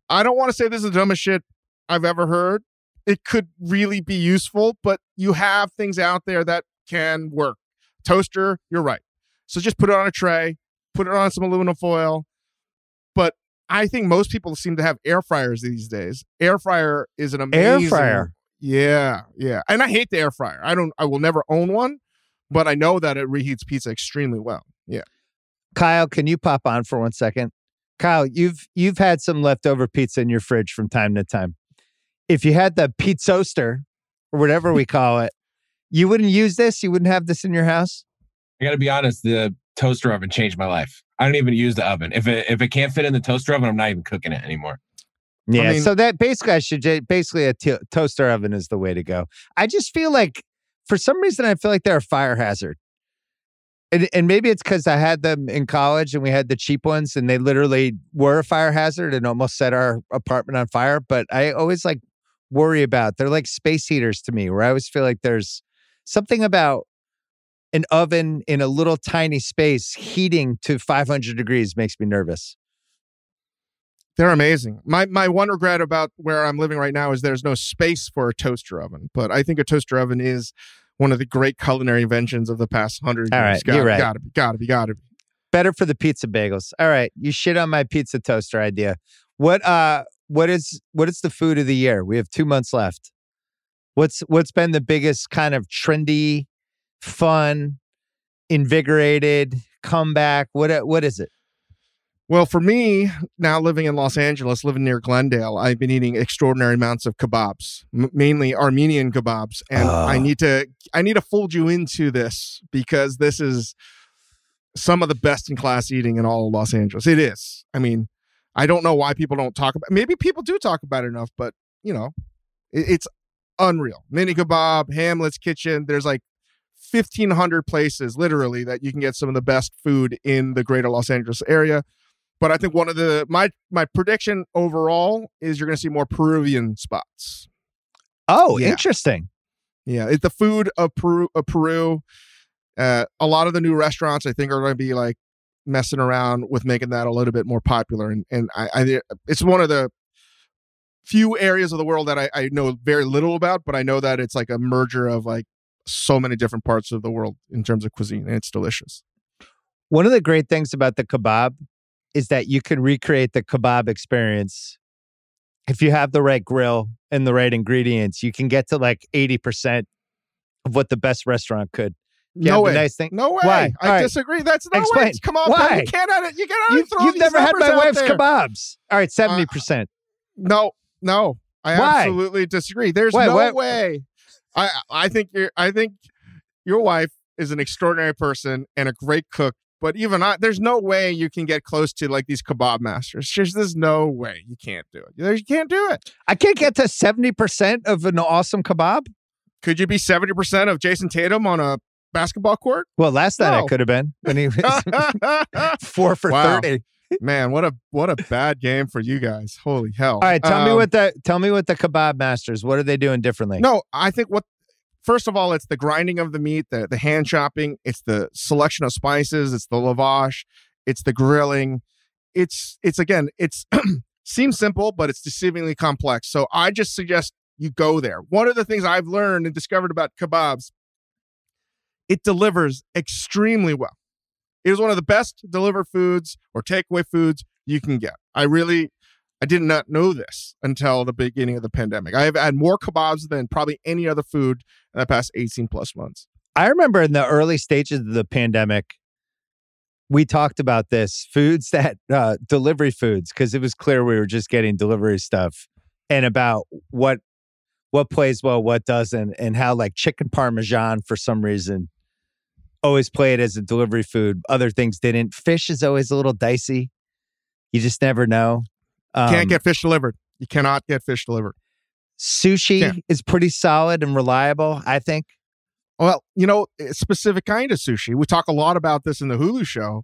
I don't want to say this is the dumbest shit I've ever heard. It could really be useful, but you have things out there that can work. Toaster, you're right. So just put it on a tray, put it on some aluminum foil. But I think most people seem to have air fryers these days. Air fryer is an amazing air fryer. Yeah, yeah. And I hate the air fryer. I don't I will never own one, but I know that it reheats pizza extremely well. Yeah. Kyle, can you pop on for one second? Kyle, you've you've had some leftover pizza in your fridge from time to time. If you had the pizzoaster or whatever we <laughs> call it, you wouldn't use this. You wouldn't have this in your house. I got to be honest. The toaster oven changed my life. I don't even use the oven. If it if it can't fit in the toaster oven, I'm not even cooking it anymore. Yeah. I mean, so that basically, I should basically a t- toaster oven is the way to go. I just feel like for some reason I feel like they're a fire hazard. And, and maybe it's because I had them in college and we had the cheap ones and they literally were a fire hazard and almost set our apartment on fire. But I always like worry about they're like space heaters to me, where I always feel like there's something about an oven in a little tiny space heating to 500 degrees makes me nervous. They're amazing. My my one regret about where I'm living right now is there's no space for a toaster oven. But I think a toaster oven is one of the great culinary inventions of the past hundred years. All right, gotta, you're right. Gotta be, gotta be, gotta be. Better for the pizza bagels. All right, you shit on my pizza toaster idea. What uh, what is what is the food of the year? We have two months left. What's what's been the biggest kind of trendy, fun, invigorated comeback? What what is it? Well, for me, now living in Los Angeles, living near Glendale, I've been eating extraordinary amounts of kebabs, m- mainly Armenian kebabs, and I need to I need to fold you into this because this is some of the best in class eating in all of Los Angeles. It is. I mean, I don't know why people don't talk about. Maybe people do talk about it enough, but you know, it, it's unreal. Mini kebab, Hamlet's Kitchen. There's like 1500 places literally that you can get some of the best food in the greater Los Angeles area. But I think one of the my my prediction overall is you're going to see more Peruvian spots. Oh, yeah. interesting. Yeah, it's the food of Peru. Of Peru. Uh, a lot of the new restaurants I think are going to be like messing around with making that a little bit more popular, and and I, I it's one of the few areas of the world that I, I know very little about, but I know that it's like a merger of like so many different parts of the world in terms of cuisine, and it's delicious. One of the great things about the kebab is that you can recreate the kebab experience. If you have the right grill and the right ingredients, you can get to like 80% of what the best restaurant could. You no way. Nice thing. No way. Why? I right. disagree. That's no Explain. way. Come on, Why? you can't. You can't you, You've never had my wife's there. kebabs. All right, 70%. Uh, no, no. I Why? absolutely disagree. There's Why? no way. I I think you I think your wife is an extraordinary person and a great cook but even I, there's no way you can get close to like these kebab masters. Just there's no way you can't do it. You can't do it. I can't get to seventy percent of an awesome kebab. Could you be seventy percent of Jayson Tatum on a basketball court? Well, last night no. I could have been when he was <laughs> <laughs> four for wow. thirty. Man, what a what a bad game for you guys. Holy hell. All right, tell um, me what the tell me what the kebab masters, what are they doing differently? No, I think what first of all, it's the grinding of the meat, the, the hand chopping, it's the selection of spices, it's the lavash, it's the grilling. It's it's again, it's <clears throat> seems simple, but it's deceivingly complex. So I just suggest you go there. One of the things I've learned and discovered about kebabs, it delivers extremely well. It is one of the best delivered foods or takeaway foods you can get. I really I did not know this until the beginning of the pandemic. I have had more kebabs than probably any other food in the past 18 plus months. I remember in the early stages of the pandemic, we talked about this foods <laughs> that uh, delivery foods because it was clear we were just getting delivery stuff and about what what plays well, what doesn't, and how like chicken parmesan for some reason always played as a delivery food. Other things didn't. Fish is always a little dicey. You just never know. Um, Can't get fish delivered. You cannot get fish delivered. sushi Yeah. is pretty solid and reliable. I think. Well, you know, a specific kind of sushi. We talk a lot about this in the Hulu show.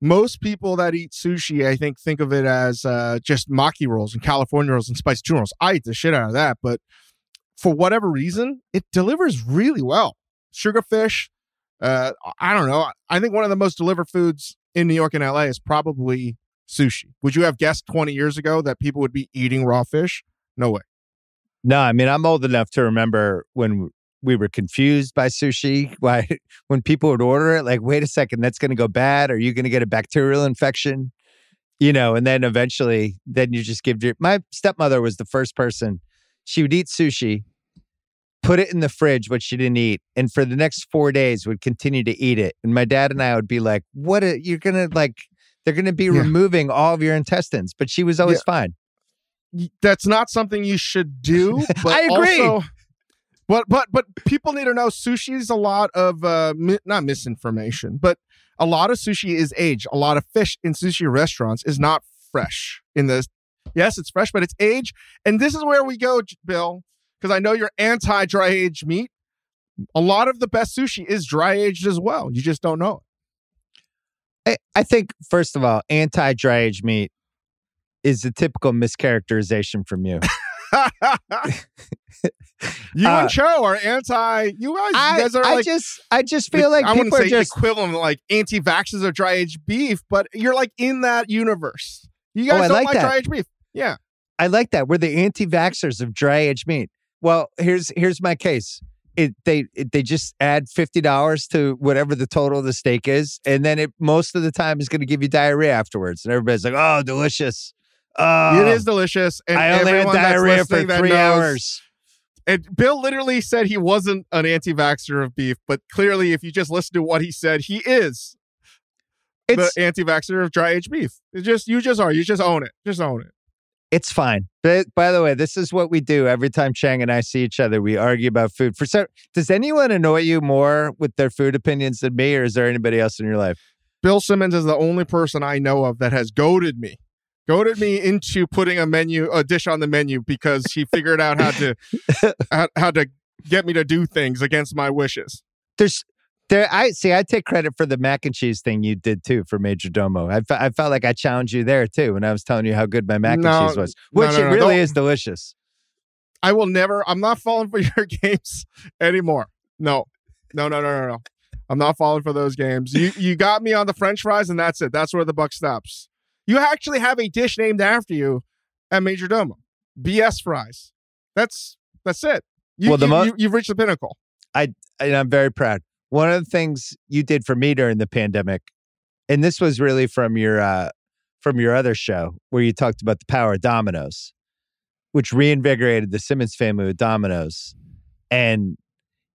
Most people that eat sushi, I think, think of it as uh, just maki rolls and California rolls and spicy tuna rolls. I eat the shit out of that, but for whatever reason, it delivers really well. Sugarfish, uh, I don't know. I think one of the most delivered foods in New York and LA is probably sushi. Would you have guessed 20 years ago that people would be eating raw fish? No way. No, I mean I'm old enough to remember when we were confused by sushi. <laughs> Why when people would order it, like, wait a second, that's going to go bad. Are you going to get a bacterial infection? You know, and then eventually, then you just give your. My stepmother was the first person. She would eat sushi, put it in the fridge, what she didn't eat, and for the next four days would continue to eat it. And my dad and I would be like, "What? A, you're gonna like? They're gonna be Yeah. removing all of your intestines." But she was always fine. that's not something you should do. <laughs> But I agree. Also, but but but people need to know sushi is a lot of uh mi- not misinformation, but a lot of sushi is aged. A lot of fish in sushi restaurants is not fresh. In the yes, it's fresh, but it's aged. And this is where we go, Bill, because I know you're anti dry aged meat. A lot of the best sushi is dry aged as well. You just don't know I, I think first of all, anti dry age meat is a typical mischaracterization from you. <laughs> you Uh, and Cho are anti. You guys, you I, guys are I like just I just feel like I wouldn't people are say just equivalent like anti-vaxxers of dry aged beef, but you're like in that universe. You Oh, guys I don't like like, dry aged beef. Yeah. I like that. We're the anti-vaxxers of dry aged meat. Well, here's here's my case. It they it, they just add fifty dollars to whatever the total of the steak is, and then it most of the time is going to give you diarrhea afterwards, and everybody's like, "Oh, delicious." Oh, it is oh, delicious. And I only had diarrhea for three knows- hours. And Bill literally said he wasn't an anti-vaxxer of beef, but clearly, if you just listen to what he said, he is It's the anti-vaxxer of dry aged beef. It's just you just are. You just own it. Just own it. It's fine. But by the way, this is what we do every time Chang and I see each other. We argue about food. For so, does anyone annoy you more with their food opinions than me, or is there anybody else in your life? Bill Simmons is the only person I know of that has goaded me, goaded me into putting a menu, a dish on the menu because he figured out how to <laughs> how, how to get me to do things against my wishes. There's there. I see. I take credit for the mac and cheese thing you did too for Majordomo. I, I felt like I challenged you there too when I was telling you how good my mac No, and cheese was, no, which no, it really is delicious. I will never. I'm not falling for <laughs> your games anymore. No, no, no, no, no, no. I'm not falling for those games. You you got me on the French fries, and that's it. That's where the buck stops. You actually have a dish named after you at Majordomo. BS fries. That's that's it. You, Well, the you, mo- you, you've reached the pinnacle. I and I'm very proud. One of the things you did for me during the pandemic, and this was really from your uh, from your other show where you talked about the power of Domino's, which reinvigorated the Simmons family with Domino's, and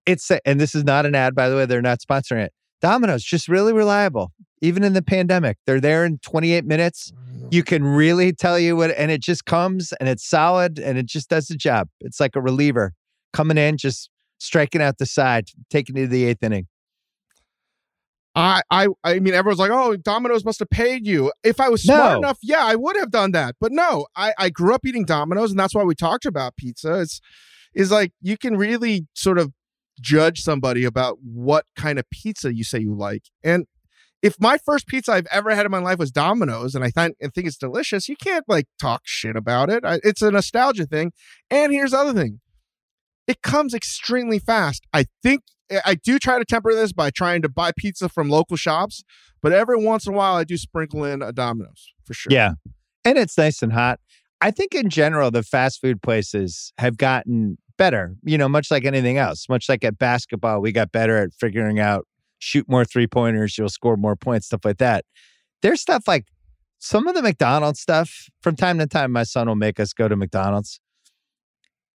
it's and this is not an ad by the way. They're not sponsoring it. Domino's just really reliable, even in the pandemic. They're there in 28 minutes. You can really tell you what, and it just comes and it's solid and it just does the job. It's like a reliever coming in, just striking out the side, taking it to the eighth inning. I, I I mean everyone's like, oh, Domino's must have paid you. If I was smart No. enough, yeah, I would have done that. But no, I, I grew up eating Domino's, and that's why we talked about pizza. It's is like you can really sort of judge somebody about what kind of pizza you say you like. And if my first pizza I've ever had in my life was Domino's, and I think and think it's delicious, you can't like talk shit about it. I, it's a nostalgia thing. And here's the other thing: it comes extremely fast. I think eh, I do try to temper this by trying to buy pizza from local shops, but every once in a while I do sprinkle in a Domino's for sure. Yeah. And it's nice and hot. I think in general, the fast food places have gotten better, you know, much like anything else. Much like at basketball, we got better at figuring out shoot more three pointers, you'll score more points, stuff like that. There's stuff like some of the McDonald's stuff from time to time, my son will make us go to McDonald's.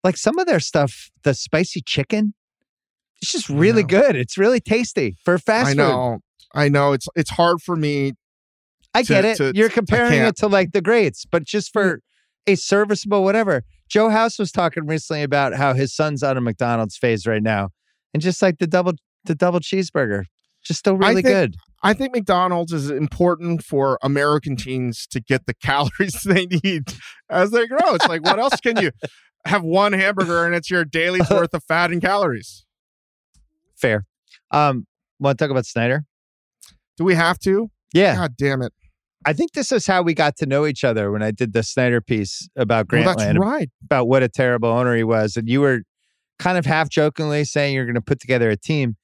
Like some of their stuff, the spicy chicken, it's just really good. It's really tasty for fast I food. know. I know it's it's hard for me. I to- get it. to- You're comparing it to like the greats, but just mm. for a serviceable whatever. Joe House was talking recently about how his son's on a McDonald's phase right now, and just like the double the double cheeseburger. Just still really think- good. I think McDonald's is important for American teens to get the <laughs> calories they need as they grow. It's like, what else can you have one hamburger and it's your daily's <laughs> worth of fat and calories? Fair. Um, want to talk about Snyder? Do we have to? Yeah. God damn it. I think this is how we got to know each other when I did the Snyder piece about Well, Grantland, that's right. about what a terrible owner he was. And you were kind of half jokingly saying you're going to put together a team.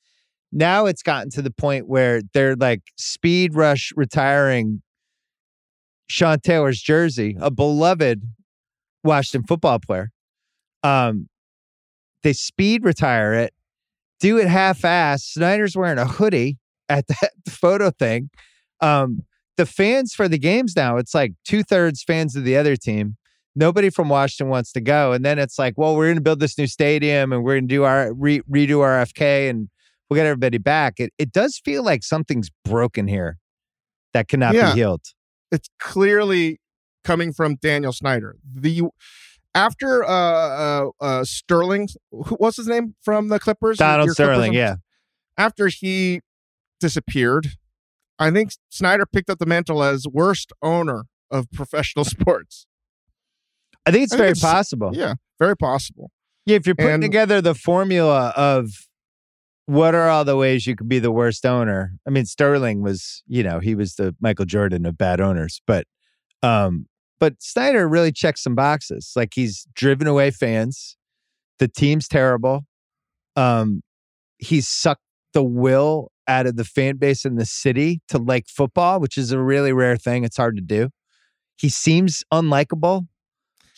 Now it's gotten to the point where they're like speed rush retiring Sean Taylor's jersey, a beloved Washington football player. Um, they speed retire it, do it half ass. Snyder's wearing a hoodie at that <laughs> photo thing. Um, the fans for the games now, it's like two thirds fans of the other team. Nobody from Washington wants to go. And then it's like, well, we're going to build this new stadium and we're going to do our re- redo our FK and we'll get everybody back. It, it does feel like something's broken here that cannot Yeah. be healed. It's clearly coming from Daniel Snyder. The after uh uh, uh Sterling, who, what's his name from the Clippers? Donald Your Sterling, own- yeah. After he disappeared, I think Snyder picked up the mantle as worst owner of professional <laughs> sports. I think it's I think very it's- possible. Yeah, very possible. Yeah, if you're putting And- together the formula of what are all the ways you could be the worst owner? I mean, Sterling was, you know, he was the Michael Jordan of bad owners, but um, but Snyder really checks some boxes. Like he's driven away fans. The team's terrible. Um, he's sucked the will out of the fan base in the city to like football, which is a really rare thing. It's hard to do. He seems unlikable.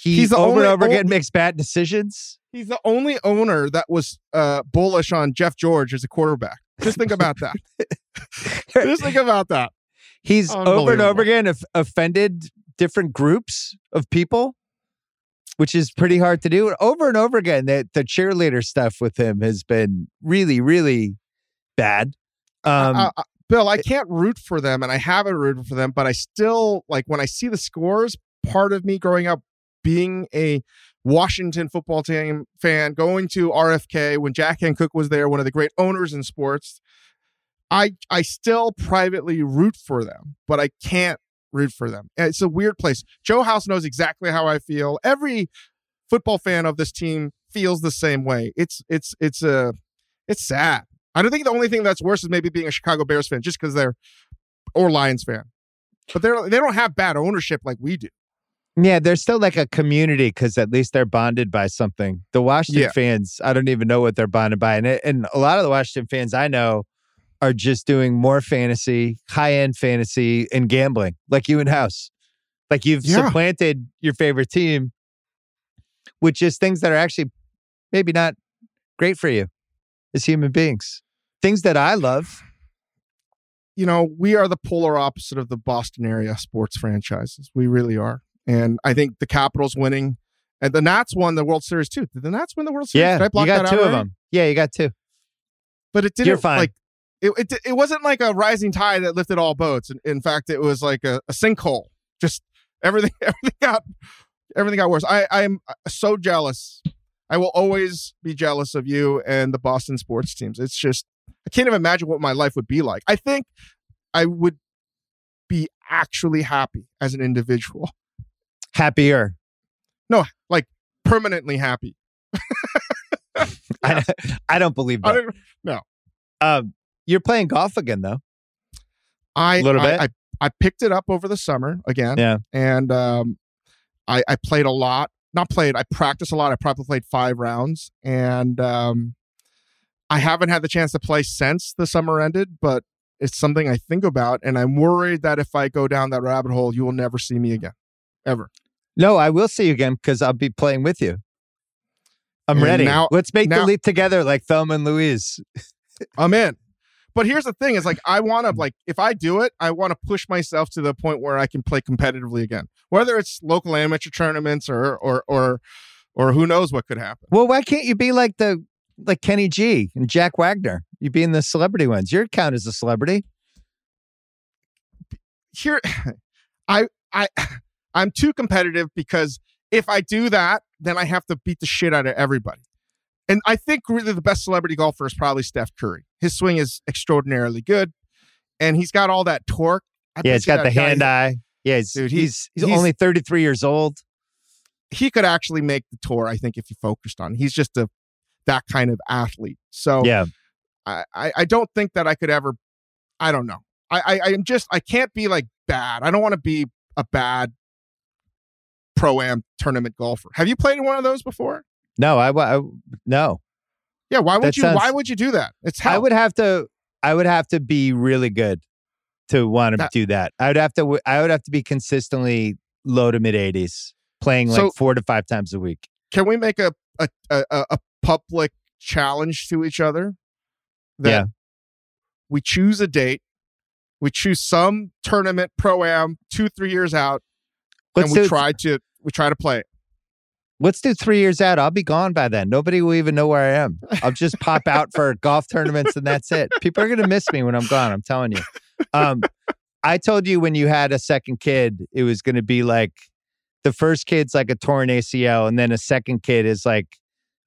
He He's over only- and over again makes bad decisions. He's the only owner that was uh, bullish on Jeff George as a quarterback. Just think about that. <laughs> Just think about that. He's over and over again of- offended different groups of people, which is pretty hard to do. Over and over again, the, the cheerleader stuff with him has been really, really bad. Um, Bill, I can't root for them, and I haven't rooted for them, but I still like when I see the scores. Part of me growing up being a Washington football team fan, going to RFK when Jack Kent Cooke was there, one of the great owners in sports. I I still privately root for them, but I can't root for them. It's a weird place. Joe House knows exactly how I feel. Every football fan of this team feels the same way. It's it's it's a it's sad. I don't think the only thing that's worse is maybe being a Chicago Bears fan just because they're or Lions fan. But they're they don't have bad ownership like we do. Yeah, there's still like a community because at least they're bonded by something. The Washington Yeah. fans, I don't even know what they're bonded by. And, it, and a lot of the Washington fans I know are just doing more fantasy, high end fantasy, and gambling, like you and House. Like you've Yeah. supplanted your favorite team with just things that are actually maybe not great for you as human beings. Things that I love. You know, we are the polar opposite of the Boston area sports franchises. We really are. And I think the Capitals winning and the Nats won the World Series too. Did the Nats win the World Series? Yeah, Did I you got that two out of them. Yeah, you got two. But it didn't You're fine. like it, it, it wasn't like a rising tide that lifted all boats. In, in fact, it was like a, a sinkhole. Just everything, <laughs> everything got, everything got worse. I, I'm so jealous. I will always be jealous of you and the Boston sports teams. It's just, I can't even imagine what my life would be like. I think I would be actually happy as an individual, Happier. No, like permanently happy. <laughs> I, I don't believe that. don't- Um, you're playing golf again, though. I, Little I- bit? I, I picked it up over the summer again. Yeah. And um, I, I played a lot. Not played. I practiced a lot. I probably played five rounds, and um, I haven't had the chance to play since the summer ended. But it's something I think about, and I'm worried that if I go down that rabbit hole, you will never see me again, ever. No, I will see you again because I'll be playing with you. I'm And ready. now- Let's make the leap together like Thelma and Louise. <laughs> I'm in. But here's the thing: is like I want to mm. like if I do it, I want to push myself to the point where I can play competitively again, whether it's local amateur tournaments or or or or who knows what could happen. Well, why can't you be like the like Kenny G and Jack Wagner? You be in the celebrity ones. Your account is a celebrity. Here, <laughs> I I <laughs> I'm too competitive because if I do that, then I have to beat the shit out of everybody. And I think really the best celebrity golfer is probably Steph Curry. His swing is extraordinarily good, and he's got all that torque. I Yeah, he's got the hand eye. Yeah, he's, Dude, he's, he's- he's only 33 years old. He could actually make the tour. I think if he focused on. He's just a that kind of athlete. So Yeah. I, I I don't think that I could ever. I don't know. I I I'm just I can't be like bad. I don't want to be a bad pro am tournament golfer. Have you played in one of those before? No, I, I no. Yeah. Why would That you? sounds- why would you do that? It's hell. I would have to I would have to be really good to want to That- do that. I would have to I would have to be consistently low to mid 80s playing like 4 to 5 times a week. Can we make a a a, a- public challenge to each other? That Yeah. We choose a date. We choose some tournament pro am two three years out, Let's and we try to we try to play it. let's do 3 years out. I'll be gone by then. Nobody will even know where I am. I'll just pop out for <laughs> golf tournaments and that's it. People are going to miss me when I'm gone, I'm telling you. Um I told you when you had a second kid, it was going to be like the first kid's like a torn ACL, and then a second kid is like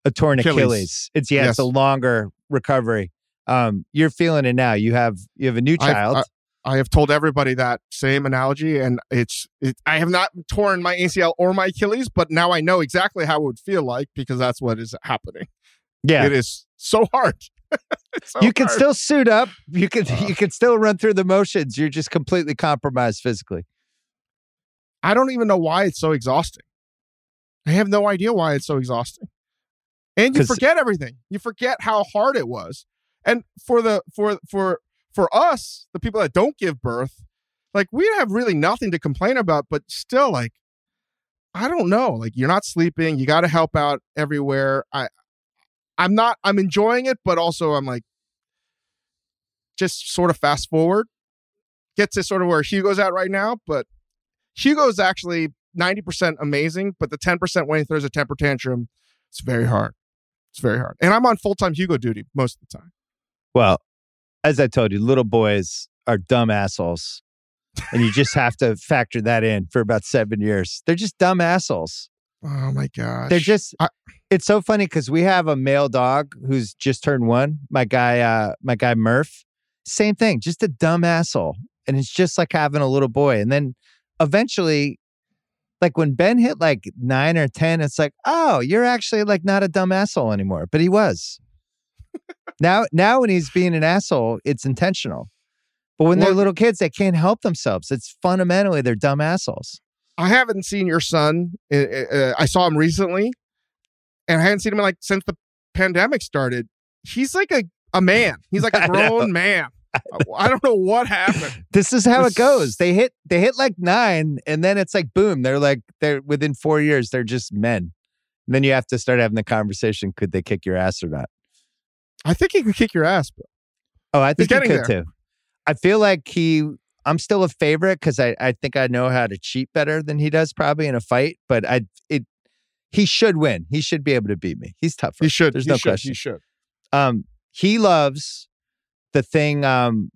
a torn Achilles. Achilles. It's yeah, it's a longer recovery. Um, you're feeling it now. You have you have a new I've- child. I have told everybody that same analogy, and it's it, I have not torn my ACL or my Achilles, but now I know exactly how it would feel like because that's what is happening. yeah, It is so hard. <laughs> So you can hard. still suit up. You can Uh. you can still run through the motions. You're just completely compromised physically. I don't even know why it's so exhausting. I have no idea why it's so exhausting. And you forget everything. You forget how hard it was. And for the for for for us, the people that don't give birth, like we have really nothing to complain about, but still like I don't know. Like you're not sleeping, you got to help out everywhere. I I'm not I'm enjoying it, but also I'm like just sort of fast forward. Get to sort of where Hugo's at right now, but Hugo's actually 90% amazing, but the 10% when he throws a temper tantrum, it's very hard. It's very hard. And I'm on full time Hugo duty most of the time. Well, as I told you, little boys are dumb assholes, and you just have to factor that in for about seven years. They're just dumb assholes. Oh my gosh. They're just. I- it's so funny because we have a male dog who's just turned one. My guy, uh, my guy Murph, same thing, just a dumb asshole, and it's just like having a little boy. And then eventually, like when Ben hit like nine or ten, it's like, oh, you're actually like not a dumb asshole anymore, but he was. Now, now when he's being an asshole, it's intentional. But when they're little kids, they can't help themselves. It's fundamentally they're dumb assholes. I haven't seen your son. Uh, uh, I saw him recently, and I hadn't seen him like since the pandemic started. He's like a, a man. He's like a <laughs> grown man. I don't know what happened. <laughs> This is how it goes. They hit they hit like nine, and then it's like boom. They're like they're within four years, they're just men. And then you have to start having the conversation: could they kick your ass or not? I think he could kick your ass, Bill. Oh, I think he could there. too. I feel like he. I'm still a favorite because I, I think I know how to cheat better than he does probably in a fight. But I it he should win. He should be able to beat me. He's tougher. He should. There's he no should. question. He should. Um, he loves the thing. Um,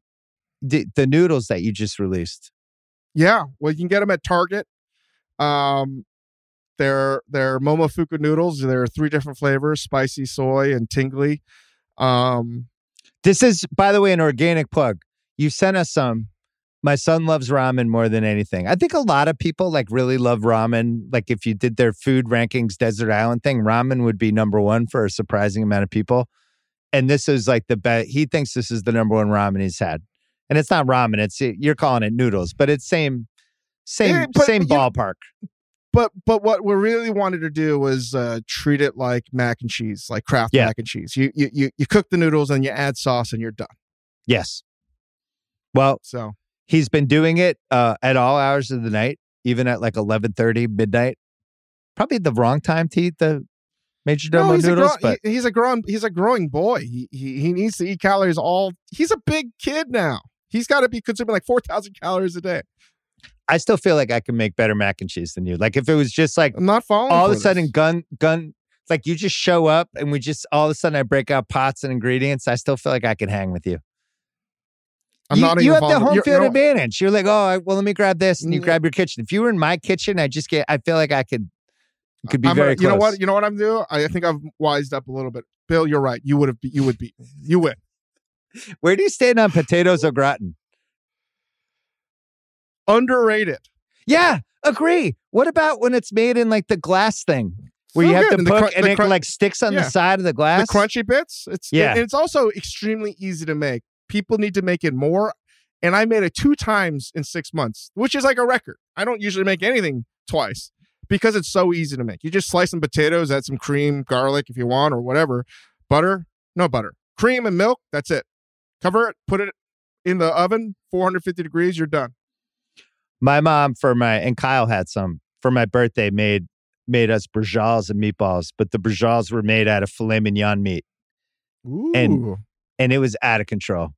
the, the noodles that you just released. Yeah, well, you can get them at Target. Um, they're they're Momofuku noodles. There are three different flavors: spicy, soy, and tingly. Um, This is, by the way, an organic plug. You sent us some. My son loves ramen more than anything. I think a lot of people like really love ramen. Like if you did their food rankings, desert island thing, ramen would be number one for a surprising amount of people. And this is like the best. He thinks this is the number one ramen he's had, and it's not ramen. It's you're calling it noodles, but it's same, same, but same you- ballpark. But but what we really wanted to do was uh, treat it like mac and cheese, like Kraft Yeah. mac and cheese. You, you you you cook the noodles and you add sauce and you're done. Yes. Well, So he's been doing it uh, at all hours of the night, even at like 11:30 midnight. Probably the wrong time to eat the major no, domo he's noodles, a grown, but he- he's a grown he's a growing boy. He, he he needs to eat calories all. He's a big kid now. He's got to be consuming like four thousand calories a day. I still feel like I can make better mac and cheese than you. Like if it was just like I'm not following. all of a sudden this. gun gun like you just show up and we just all of a sudden I break out pots and ingredients. I still feel like I can hang with you. I'm you, not you have the home you're- field you're- advantage. You're like, oh, I, well, let me grab this, and you Mm. grab your kitchen. If you were in my kitchen, I just get. I feel like I could could be I'm very gonna- you know what? You know what I'm doing? I think I've wised up a little bit. Bill, you're right. You would have. You would be. You win. Where do you stand on potatoes au gratin? Underrated. Yeah, agree. What about when it's made in like the glass thing where you have good. to And poke and the it crun- like sticks on the side of the glass? The crunchy bits. It's Yeah. and it's also extremely easy to make. People need to make it more. And I made it two times in six months, which is like a record. I don't usually make anything twice because it's so easy to make. You just slice some potatoes, add some cream, garlic if you want, or whatever. Butter, no butter, cream and milk. That's it. Cover it, put it in the oven, 450 degrees. You're done. My mom for my and Kyle had some for my birthday made made us braciole and meatballs, but the braciole were made out of filet mignon meat Ooh. And- and it was out of control.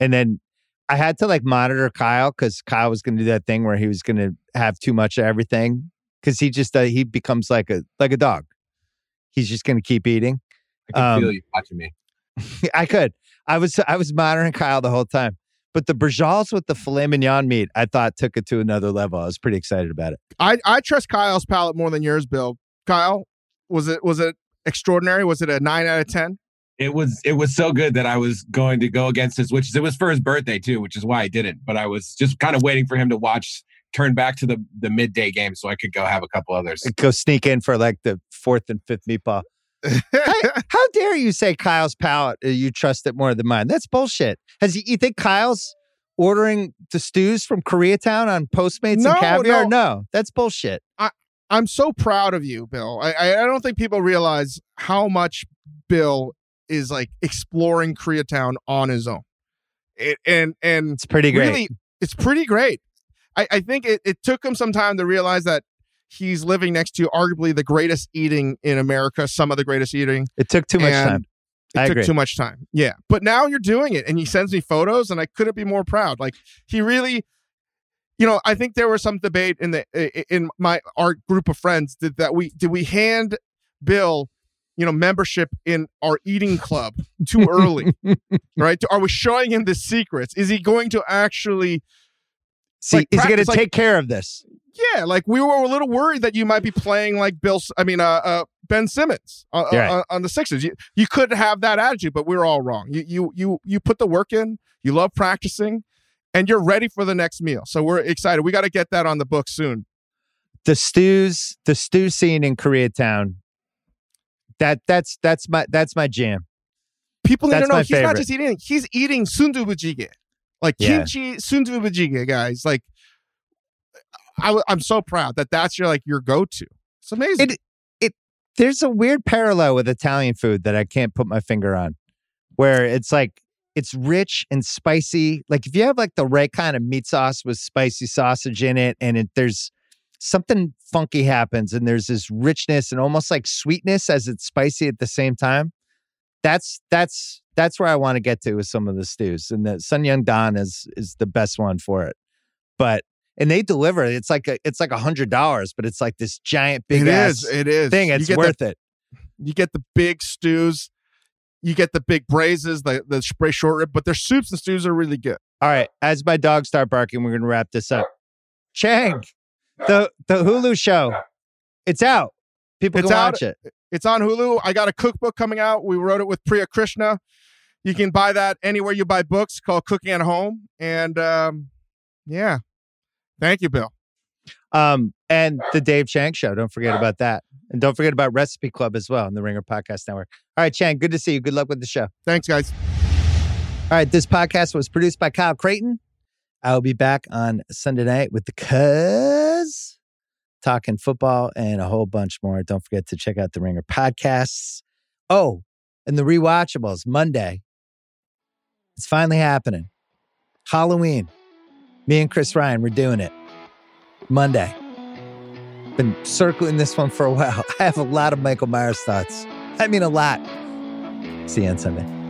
And then I had to like monitor Kyle because Kyle was going to do that thing where he was going to have too much of everything because he just uh, he becomes like a like a dog. He's just going to keep eating. I can Um, feel you watching me. <laughs> I could. I was I was monitoring Kyle the whole time. But the braciole with the filet mignon meat, I thought took it to another level. I was pretty excited about it. I I trust Kyle's palate more than yours, Bill. Kyle, was it was it extraordinary? Was it a nine out of ten? It was it was so good that I was going to go against his wishes. It was for his birthday too, which is why I didn't. But I was just kind of waiting for him to watch turn back to the the midday game so I could go have a couple others. Go sneak in for like the fourth and fifth meatball. How, <laughs> how dare you say Kyle's palate? uh, You trust it more than mine. That's bullshit. Has he, you think Kyle's ordering the stews from Koreatown on Postmates No, and caviar? no. No, that's bullshit. I'm so proud of you, Bill. I, I I don't think people realize how much Bill is like exploring Koreatown on his own. It, and and It's pretty great. really, it's pretty great. I, I think it, it took him some time to realize that he's living next to arguably the greatest eating in America, some of the greatest eating. It took too much time. It I took agree. too much time. Yeah. But now you're doing it and he sends me photos and I couldn't be more proud. Like he really you know, I think there was some debate in the in my our group of friends did that we did we hand Bill, you know, membership in our eating club too early, <laughs> right? Are we showing him the secrets? Is he going to actually See, like is he going to like- take care of this? yeah, like we were a little worried that you might be playing like Bill. I mean, uh, uh Ben Simmons uh, Yeah. uh, on the Sixers. You you could have that attitude, but we were all wrong. You you you you put the work in. You love practicing, and you're ready for the next meal. So we're excited. We got to get that on the book soon. The stews, the stew scene in Koreatown. That that's that's my that's my jam. People need That's to know he's not just eating; he's eating sundubu like Yeah. kimchi sundubu guys. Like I, am so proud that that's your like your go to. It's amazing. It- There's a weird parallel with Italian food that I can't put my finger on, where it's like it's rich and spicy. Like if you have like the right kind of meat sauce with spicy sausage in it, and it, there's something funky happens, and there's this richness and almost like sweetness as it's spicy at the same time. That's that's that's where I want to get to with some of the stews, and the Sun Nong Dan is is the best one for it. But and they deliver. It's like a it's like a hundred dollars, but it's like this giant big It ass is. It is. thing. It's get the worth it. You get the big stews, you get the big braises, the the spray short rib, but their soups and stews are really good. All right. As my dogs start barking, we're gonna wrap this up. Chang, the the Hulu show, it's out. People It's can out. watch it. It's on Hulu. I got a cookbook coming out. We wrote it with Priya Krishna. You can buy that anywhere you buy books called Cooking at Home. And um, yeah. Thank you, Bill. Um, and the Dave Chang show. Don't forget about that. And don't forget about Recipe Club as well on the Ringer Podcast Network. All right, Chang, good to see you. Good luck with the show. Thanks, guys. All right, this podcast was produced by Kyle Crichton. I'll be back on Sunday night with the cuz talking football and a whole bunch more. Don't forget to check out the Ringer podcasts. Oh, and the rewatchables Monday. It's finally happening. Halloween. Me and Chris Ryan, we're doing it. Monday. Been circling this one for a <laughs> while. I have a lot of Michael Myers thoughts. I mean, a lot. See you on Sunday.